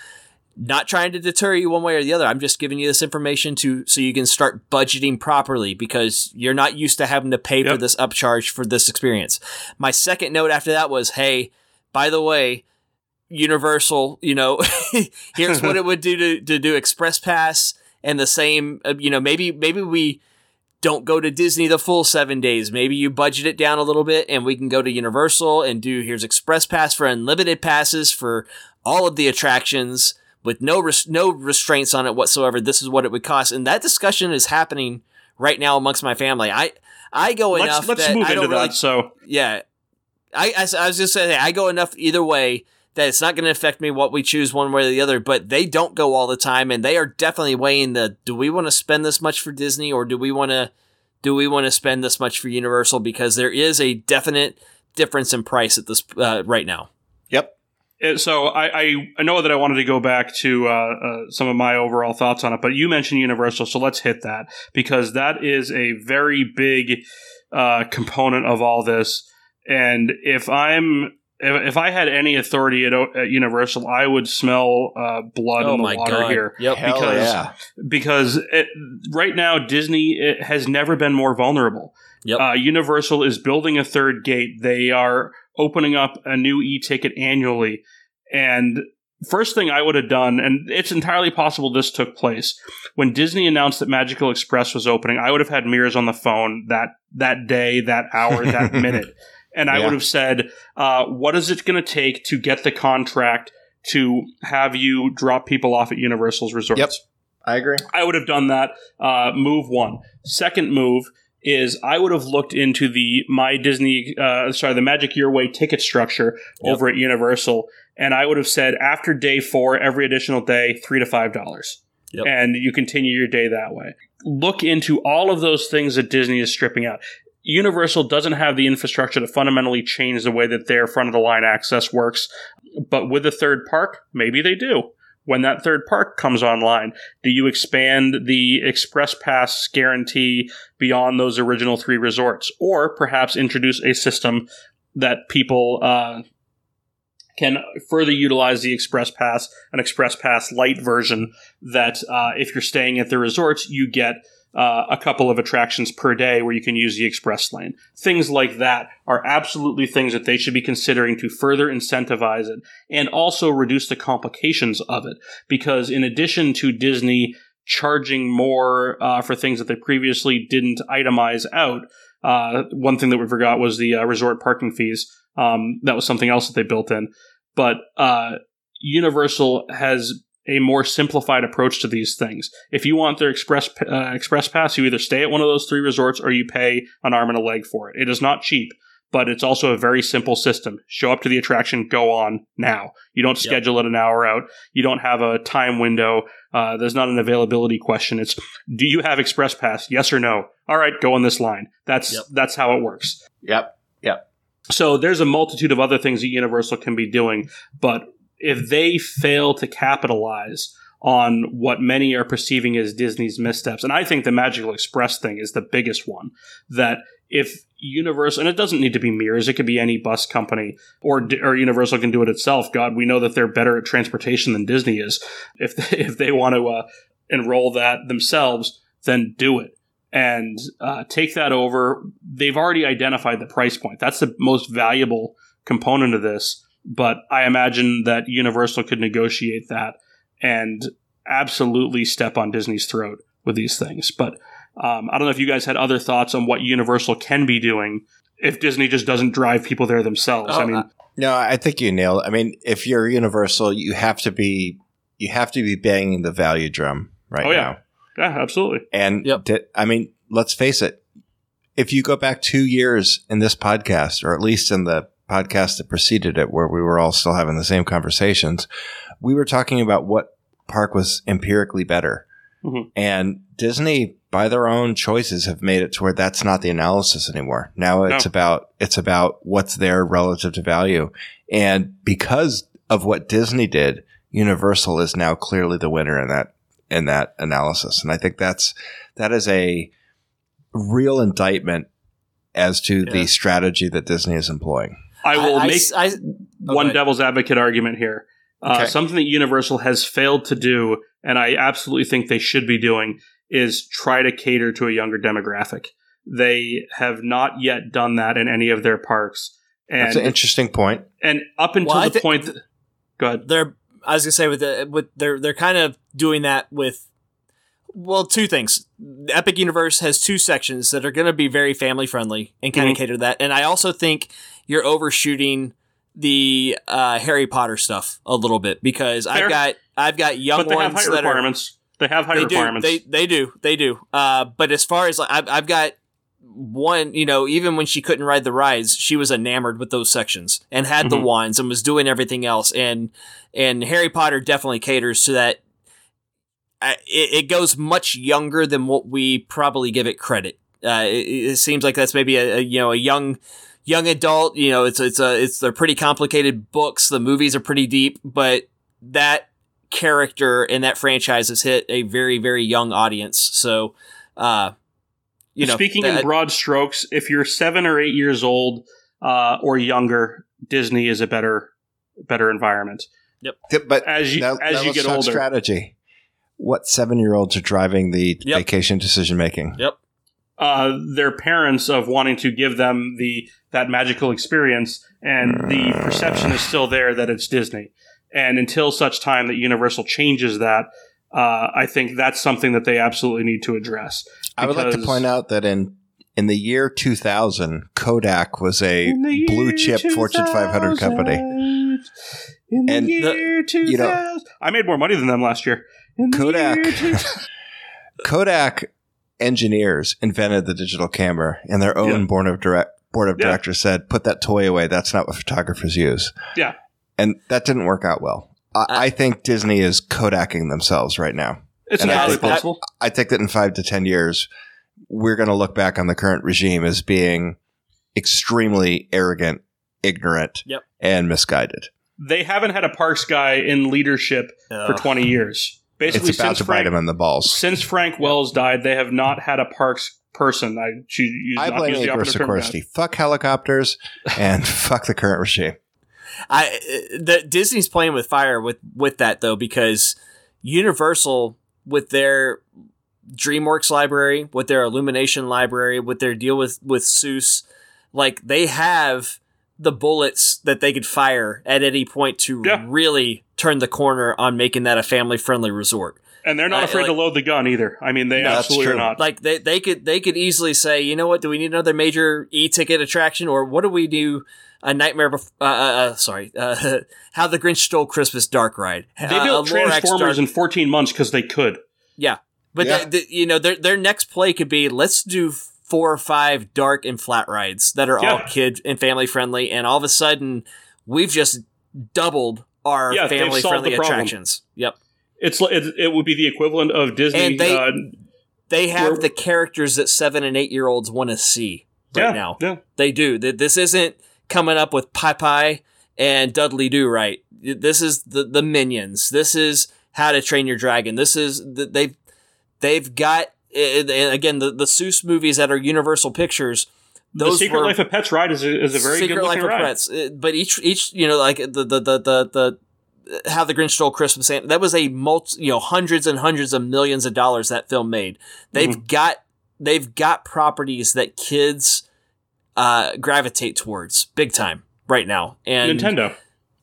not trying to deter you one way or the other. I'm just giving you this information to so you can start budgeting properly because you're not used to having to pay for this upcharge for this experience. My second note after that was hey by the way universal you know (laughs) here's what it would do to, to do express pass and the same uh, you know maybe maybe we don't go to disney the full seven days. Maybe you budget it down a little bit and we can go to universal and do here's express pass for unlimited passes for all of the attractions with no res- no restraints on it whatsoever this is what it would cost and that discussion is happening right now amongst my family i i go enough let's let's that move I into really that. So, yeah. I, I, I was just saying, I go enough either way that it's not going to affect me what we choose one way or the other, but they don't go all the time and they are definitely weighing the do we want to spend this much for Disney or do we want to do we want to spend this much for Universal because there is a definite difference in price at this uh, right now. Yep. Uh, So I, I, I know that I wanted to go back to uh, uh, some of my overall thoughts on it, but you mentioned Universal, so let's hit that because that is a very big uh, component of all this. And if I'm if, if I had any authority at, at Universal, I would smell uh, blood oh in the my water god! here Yep. Because- yeah. because it, right now Disney it has never been more vulnerable. Yep. Uh, Universal is building a third gate. They are opening up a new e-ticket annually, and first thing I would have done, and it's entirely possible this took place when Disney announced that Magical Express was opening. I would have had Mears on the phone that that day, that hour, that (laughs) minute, and I Yeah. would have said, uh, "What is it going to take to get the contract?" To have you drop people off at Universal's resorts. Yep. I agree. I would have done that. Uh, move one. Second move is I would have looked into the my Disney, uh, sorry, the Magic Your Way ticket structure Yep. over at Universal, and I would have said after day four, every additional day, three to five dollars, Yep. and you continue your day that way. Look into all of those things that Disney is stripping out. Universal doesn't have the infrastructure to fundamentally change the way that their front of the line access works, but with a third park, maybe they do. When that third park comes online, do you expand the express pass guarantee beyond those original three resorts? Or perhaps introduce a system that people uh, can further utilize the express pass an express pass light version that uh, if you're staying at the resorts you get uh, a couple of attractions per day where you can use the express lane things like that are absolutely things that they should be considering to further incentivize it and also reduce the complications of it because in addition to disney charging more uh, for things that they previously didn't itemize out. Uh, one thing that we forgot was the uh, resort parking fees. Um, that was something else that they built in. But uh, Universal has a more simplified approach to these things. If you want their express uh, express pass, you either stay at one of those three resorts or you pay an arm and a leg for it. It is not cheap, but it's also a very simple system. Show up to the attraction, go on now. You don't Yep. schedule it an hour out. You don't have a time window. Uh, there's not an availability question. It's do you have express pass? Yes or no. All right, go on this line. That's Yep. that's how it works. Yep. Yep. So there's a multitude of other things that Universal can be doing, but if they fail to capitalize on what many are perceiving as Disney's missteps, and I think the Magical Express thing is the biggest one, that if Universal, and it doesn't need to be Mears, it could be any bus company, or or Universal can do it itself. God, we know that they're better at transportation than Disney is. If they, (laughs) if they want to uh, enroll that themselves, then do it and uh, take that over. They've already identified the price point. That's the most valuable component of this. But I imagine that Universal could negotiate that and absolutely step on Disney's throat with these things. But um, I don't know if you guys had other thoughts on what Universal can be doing if Disney just doesn't drive people there themselves. Oh, I mean, No, I think you nailed. it. I mean, if you're Universal, you have to be you have to be banging the value drum right Oh, yeah. now. yeah, absolutely. And Yep. di- I mean, let's face it. If you go back two years in this podcast, or at least in the podcast that preceded it, where we were all still having the same conversations, we were talking about what park was empirically better. Mhm. And Disney, by their own choices, have made it to where that's not the analysis anymore. Now it's No. about it's about what's there relative to value. And because of what Disney did, Universal is now clearly the winner in that in that analysis. And I think that's that is a real indictment as to Yeah. the strategy that Disney is employing. I will I- make s- I- oh, one go ahead. devil's advocate argument here. Uh, Okay. Something that Universal has failed to do, and I absolutely think they should be doing, is try to cater to a younger demographic. They have not yet done that in any of their parks, and That's an interesting point. and up until Well, the thi- point. That, go ahead. they're I was gonna say with the with they're they're kind of doing that with well two things. The Epic Universe has two sections that are going to be very family friendly and kind Mhm. of cater to that, and I also think you're overshooting the uh, Harry Potter stuff a little bit because Fair. I've got I've got young But they have ones height that are. They have height they requirements. do they they do they do. Uh, but as far as like I've, I've got one, you know, even when she couldn't ride the rides, she was enamored with those sections and had the Mhm. wands and was doing everything else. And and Harry Potter definitely caters to that. Uh, it, it goes much younger than what we probably give it credit. Uh, it, it seems like that's maybe a, a you know a young young adult. You know, it's it's a it's they're pretty complicated books. The movies are pretty deep, but that character and that franchise has hit a very very young audience. So, uh, you know, Speaking that- in broad strokes, if you're seven or eight years old uh, or younger, Disney is a better better environment. Yep. But As you now, as now you get older, strategy. What seven year olds are driving the Yep. vacation decision making? Yep. Uh, their parents of wanting to give them the that magical experience, and the perception is still there that it's Disney. And until such time that Universal changes that, uh, I think that's something that they absolutely need to address. I would like to point out that in in the year 2000, Kodak was a blue chip Fortune 500 company. In the And the- year 2000, you know- I made more money than them last year. In the Kodak. year 2000. (laughs) Kodak engineers invented the digital camera, and their own Yeah. board of direct board of Yeah. directors said, "Put that toy away. That's not what photographers use." Yeah. and that didn't work out well. I, I think Disney is Kodaking themselves right now. It's And I entirely that- possible. I think that in five to ten years, we're going to look back on the current regime as being extremely arrogant, ignorant, Yep. and misguided. They haven't had a parks guy in leadership for 20 years. Basically, it's about since to bite Frank, him in the balls. since Frank Wells died, they have not had a parks person. I, she, you I not blame use the Iger operative. Sikorsky. Fuck helicopters and (laughs) fuck the current regime. I uh, the Disney's playing with fire with with that though because Universal with their DreamWorks library, with their Illumination library, with their deal with with Seuss, like they have the bullets that they could fire at any point to Yeah. really turn the corner on making that a family friendly resort. And they're not I- afraid to load the gun either. I mean, they No, absolutely are not. Like they, they could they could easily say, you know what, do we need another major e-ticket attraction, or what do we do? A nightmare, bef- uh, uh, uh, sorry, uh, (laughs) how the Grinch stole Christmas dark ride. They Uh, built a Transformers dark- in 14 months because they could. yeah, but Yeah. the- the- you know their their next play could be let's do four or five dark and flat rides that are all kid and family friendly, and all of a sudden we've just doubled our Yeah, family friendly attractions. Yep, It's it, it would be the equivalent of Disney. And they- uh, they have We're- the characters that seven and eight year olds want to see right yeah, now. Yeah. They do. Th- This isn't coming up with Popeye and Dudley Do Right. This is the the Minions. This is How to Train Your Dragon. This is th- they've they've got and again the the Seuss movies that are Universal Pictures. Those The Secret Life of Pets ride is a, is a very Secret good Life of ride. Pets. But each each you know like the the the the, the how the Grinch Stole Christmas and that was a multi you know hundreds and hundreds of millions of dollars that film made. They've Mm-hmm. got they've got properties that kids uh, gravitate towards big time right now. And Nintendo.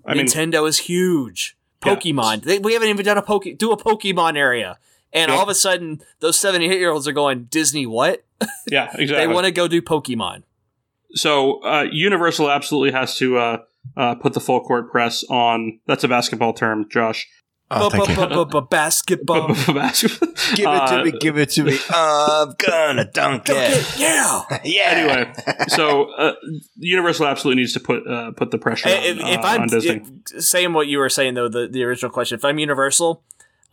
I mean, Nintendo is huge. Yeah. Pokemon. They, we haven't even done a poke do a Pokemon area. And Yeah. all of a sudden, those seven and eight year olds are going Disney. What (laughs) yeah, (laughs) exactly. they want to go do Pokemon. so uh, Universal absolutely has to uh, uh, put the full court press on. That's a basketball term, Josh. Oh, thank you. Basketball. (laughs) Basketball. Give it Uh, to me. Give it to me. I'm gonna dunk it. Yeah. Yeah. Anyway, so uh, Universal absolutely needs to put uh, put the pressure on, if, if uh, I'm on Disney. if- saying what you were saying though, the, the original question, if I'm Universal,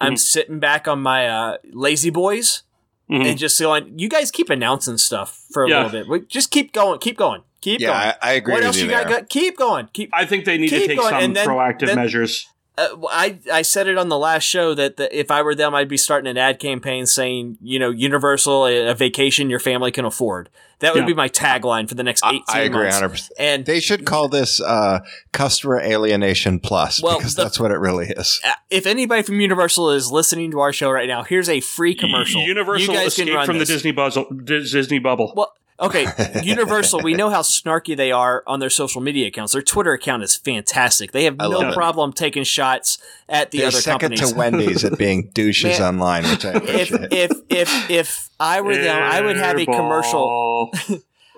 I'm Mhm. sitting back on my uh, lazy boys Mhm. and just going, you guys keep announcing stuff for a Yeah. little bit. We- Just keep going, keep going, keep Yeah, going. I, I agree what with else you you there. got? go- Keep going. Keep. I think they need to take going, some then- proactive then- measures. Uh, I I said it on the last show that the, if I were them, I'd be starting an ad campaign saying, you know, Universal, a, a vacation your family can afford. That would Yeah. be my tagline for the next I, eighteen I agree months. 100%. And They should call this uh, customer alienation plus Well, because the- that's what it really is. uh, if anybody from Universal is listening to our show right now, here's a free commercial. Universal you guys can run from this. the Disney buzz- Dis- Disney bubble. Well, okay, (laughs) Universal. We know how snarky they are on their social media accounts. Their Twitter account is fantastic. They have I no love it. problem taking shots at the They're other second companies. to Wendy's at being (laughs) douches Man, online, which I if appreciate. if if if I were them, I would have a commercial. (laughs)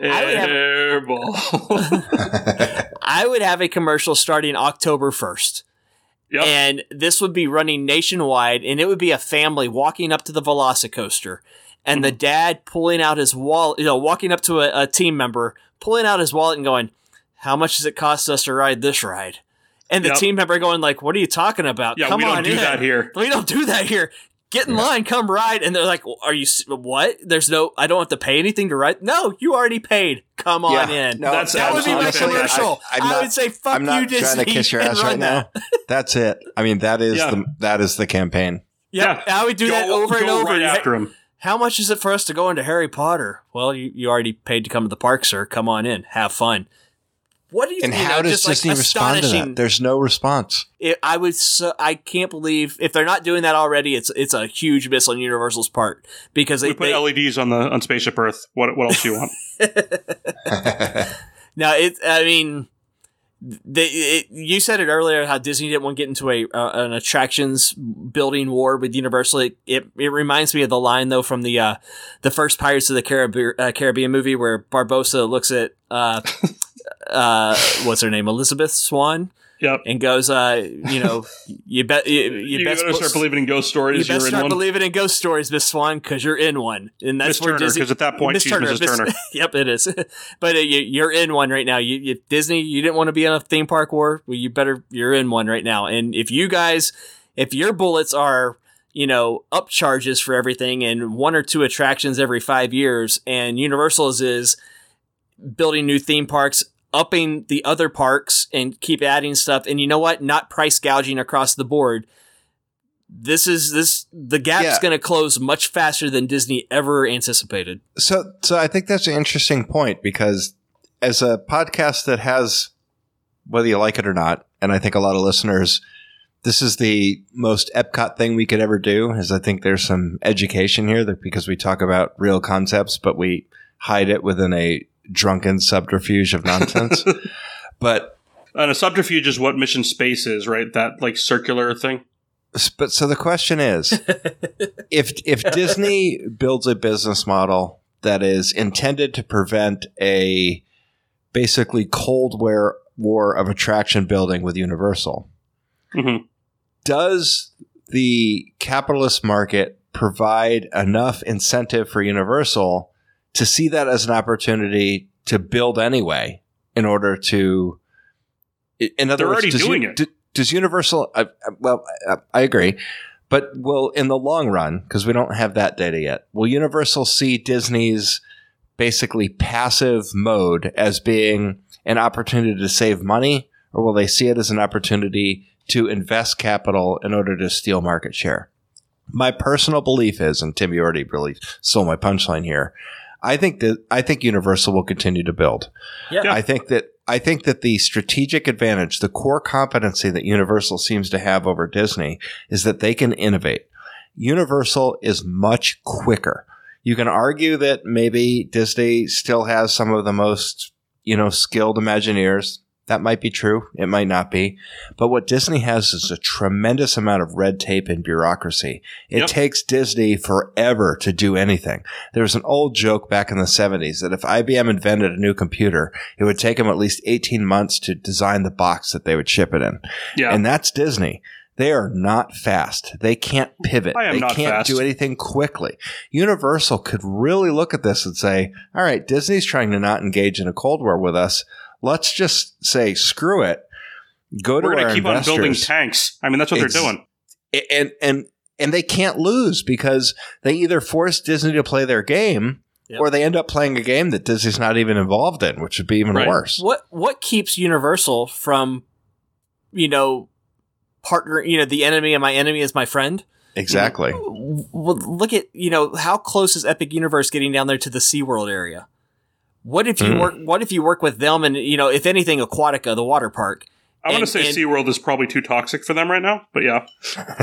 I would have- Airball. I would have a commercial starting October first. Yep. And this would be running nationwide, and it would be a family walking up to the Velocicoaster. And the dad pulling out his wallet, you know, walking up to a, a team member, pulling out his wallet and going, "How much does it cost us to ride this ride?" And the Yep. team member going like, "What are you talking about? Yeah, Come we don't on do in. that here. We don't do that here. Get in line, come ride." And they're like, "Are you what? There's no. I don't have to pay anything to ride. No, you already paid. Come on in. no, That's- that would be my honestly, I- commercial. I, I'm not- would say, "Fuck I'm not you, Disney." trying to kiss your ass right now. (laughs) That's it. I mean, that is Yeah. the that is the campaign. Yep, Yeah. I would do Go- that over and over. right You- after him. How much is it for us to go into Harry Potter? Well, you, you already paid to come to the park, sir. Come on in, have fun. What do you? And you how know, does just like Disney respond to astonishing- that? There's no response. It, I would. So, I can't believe if they're not doing that already. It's it's a huge miss on Universal's part because they, We put they LEDs on the on Spaceship Earth. What what else do you want? (laughs) (laughs) now it. I mean, they. It, you said it earlier how Disney didn't want to get into a uh, an attractions building war with Universal. It, it it reminds me of the line though from the uh, the first Pirates of the Caribbean, uh, Caribbean movie where Barbossa looks at uh, (laughs) uh, what's her name Elizabeth Swann Yep. and goes, uh, you know, you bet you, you, You, best better start believing in ghost stories. You are in start believing in ghost stories, Miss Swann, because you're in one, and that's Miss where Turner, Disney. because at that point Miss she's Turner, Mrs. Miss- Turner. (laughs) yep, it is. (laughs) but uh, you, you're in one right now. You, you Disney, you didn't want to be in a theme park war. Well, you better. You're in one right now. And if you guys, if your bullets are, you know, up charges for everything and one or two attractions every five years, and Universal's is building new theme parks. Upping the other parks and keep adding stuff, and you know what? Not price gouging across the board this is this the gap's Yeah. going to close much faster than Disney ever anticipated. So, so I think that's an interesting point because as a podcast that has, whether you like it or not, and I think a lot of listeners, this is the most Epcot thing we could ever do. Is I think there's some education here that because we talk about real concepts, but we hide it within a drunken subterfuge of nonsense. (laughs) but And a subterfuge is what Mission Space is, right? That like circular thing. but so the question is (laughs) if if Disney builds a business model that is intended to prevent a basically cold war war of attraction building with Universal hmm does the capitalist market provide enough incentive for Universal to see that as an opportunity to build anyway in order to in other They're words already does doing U- it. does Universal uh, well uh, I agree but will in the long run because we don't have that data yet will Universal see Disney's basically passive mode as being an opportunity to save money or will they see it as an opportunity to invest capital in order to steal market share? My personal belief is, and Tim, you already really stole my punchline here. I think that I think Universal will continue to build. Yeah. I think that I think that the strategic advantage, the core competency that Universal seems to have over Disney is that they can innovate. Universal is much quicker. You can argue that maybe Disney still has some of the most, you know, skilled Imagineers. That might be true. It might not be. But what Disney has is a tremendous amount of red tape and bureaucracy. It Yep. takes Disney forever to do anything. There was an old joke back in the 70s that if IBM invented a new computer, it would take them at least 18 months to design the box that they would ship it in. Yeah. And that's Disney. They are not fast. They can't pivot. They can't fast. do anything quickly. Universal could really look at this and say, all right, Disney's trying to not engage in a Cold War with us. Let's just say, screw it. Go to We're going our to keep on building tanks. I mean, that's what Ex- they're doing. and, and, and they can't lose because they either force Disney to play their game Yep. or they end up playing a game that Disney's not even involved in, which would be even Right. worse. What what keeps Universal from, you know, partner? You know, the enemy of my enemy is my friend. Exactly. Well, look at you know how close is Epic Universe getting down there to the SeaWorld area? What if you Hmm. work? What if you work with them and you know, if anything, Aquatica, the water park, I want to say and- SeaWorld is probably too toxic for them right now, but yeah.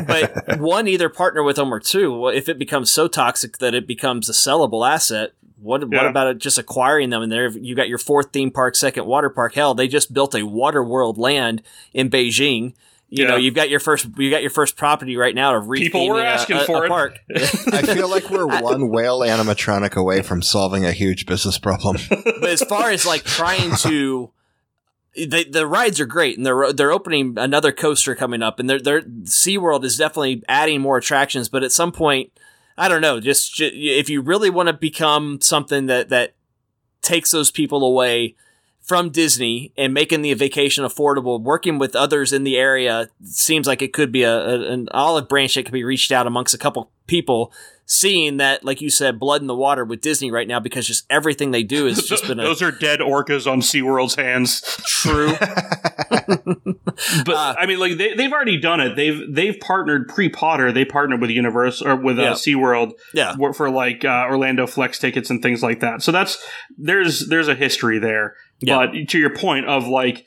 but (laughs) one either partner with them or two. If it becomes so toxic that it becomes a sellable asset, what what about just acquiring them? And there you got your fourth theme park, second water park. Hell, they just built a water world land in Beijing. You know, you've got your first you got your first property right now of People were retheming a- asking a, for a it. park. (laughs) I feel like we're one whale animatronic away from solving a huge business problem. (laughs) but as far as like trying to the the rides are great and they're they're opening another coaster coming up and they're they're SeaWorld is definitely adding more attractions but at some point I don't know. Just, ju- if you really want to become something that that takes those people away from Disney and making the vacation affordable, working with others in the area seems like it could be a, a an olive branch that could be reached out amongst a couple people. Seeing that, like you said, blood in the water with Disney right now because just everything they do has just been (laughs) a Those are dead orcas on SeaWorld's hands. true. (laughs) (laughs) But Uh, I mean, like they, they've already done it. They've they've partnered pre Potter. They partnered with Universe or with uh, Yeah. SeaWorld Yeah. for- for like uh, Orlando Flex tickets and things like that. So that's there's there's a history there. Yeah. But to your point of like.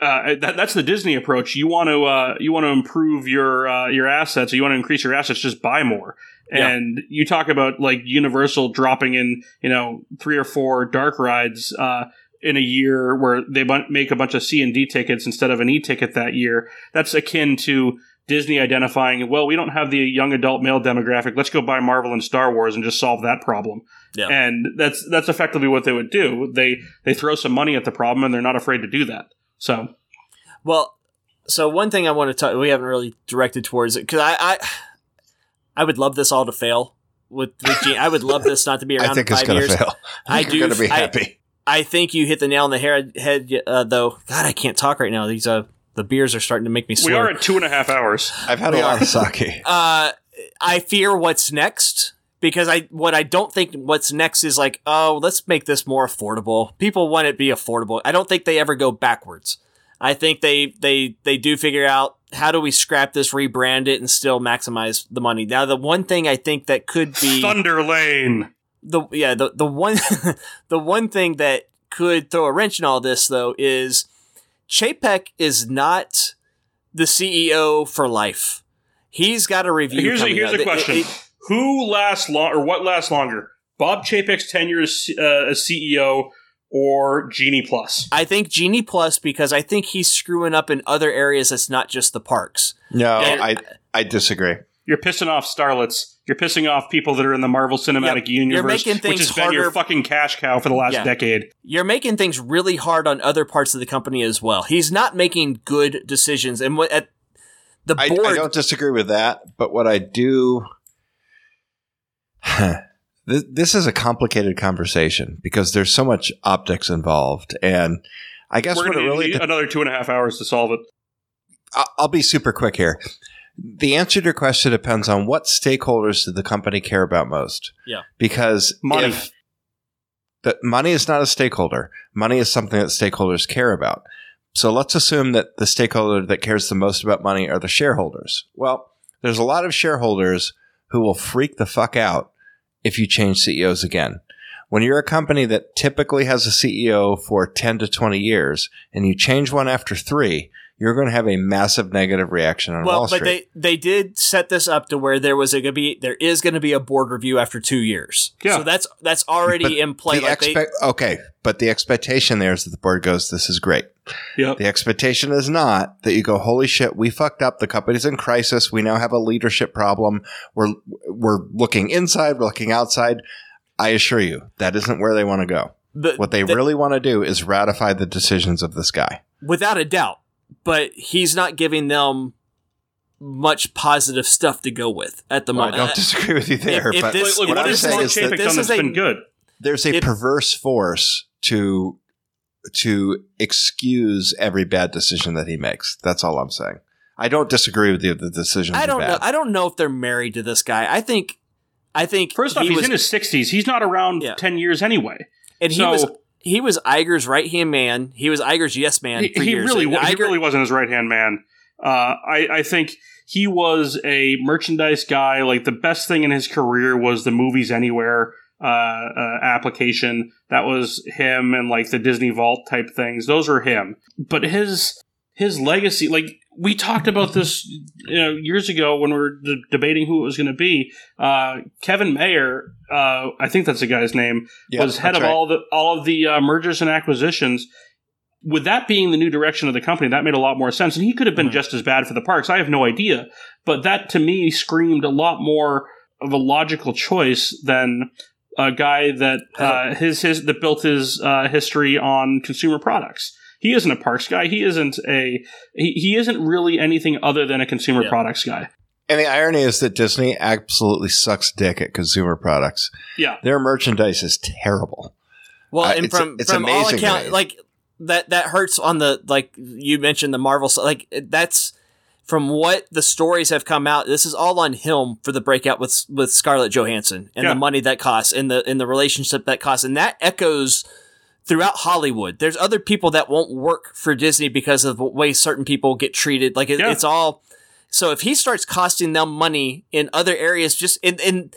Uh, that, that's the Disney approach. You want to uh, you want to improve your uh, your assets. Or you want to increase your assets. Just buy more. Yeah. And you talk about like Universal dropping in you know three or four dark rides uh, in a year where they make a bunch of C and D tickets instead of an E ticket that year. That's akin to Disney identifying, well, we don't have the young adult male demographic. Let's go buy Marvel and Star Wars and just solve that problem. Yeah. And that's that's effectively what they would do. They they throw some money at the problem and they're not afraid to do that. So Well, so one thing I want to talk, we haven't really directed towards it because I, I, I would love this all to fail. With, with Gene. I would love this not to be (laughs) around I think in it's five going to years. fail. I You're do. going to be I- happy. I think you hit the nail on the head, head uh, though. God, I can't talk right now. These uh, the beers are starting to make me We are at two and a half hours. I've had we a lot are. of sake. uh, I fear what's next because I what I don't think what's next is like oh let's make this more affordable. People want it to be affordable. I don't think they ever go backwards. I think they they they do figure out how do we scrap this, rebrand it, and still maximize the money. Now the one thing I think that could be (laughs) Thunder Lane. the yeah the the one (laughs) the one thing that could throw a wrench in all this though is Chapek is not the CEO for life. He's got a review. Here's a, here's up. a It- question: it- Who lasts long, or what lasts longer? Bob Chapek's tenure as, uh, as CEO, or Genie Plus? I think Genie Plus because I think he's screwing up in other areas that's not just the parks. No, And- I I disagree. You're pissing off starlets. You're pissing off people that are in the Marvel Cinematic Yeah, you're Universe, making which things has been your harder- fucking cash cow for the last Yeah. decade. You're making things really hard on other parts of the company as well. He's not making good decisions, and what at the I, board. I don't disagree with that, but what I do. (laughs) this, this is a complicated conversation because there's so much optics involved, and I guess We're what going it to really need another two and a half hours to solve it. I- I'll be super quick here. The answer to your question depends on what stakeholders do the company care about most. Yeah. Because Money. if the money is not a stakeholder, money is something that stakeholders care about. So let's assume that the stakeholder that cares the most about money are the shareholders. Well, there's a lot of shareholders who will freak the fuck out if you change CEOs again. When you're a company that typically has a CEO for 10 to 20 years and you change one after three, you're going to have a massive negative reaction on well, Wall but they they did set this up to where there was gonna be there is going to be a board review after two years. Yeah. So that's that's already But in play. the Like they, okay, but the expectation there is that the board goes, "This is great." Yep. The expectation is not that you go, "Holy shit, we fucked up. The company's in crisis. We now have a leadership problem. We're we're looking inside. We're looking outside." I assure you, that isn't where they want to go. the- What they the- really want to do is ratify the decisions of this guy. without a doubt. But he's not giving them much positive stuff to go with at the Well, I don't disagree with you there, if but this- if what I'm has saying is that this done is that's a- been good? there's a If- perverse force to to excuse every bad decision that he makes. That's all I'm saying. I don't disagree with you. The decisions I don't know. I don't know if they're married to this guy. I think. I think First off, he he's was, in his 60s. He's not around Yeah. 10 years anyway. and he was he was Iger's right hand man. He was Iger's yes man. He, for he years. really, And wa- he Iger- really wasn't his right hand man. Uh, I, I think he was a merchandise guy. Like the best thing in his career was the Movies Anywhere uh, uh, application. That was him, and like the Disney Vault type things. Those were him. But his his legacy, like we talked about this, you know, years ago when we were d- debating who it was going to be. Uh, Kevin Mayer, uh, I think that's the guy's name Yeah, was head of right. all the all of the uh, mergers and acquisitions. With that being the new direction of the company, that made a lot more sense, and he could have been Mhm. just as bad for the parks. I have no idea, but that to me screamed a lot more of a logical choice than a guy that uh, his his that built his uh, history on consumer products. He isn't a parks guy. He isn't a he, he isn't really anything other than a consumer Yeah. products guy. And the irony is that Disney absolutely sucks dick at consumer products. Yeah. Their merchandise is terrible. Well, Uh, and it's- from it's from all amazing to accounts, me. like that that hurts on the like you mentioned the Marvel like that's from what the stories have come out. This is all on him for the breakout with with Scarlett Johansson and Yeah. the money that costs and the in the relationship that costs, and that echoes throughout Hollywood. There's other people that won't work for Disney because of the way certain people get treated. Like it, Yeah. it's all. So if he starts costing them money in other areas, just in, in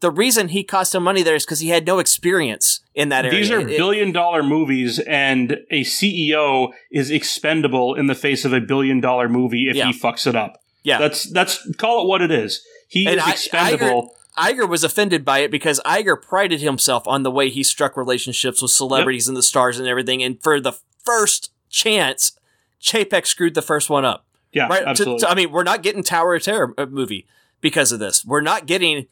the reason he cost them money there is because he had no experience in that area. These are billion dollar movies, and a CEO is expendable in the face of a billion dollar movie if Yeah. he fucks it up. Yeah. That's that's call it what it is. He And is I- expendable. Iger was offended by it because Iger prided himself on the way he struck relationships with celebrities and the stars and everything. And for the first chance, Chapek screwed the first one up. yeah, Right? Absolutely. to- I mean, we're not getting Tower of Terror uh, movie because of this. We're not getting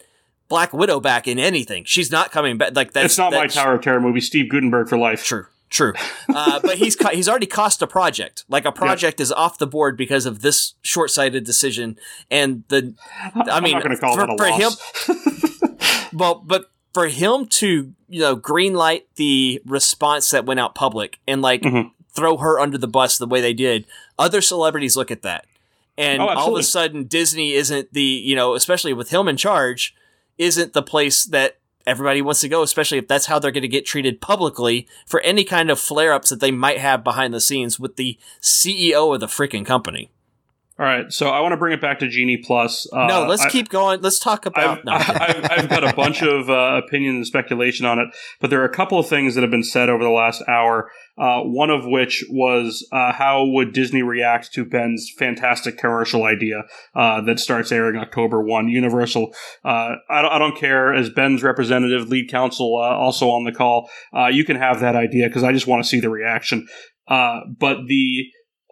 Black Widow back in anything. She's not coming back. Like that's it's not my Tower of Terror movie. Steve Guttenberg for life. True. True, (laughs) uh, but he's co- he's already cost a project. Like a project is off the board because of this short-sighted decision, and the I mean, I'm not going to call for, for him, (laughs) well, but for him to you know greenlight the response that went out public and like Mhm. throw her under the bus the way they did, other celebrities look at that, and Oh, all of a sudden Disney isn't the you know especially with him in charge, isn't the place that everybody wants to go, especially if that's how they're going to get treated publicly for any kind of flare ups that they might have behind the scenes with the CEO of the freaking company. All right, so I want to bring it back to Genie Plus. Uh, no, let's I- keep going. Let's talk about. I've, no. (laughs) I've, I've got a bunch (laughs) of uh, opinion and speculation on it, but there are a couple of things that have been said over the last hour. Uh, one of which was uh, how would Disney react to Ben's fantastic commercial idea uh, that starts airing October one? Universal. Uh, I, don't, I don't care as Ben's representative, lead counsel, uh, also on the call. Uh, you can have that idea because I just want to see the reaction. Uh, but the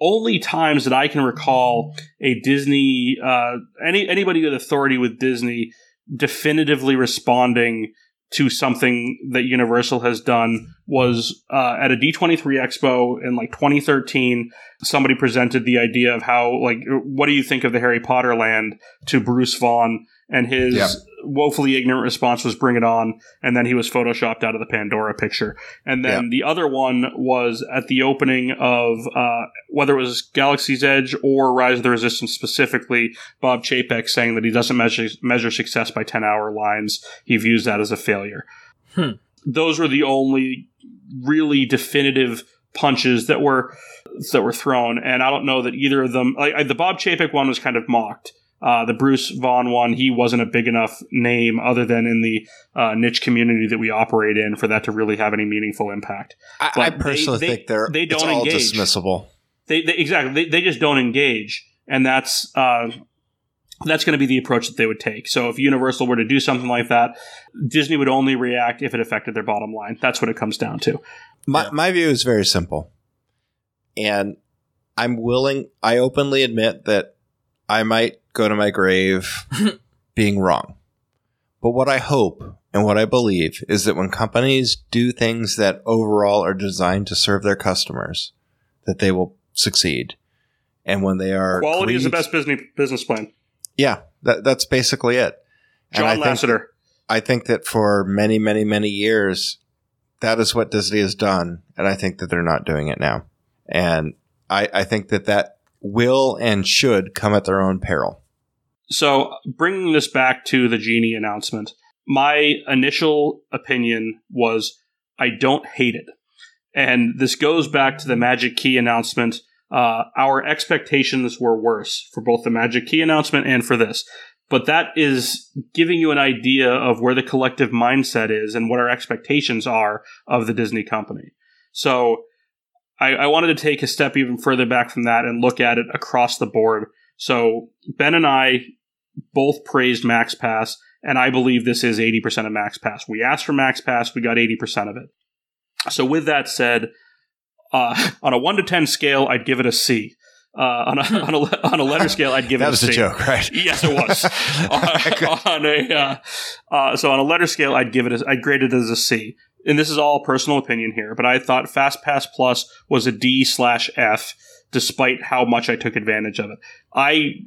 only times that I can recall a Disney, uh, any anybody with authority with Disney definitively responding to something that Universal has done was uh, at a D23 Expo in like 2013. Somebody presented the idea of how, like, what do you think of the Harry Potter land to Bruce Vaughn? And his Yeah. woefully ignorant response was bring it on. And then he was photoshopped out of the Pandora picture. And then the other one was at the opening of uh, whether it was Galaxy's Edge or Rise of the Resistance specifically, Bob Chapek saying that he doesn't measure, measure success by 10 hour lines. He views that as a failure. Hmm. Those were the only really definitive punches that were that were thrown, and I don't know that either of them. Like I- the Bob Chapek one was kind of mocked. Uh, the Bruce Vaughn one, he wasn't a big enough name other than in the uh, niche community that we operate in for that to really have any meaningful impact. I, But I personally they- think they're they don't all engage. dismissible. They, they exactly they, they just don't engage, and that's uh, that's going to be the approach that they would take. So if Universal were to do something like that, Disney would only react if it affected their bottom line. That's what it comes down to. My my view is very simple, and I'm willing. I openly admit that I might go to my grave (laughs) being wrong. But what I hope and what I believe is that when companies do things that overall are designed to serve their customers, that they will succeed. And when they are Quality is the best business business plan. Yeah, that, that's basically it. And I John think- Lasseter. I think that for many, many, many years, that is what Disney has done, and I think that they're not doing it now. And I, I think that that will and should come at their own peril. So, bringing this back to the Genie announcement, my initial opinion was I don't hate it. And this goes back to the Magic Key announcement. Uh, our expectations were worse for both the Magic Key announcement and for this. But that is giving you an idea of where the collective mindset is and what our expectations are of the Disney company. So, I, I wanted to take a step even further back from that and look at it across the board. So, Ben and I both praised Max Pass, and I believe this is 80% of Max Pass. We asked for Max Pass, we got 80% of it. So, with that said, uh, (laughs) on a 1 to 10 scale, I'd give it a C. Uh, on, a, on, a, on a letter scale, I'd give That it a was a joke, right? (laughs) Yes, it was. (laughs) on, on a uh, uh, so on a letter scale, I'd give it. A, I'd grade it as a C. And this is all personal opinion here, but I thought FastPass Plus was a D slash F, despite how much I took advantage of it. I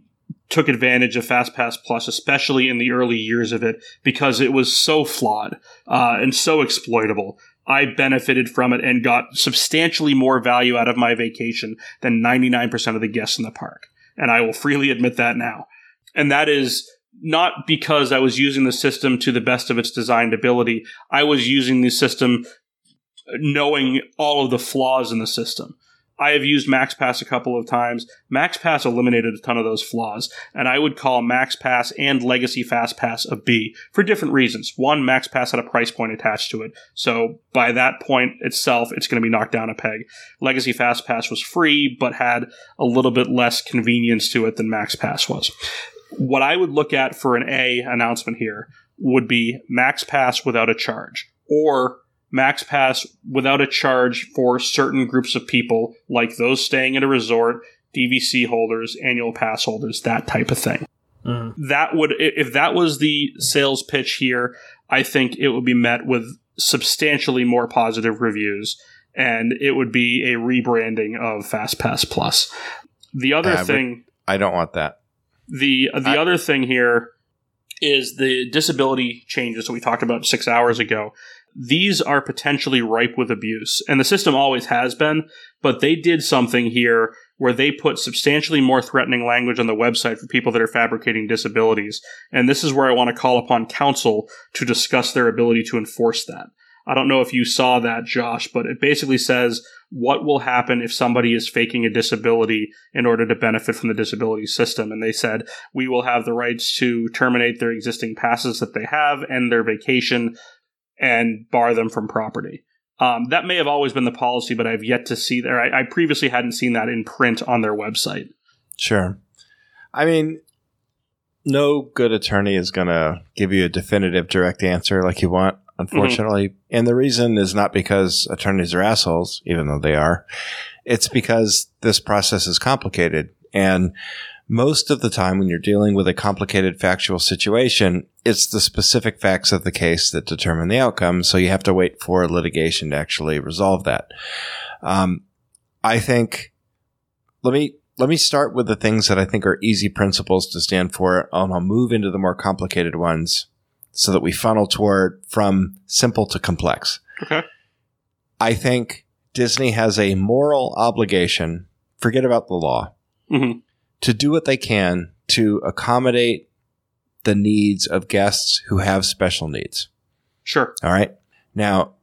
took advantage of FastPass Plus, especially in the early years of it, because it was so flawed uh, and so exploitable. I benefited from it and got substantially more value out of my vacation than 99% of the guests in the park. And I will freely admit that now. And that is not because I was using the system to the best of its designed ability. I was using the system knowing all of the flaws in the system. I have used MaxPass a couple of times. MaxPass eliminated a ton of those flaws, and I would call MaxPass and Legacy FastPass a B for different reasons. One, MaxPass had a price point attached to it, so by that point itself, it's going to be knocked down a peg. Legacy FastPass was free, but had a little bit less convenience to it than MaxPass was. What I would look at for an A announcement here would be MaxPass without a charge, or Max Pass without a charge for certain groups of people, like those staying at a resort, DVC holders, annual pass holders, that type of thing. Mm-hmm. That would, if that was the sales pitch here, I think it would be met with substantially more positive reviews, and it would be a rebranding of FastPass Plus. The other uh, thing, I don't want that. The the I, other thing here is the disability changes that we talked about six hours ago these are potentially ripe with abuse. And the system always has been, but they did something here where they put substantially more threatening language on the website for people that are fabricating disabilities. And this is where I want to call upon counsel to discuss their ability to enforce that. I don't know if you saw that, Josh, but it basically says what will happen if somebody is faking a disability in order to benefit from the disability system. And they said, we will have the rights to terminate their existing passes that they have and their vacation and bar them from property. Um, that may have always been the policy, but I've yet to see there. I, I previously hadn't seen that in print on their website. Sure. I mean, no good attorney is going to give you a definitive direct answer like you want, unfortunately. Mm-hmm. And the reason is not because attorneys are assholes, even though they are. It's because this process is complicated. And most of the time when you're dealing with a complicated factual situation, it's the specific facts of the case that determine the outcome. So you have to wait for litigation to actually resolve that. Um, I think, let me, let me start with the things that I think are easy principles to stand for, and I'll move into the more complicated ones so that we funnel toward from simple to complex. Okay. I think Disney has a moral obligation, forget about the law, mm-hmm to do what they can to accommodate the needs of guests who have special needs. Sure. All right. Now,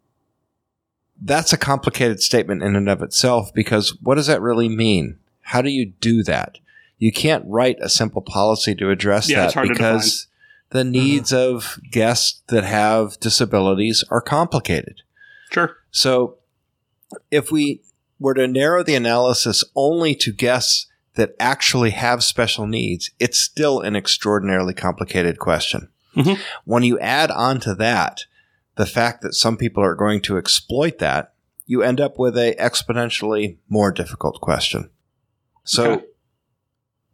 that's a complicated statement in and of itself because what does that really mean? How do you do that? You can't write a simple policy to address yeah, that because the needs mm-hmm. of guests that have disabilities are complicated. Sure. So if we were to narrow the analysis only to guests that actually have special needs, it's still an extraordinarily complicated question. Mm-hmm. When you add on to that the fact that some people are going to exploit that, you end up with a exponentially more difficult question. So okay.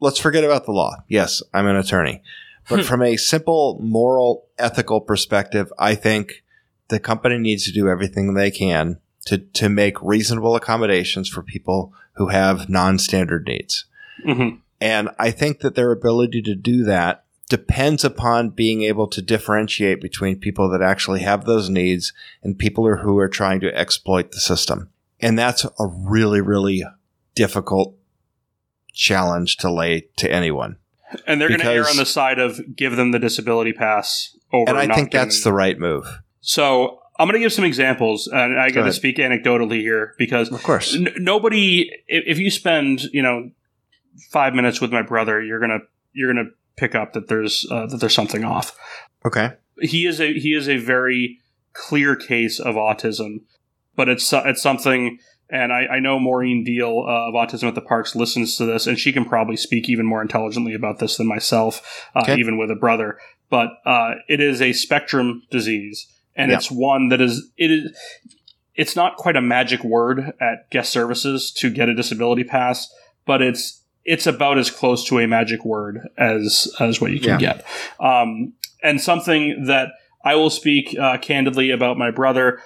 let's forget about the law. Yes, I'm an attorney. But hmm. from a simple moral, ethical perspective, I think the company needs to do everything they can to, to make reasonable accommodations for people who have non-standard needs. Mm-hmm. And I think that their ability to do that depends upon being able to differentiate between people that actually have those needs and people who are trying to exploit the system. And that's a really, really difficult challenge to lay to anyone. And they're going to err on the side of give them the disability pass over. And I think that's the right move. So I'm going to give some examples, and I got to speak anecdotally here because, of course, n- nobody. If you spend, you know, five minutes with my brother, you're gonna you're gonna pick up that there's uh, that there's something off. Okay. He is a he is a very clear case of autism, but it's it's something. And I, I know Maureen Deal uh, of Autism at the Parks listens to this, and she can probably speak even more intelligently about this than myself, uh, okay. even with a brother. But uh, it is a spectrum disease, and yeah. it's one that is it is it's not quite a magic word at guest services to get a disability pass, but it's it's about as close to a magic word as as what you can yeah. get. Um, and something that I will speak uh, candidly about my brother.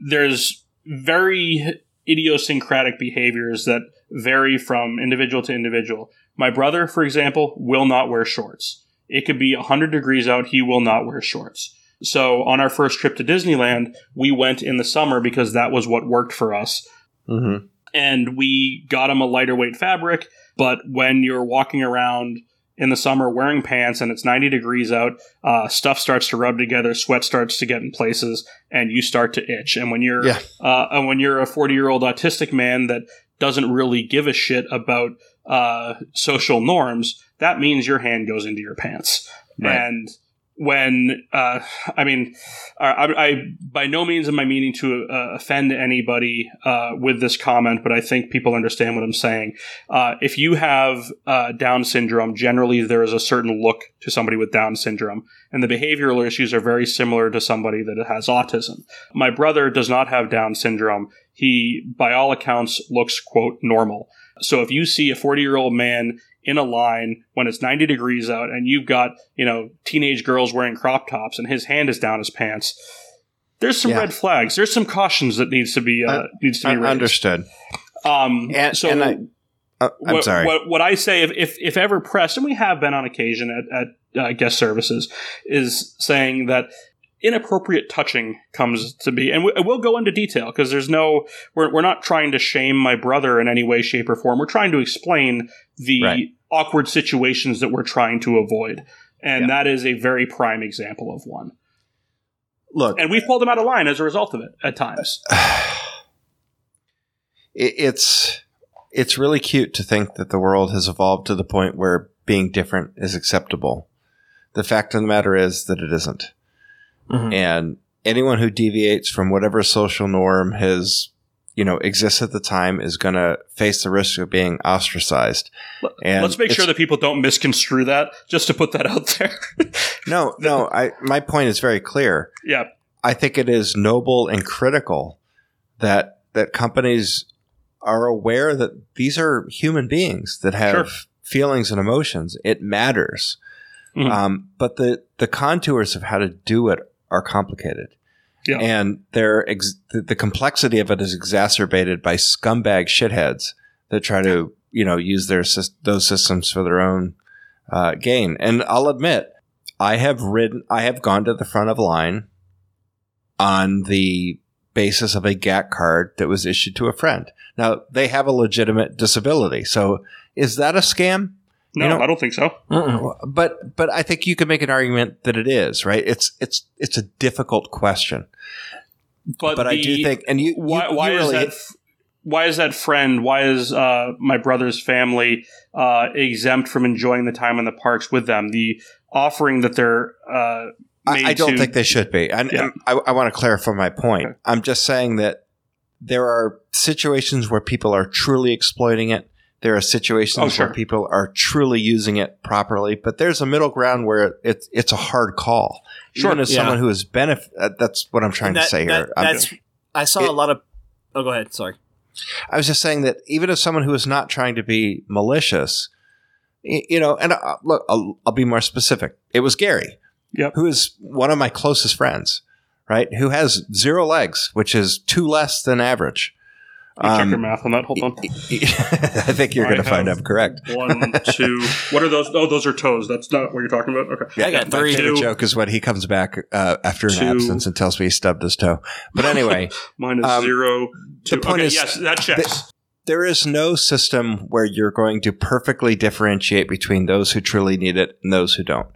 There's very idiosyncratic behaviors that vary from individual to individual. My brother, for example, will not wear shorts. It could be 100 degrees out, he will not wear shorts. So on our first trip to Disneyland, we went in the summer because that was what worked for us. Mm-hmm. And we got him a lighter weight fabric. But when you're walking around in the summer wearing pants and it's 90 degrees out, uh, stuff starts to rub together, sweat starts to get in places, and you start to itch. And when you're Yeah. uh, and when you're a 40 year old autistic man that doesn't really give a shit about uh, social norms, that means your hand goes into your pants. Right. And when uh, I mean, I, I, by no means am I meaning to uh, offend anybody uh, with this comment, but I think people understand what I'm saying. Uh, if you have uh, Down syndrome, generally there is a certain look to somebody with Down syndrome, and the behavioral issues are very similar to somebody that has autism. My brother does not have Down syndrome. He, by all accounts, looks quote normal. So if you see a 40 year old man in a line when it's 90 degrees out and you've got, you know, teenage girls wearing crop tops and his hand is down his pants, there's some Yeah. red flags. There's some cautions that needs to be, uh, Uh, needs to be raised. Understood. Um, And, so and I, uh, I'm what, sorry. What, what I say, if, if, if ever pressed, and we have been on occasion at, at uh, guest services, is saying that inappropriate touching comes to be, and we, we'll go into detail because there's no, we're, we're not trying to shame my brother in any way, shape, or form. We're trying to explain the Right. awkward situations that we're trying to avoid. And Yeah. that is a very prime example of one. Look, And we've pulled him out of line as a result of it at times. (sighs) it's it's really cute to think that the world has evolved to the point where being different is acceptable. The fact of the matter is that it isn't. Mhm. And anyone who deviates from whatever social norm has, you know, exists at the time is going to face the risk of being ostracized. And Let's make sure that people don't misconstrue that, just to put that out there. (laughs) No, no. I my point is very clear. yeah. I think it is noble and critical that that companies are aware that these are human beings that have Sure. feelings and emotions. It matters, Mhm. um, but the the contours of how to do it are complicated, Yeah. and they're ex- the, complexity of it is exacerbated by scumbag shitheads that try to you know use their those systems for their own uh, gain. And I'll admit, I have ridden, I have gone to the front of line on the basis of a GAC card that was issued to a friend. Now they have a legitimate disability, so is that a scam? No, You know- I don't think so. Mm-mm. But but I think you can make an argument that it is right. It's it's it's a difficult question, But, but I do think, and you why, you, why you is really that? f- Why is that friend? Why is uh, my brother's family uh, exempt from enjoying the time in the parks with them? The offering that they're uh, I, I don't to, think they should be. And, Yeah. and I, I want to clarify my point. Okay. I'm just saying that there are situations where people are truly exploiting it. There are situations Oh, sure. where people are truly using it properly, but there's a middle ground where it's it's a hard call. Sure, Even as yeah. someone who is benefit, uh, that's what I'm trying to say that- here. I'm- that's I saw It- a lot of. Oh, go ahead. Sorry. I was just saying that even as someone who is not trying to be malicious, you know, and uh, look, I'll, I'll be more specific. It was Gary, Yep. who is one of my closest friends, right? Who has zero legs, which is two less than average. Let check Um, your math on that. Hold on. (laughs) I think you're going to find have I'm correct. One, two. (laughs) What are those? Oh, those are toes. That's not what you're talking about. Okay. I got my three. favorite Two. joke is when he comes back uh, after an Two. absence and tells me he stubbed his toe. But anyway, (laughs) Mine is Um, zero. Two. the point okay, is- yes, that checks. there is no system where you're going to perfectly differentiate between those who truly need it and those who don't.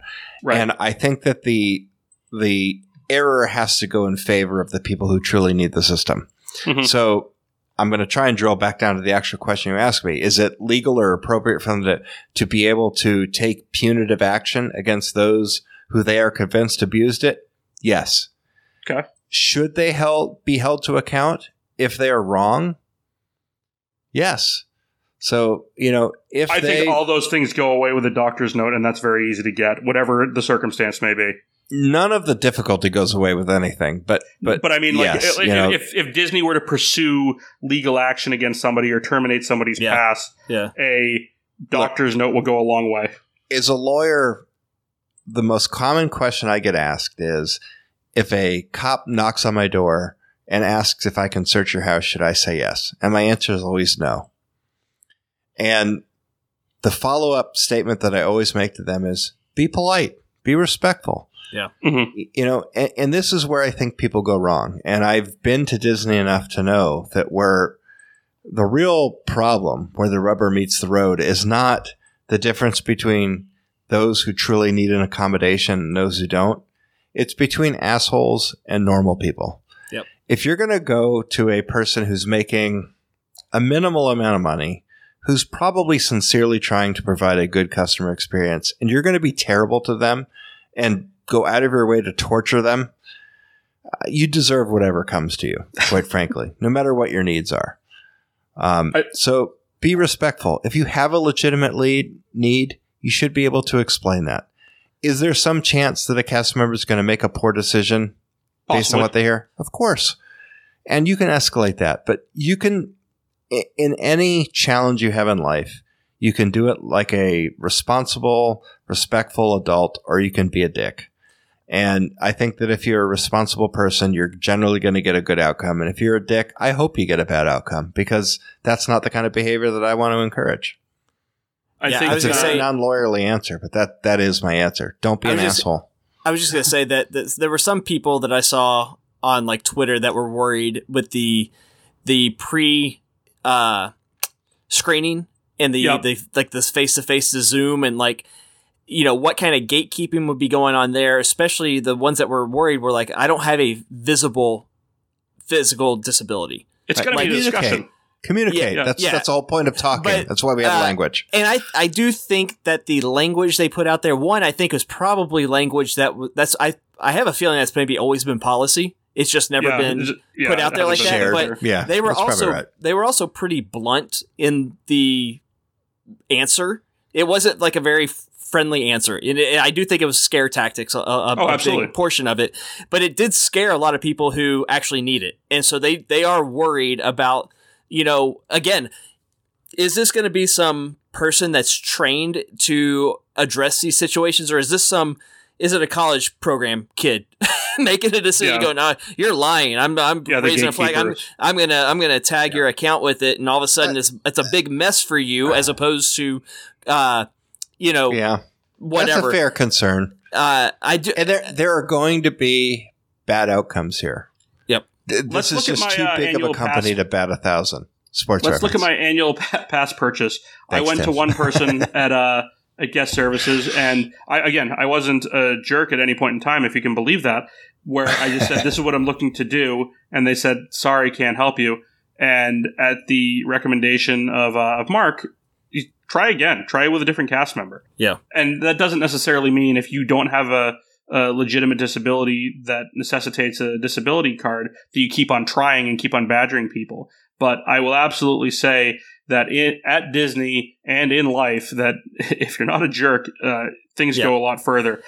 right. And I think that the the error has to go in favor of the people who truly need the system. Mhm. So I'm going to try and drill back down to the actual question you asked me. Is it legal or appropriate for them to, to be able to take punitive action against those who they are convinced abused it? Yes. Okay. Should they held, be held to account if they are wrong? Yes. So, you know, if I they, think all those things go away with a doctor's note, and that's very easy to get, whatever the circumstance may be. None of the difficulty goes away with anything, but, but, But, I mean, like, yes, if, you know- if, if Disney were to pursue legal action against somebody or terminate somebody's Yeah. pass, Yeah. a doctor's note will go a long way. as a lawyer, the most common question I get asked is if a cop knocks on my door and asks if I can search your house, should I say yes? And my answer is always no. And the follow up statement that I always make to them is be polite, be respectful. Mhm. You know, and, and this is where I think people go wrong. And I've been to Disney enough to know that where the real problem, where the rubber meets the road, is not the difference between those who truly need an accommodation and those who don't. It's between assholes and normal people. Yep. If you're going to go to a person who's making a minimal amount of money, who's probably sincerely trying to provide a good customer experience, and you're going to be terrible to them and go out of your way to torture them, uh, you deserve whatever comes to you, quite (laughs) frankly, no matter what your needs are. Um, I- so be respectful. If you have a legitimate lead need, you should be able to explain that. Is there some chance that a cast member is going to make a poor decision based Possibly. on what they hear? Of course. And you can escalate that, but you can, in any challenge you have in life, you can do it like a responsible, respectful adult, or you can be a dick. And I think that if you're a responsible person, you're generally going to get a good outcome. And if you're a dick, I hope you get a bad outcome because that's not the kind of behavior that I want to encourage. I Yeah, think I was It's a gonna say- non lawyerly answer, but that that is my answer. Don't be an just- asshole. I was just gonna say that, that there were some people that I saw on like Twitter that were worried with the the pre uh, screening and the, Yep. the like this face to face to Zoom and like you know what kind of gatekeeping would be going on there. Especially the ones that were worried were like, I don't have a visible physical disability. it's going Like, to be a discussion. communicate. Communicate. Yeah. that's Yeah. that's the whole point of talking. But, that's why we have uh, language. And I, I do think that the language they put out there, one, I think was probably language that that's I, I have a feeling that's maybe always been policy. It's just never Yeah, been it's- yeah, put out there like that. But. Yeah, they were also right. they were also pretty blunt in the answer. It wasn't like a very f- friendly answer. And I do think it was scare tactics, a, a, Oh, a big portion of it. But it did scare a lot of people who actually need it, and so they they are worried about you know again, is this going to be some person that's trained to address these situations, or is this some is it a college program kid (laughs) making a decision Yeah. going, no, you're lying. I'm, I'm Yeah, raising a flag. I'm. I'm gonna I'm gonna tag your account with it, and all of a sudden it's it's a big mess for you, as opposed to, uh, you know, Yeah, whatever. That's a fair concern. Uh, I do. And there there are going to be bad outcomes here. Yep. Th- Let's This is just my, too uh, big of a company pass- to bat a thousand. Sports. Let's look at my annual (laughs) pa- pass purchase. I Thanks, went to one person (laughs) at uh, at guest services, and I again, I wasn't a jerk at any point in time, if you can believe that. Where I just said, "This is what I'm looking to do," and they said, "Sorry, can't help you." And at the recommendation of uh, of Mark, you try again. Try it with a different cast member. Yeah. and that doesn't necessarily mean if you don't have a a legitimate disability that necessitates a disability card that you keep on trying and keep on badgering people. But I will absolutely say that in, at Disney and in life, that (laughs) if you're not a jerk, uh, things Yeah. go a lot further.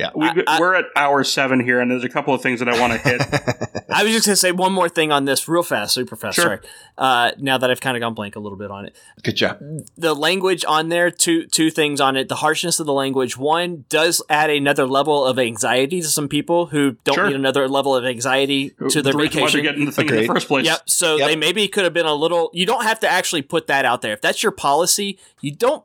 Yeah. we, I- I- we're at hour seven here, and there's a couple of things that I want to hit. (laughs) I was just gonna say one more thing on this, real fast, super fast. Sure. Sorry. Uh, now that I've kind of gone blank a little bit on it, Good job. the language on there, two two things on it. The harshness of the language, one does add another level of anxiety to some people who don't Sure. need another level of anxiety to their the reason vacation. getting the thing in the first place. Yep. So Yep. they maybe could have been a little. You don't have to actually put that out there. If that's your policy, you don't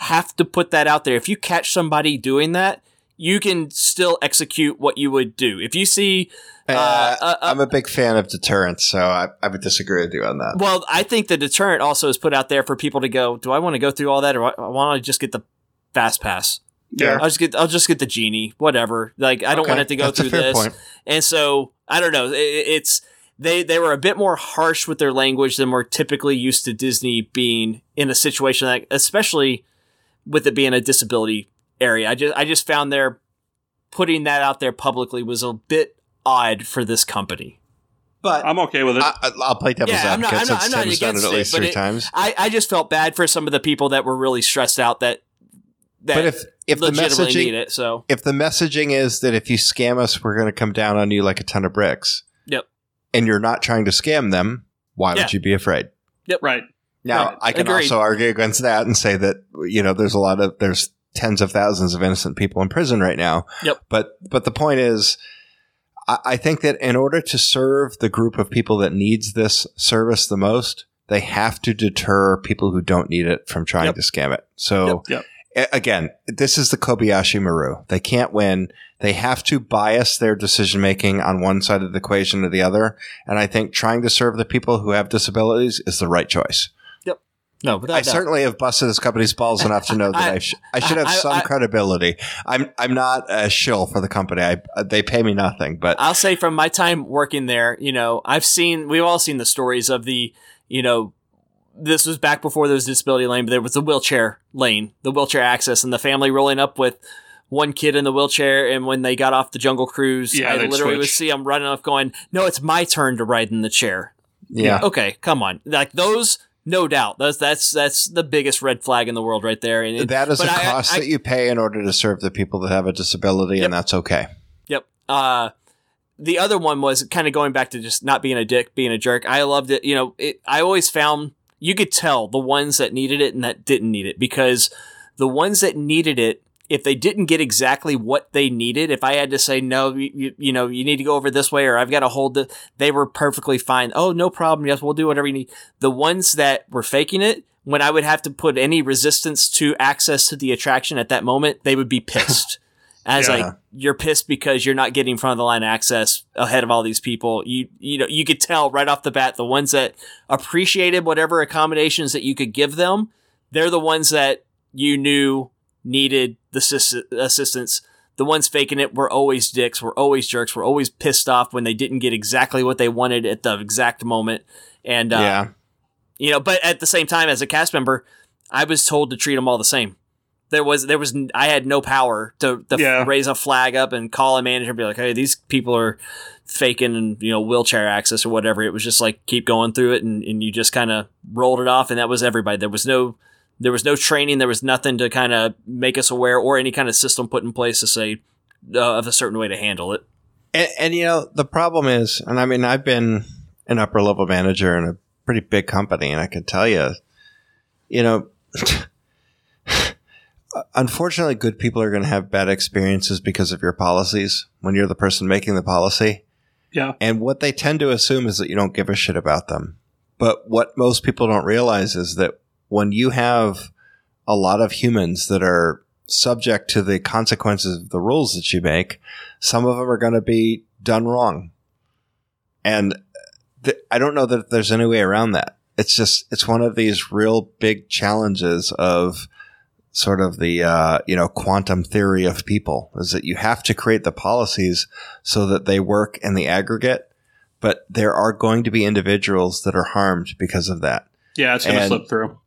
have to put that out there. If you catch somebody doing that, you can still execute what you would do. If you see, Uh, uh, uh, I'm a big fan of deterrence, so I, I would disagree with you on that. well, I think the deterrent also is put out there for people to go. Do I want to go through all that, or why don't I just get the fast pass? Yeah. I'll just get. I'll just get the genie. Whatever. Like I don't Okay, want it to go that's a through fair this. point. And so I don't know. It, it's they they were a bit more harsh with their language than we're typically used to Disney being in a situation like, especially with it being a disability area. I just I just found their putting that out there publicly was a bit odd for this company. But I'm okay with it. I, I- I'll play devil's Yeah, I'm not- advocate I'm not- since I'm not Tim's done it at least but three it- times. I, I just felt bad for some of the people that were really stressed out that that But if if the legitimately need messaging it. So if the messaging is that if you scam us, we're going to come down on you like a ton of bricks. Yep. And you're not trying to scam them, why Yeah. would you be afraid? Yep. Right. Now, Right. I can Agreed. also argue against that and say that you know there's a lot of there's tens of thousands of innocent people in prison right now. Yep. But but the point is, I, I think that in order to serve the group of people that needs this service the most, they have to deter people who don't need it from trying Yep. to scam it. So Yep. a- again, this is the Kobayashi Maru. They can't win. They have to bias their decision making on one side of the equation or the other. And I think trying to serve the people who have disabilities is the right choice. No, without I doubt. certainly have busted this company's balls enough to know that (laughs) I, I- sh- I should have I- some I- credibility. I'm I'm not a shill for the company. I, they pay me nothing, but I'll say from my time working there, you know, I've seen, we've all seen the stories of the, you know, this was back before there was disability lane, but there was the wheelchair lane, the wheelchair access, and the family rolling up with one kid in the wheelchair. And when they got off the Jungle Cruise, Yeah, I they'd literally would see them running off going, no, it's my turn to ride in the chair. yeah. Okay, come on. Like those, no doubt. That's, that's, that's the biggest red flag in the world right there. And it, that is a I- cost I- that you pay in order to serve the people that have a disability, Yep. and that's okay. Yep. Uh, the other one was kind of going back to just not being a dick, being a jerk. I loved it. You know, it, I always found you could tell the ones that needed it and that didn't need it because the ones that needed it, if they didn't get exactly what they needed, if I had to say no, you, you, know, you need to go over this way, or I've got to hold the, they were perfectly fine. Oh, no problem. Yes, we'll do whatever you need. The ones that were faking it, when I would have to put any resistance to access to the attraction at that moment, they would be pissed. (laughs) As Yeah. like you're pissed because you're not getting front of the line access ahead of all these people. You you know you could tell right off the bat the ones that appreciated whatever accommodations that you could give them, they're the ones that you knew needed the assist- assistance. The ones faking it were always dicks, were always jerks, were always pissed off when they didn't get exactly what they wanted at the exact moment. And uh, yeah. you know, but at the same time, as a cast member, I was told to treat them all the same. There was, there was, I had no power to, to Yeah. raise a flag up and call a manager and be like, "Hey, these people are faking and you know wheelchair access or whatever." It was just like keep going through it, and, and you just kind of rolled it off, and that was everybody. There was no, there was no training, there was nothing to kind of make us aware or any kind of system put in place to say uh, of a certain way to handle it. And, and you know the problem is, and I mean, I've been an upper level manager in a pretty big company, and I can tell you, you know, (laughs) unfortunately, good people are going to have bad experiences because of your policies when you're the person making the policy. Yeah. And what they tend to assume is that you don't give a shit about them. But what most people don't realize is that when you have a lot of humans that are subject to the consequences of the rules that you make, some of them are going to be done wrong. And th- I don't know that there's any way around that. It's just, it's one of these real big challenges of sort of the, uh, you know, quantum theory of people is that you have to create the policies so that they work in the aggregate. But there are going to be individuals that are harmed because of that Yeah, it's going to slip through.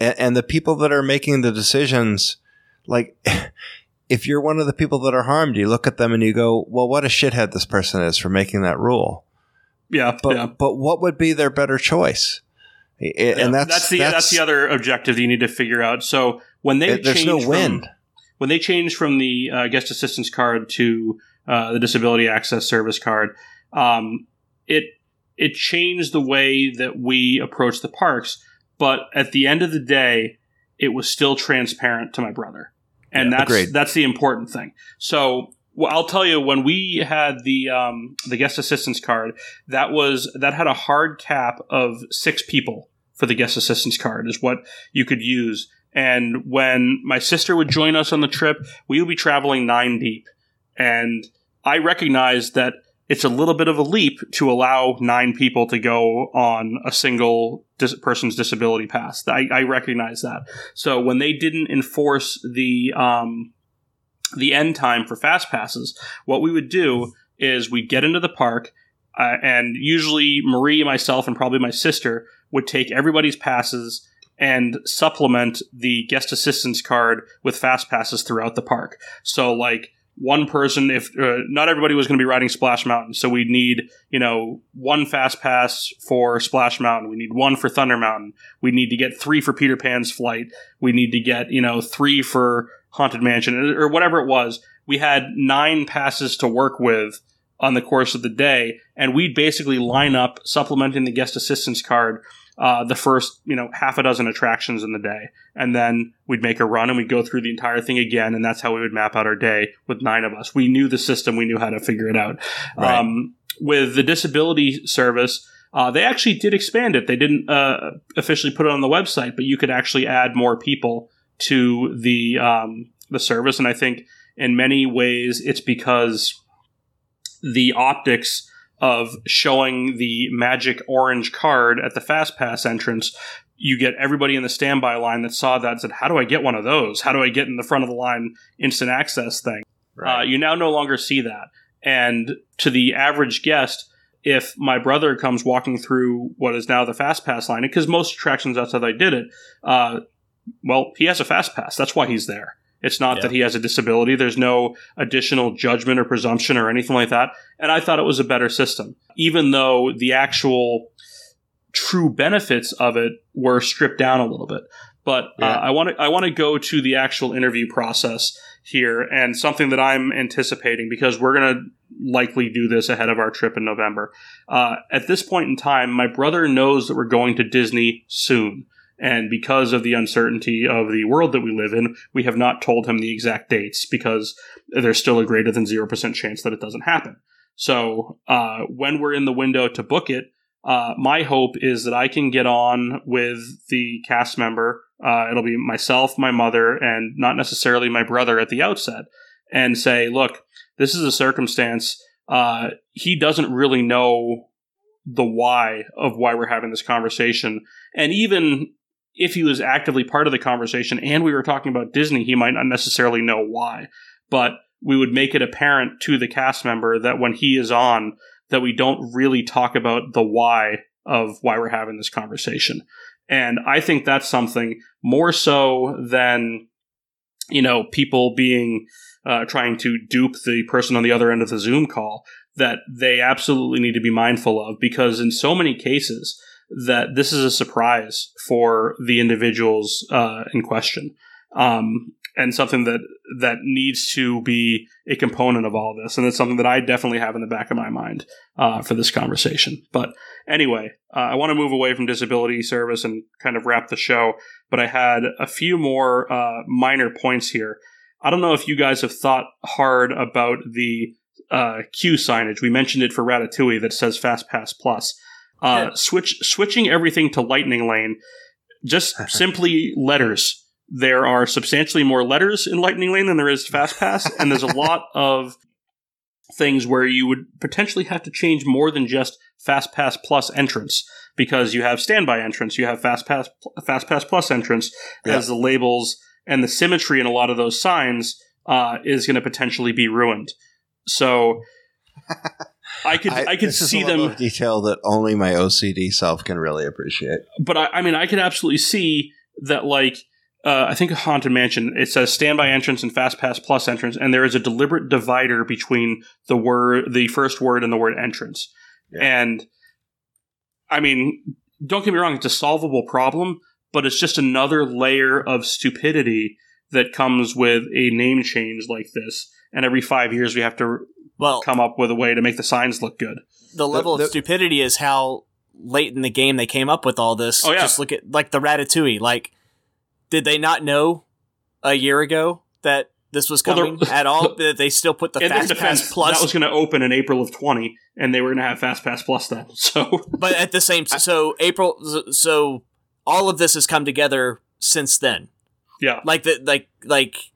And, and the people that are making the decisions, like (laughs) if you're one of the people that are harmed, you look at them and you go, "Well, what a shithead this person is for making that rule." Yeah, But yeah. but what would be their better choice? And that's that's the that's, the other objective that you need to figure out. So when they it- there's no change win. from, when they changed from the uh, guest assistance card to uh, the disability access service card, um, it it changed the way that we approach the parks. But at the end of the day, it was still transparent to my brother, and Yeah, that's agreed. that's the important thing. So. Well, I'll tell you when we had the um, the guest assistance card, that was that had a hard cap of six people for the guest assistance card is what you could use. And when my sister would join us on the trip, we would be traveling nine deep. And I recognized that it's a little bit of a leap to allow nine people to go on a single dis- person's disability pass. I, I recognize that. So when they didn't enforce the um, the end time for fast passes, what we would do is we'd get into the park, uh, and usually Marie, myself, and probably my sister would take everybody's passes and supplement the guest assistance card with fast passes throughout the park. So, like one person, if uh, not everybody was going to be riding Splash Mountain, so we'd need you know one fast pass for Splash Mountain. We need one for Thunder Mountain. We need to get three for Peter Pan's flight. We need to get you know three for Haunted Mansion or whatever it was. We had nine passes to work with on the course of the day, and we'd basically line up supplementing the guest assistance card uh, the first you know half a dozen attractions in the day, and then we'd make a run and we'd go through the entire thing again, and that's how we would map out our day with nine of us. We knew the system, we knew how to figure it out. Right. Um, with the disability service, Uh, they actually did expand it. They didn't uh, officially put it on the website, but you could actually add more people to the um, the service. And I think in many ways it's because the optics of showing the magic orange card at the fast pass entrance you get everybody in the standby line that saw that and said how do i get one of those? How do i get in the front of the line instant access thing? Uh, you now no longer see that. And to the average guest if my brother comes walking through what is now the fast pass line because most attractions that's how they did it uh, well he has a fast pass. That's why he's there it's not Yeah. that he has a disability. There's no additional judgment or presumption or anything like that. And I thought it was a better system, even though the actual true benefits of it were stripped down a little bit. But uh, Yeah. I want to I want to go to the actual interview process here and something that I'm anticipating because we're going to likely do this ahead of our trip in November. Uh, at this point in time, my brother knows that we're going to Disney soon. And because of the uncertainty of the world that we live in, we have not told him the exact dates because there's still a greater than 0% chance that it doesn't happen. So uh, when we're in the window to book it, uh, my hope is that I can get on with the cast member. Uh, it'll be myself, my mother, and not necessarily my brother at the outset, and say, look, this is a circumstance. Uh, he doesn't really know the why of why we're having this conversation. And even if he was actively part of the conversation and we were talking about Disney, he might not necessarily know why. But we would make it apparent to the cast member that when he is on, that we don't really talk about the why of why we're having this conversation. And I think that's something more so than, you know, people being uh, trying to dupe the person on the other end of the Zoom call that they absolutely need to be mindful of because in so many cases that this is a surprise for the individuals uh, in question. Um, and something that that needs to be a component of all this, and it's something that I definitely have in the back of my mind uh, for this conversation. But anyway, uh, I want to move away from disability service and kind of wrap the show. But I had a few more uh, minor points here. I don't know if you guys have thought hard about the uh, queue signage. We mentioned it for Ratatouille that says Fast Pass Plus. Uh, Yeah. Switch switching everything to Lightning Lane, just (laughs) simply letters. There are substantially more letters in Lightning Lane than there is Fast Pass, and there's a (laughs) lot of things where you would potentially have to change more than just Fast Pass Plus entrance because you have standby entrance, you have Fast Pass Fast Pass Plus entrance Yeah. as the labels and the symmetry in a lot of those signs uh, is going to potentially be ruined. So (laughs) I could I, could this is see them detail that only my OCD self can really appreciate. but I, I mean, I could absolutely see that. Like, uh, I think Haunted Mansion it says standby entrance and Fast Pass Plus entrance, and there is a deliberate divider between the word, the first word, and the word entrance. Yeah. And I mean, don't get me wrong; it's a solvable problem, but it's just another layer of stupidity that comes with a name change like this. And every five years, we have to Well, come up with a way to make the signs look good. the level the- of stupidity is how late in the game they came up with all this. Oh, yeah. Just look at like the Ratatouille. Like, did they not know a year ago that this was Well, coming at all? (laughs) That they still put the Fast defense, Pass Plus that was going to open in April of 20, and they were going to have Fast Pass Plus then. (laughs) So but at the same so April so all of this has come together since then. yeah, Like the like like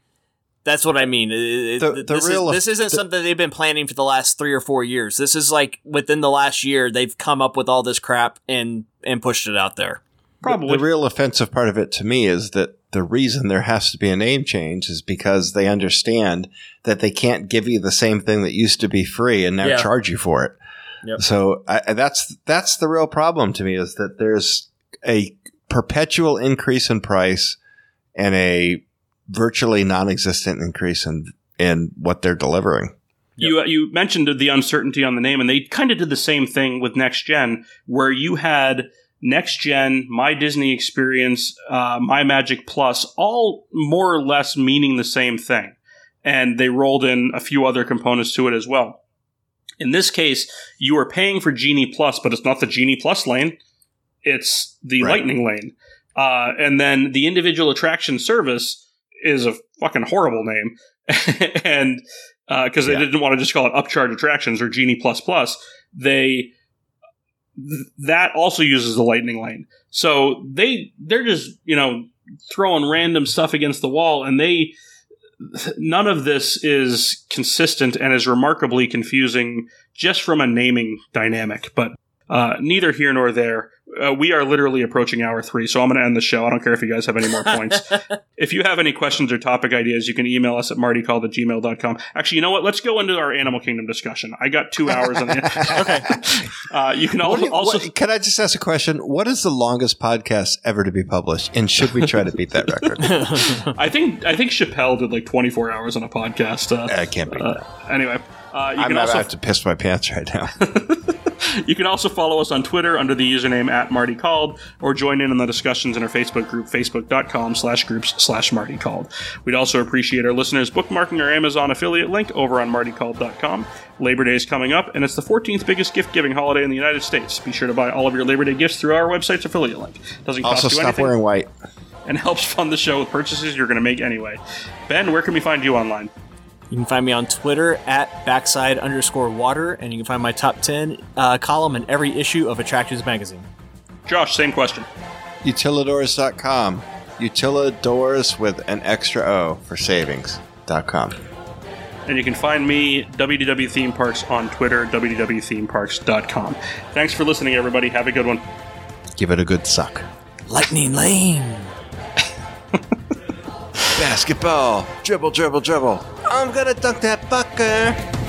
that's what I mean. It- it- The- the this, real- is, this isn't the- something they've been planning for the last three or four years. This is like within the last year they've come up with all this crap and and pushed it out there. probably. The real offensive part of it to me is that the reason there has to be a name change is because they understand that they can't give you the same thing that used to be free and now Yeah. charge you for it. Yep. So I, I- that's that's the real problem to me is that there's a perpetual increase in price and a virtually non-existent increase in in what they're delivering. You uh, you mentioned the uncertainty on the name, and they kind of did the same thing with Next Gen, where you had Next Gen, My Disney Experience, uh, My Magic Plus, all more or less meaning the same thing, and they rolled in a few other components to it as well. In this case, you are paying for Genie Plus, but it's not the Genie Plus lane; it's the Right. Lightning lane. Uh, and then the individual attraction service is a fucking horrible name, (laughs) and uh, because Yeah. they didn't want to just call it upcharge attractions or genie plus plus they th- that also uses the lightning lane. So they they're just you know throwing random stuff against the wall, and they none of this is consistent and is remarkably confusing just from a naming dynamic. But uh, neither here nor there. Uh, we are literally approaching hour three, so I'm going to end the show. I don't care if you guys have any more points. (laughs) if you have any questions or topic ideas, you can email us at martycalled at gmail.com. Actually, you know what? Let's go into our Animal Kingdom discussion. I got two hours on the. (laughs) end. okay. (laughs) Uh, you can also. do you- also what- can I just ask a question? What is the longest podcast ever to be published? And should we try to beat that record? I think I think Chappelle did like 24 hours on a podcast. Uh, I can't beat uh, that. anyway, uh, you I'm can not also about to piss my pants right now. (laughs) You can also follow us on Twitter under the username at Marty Called, or join in on the discussions in our Facebook group, facebook.com slash groups slash Marty Called. We'd also appreciate our listeners bookmarking our Amazon affiliate link over on martycalled.com. Labor Day is coming up, and it's the 14th biggest gift giving holiday in the United States. Be sure to buy all of your Labor Day gifts through our website's affiliate link. Doesn't cost also, you stop anything wearing white. and (laughs) helps fund the show with purchases you're going to make anyway. Ben, where can we find you online? You can find me on Twitter at backside underscore water, and you can find my top 10 uh, column in every issue of Attractions Magazine. Josh, same question. Utilidors.com. Utilidors with an extra O for savings.com. And you can find me, WDW Theme Parks, on Twitter, WDWThemeParks.com. Thanks for listening, everybody. Have a good one. Give it a good suck. Lightning Lane! (laughs) Basketball. Dribble, dribble, dribble. I'm gonna dunk that fucker.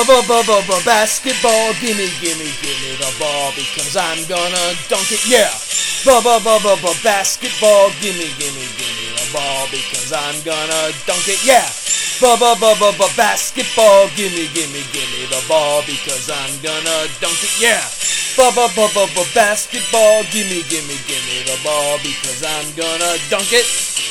Basketball, gimme, gimme, gimme the ball because I'm gonna dunk it, yeah. Basketball, gimme, gimme, gimme the ball because I'm gonna dunk it, yeah. Basketball, gimme, gimme, gimme the ball because I'm gonna dunk it, yeah. Basketball, gimme, gimme, gimme the ball because I'm gonna dunk it.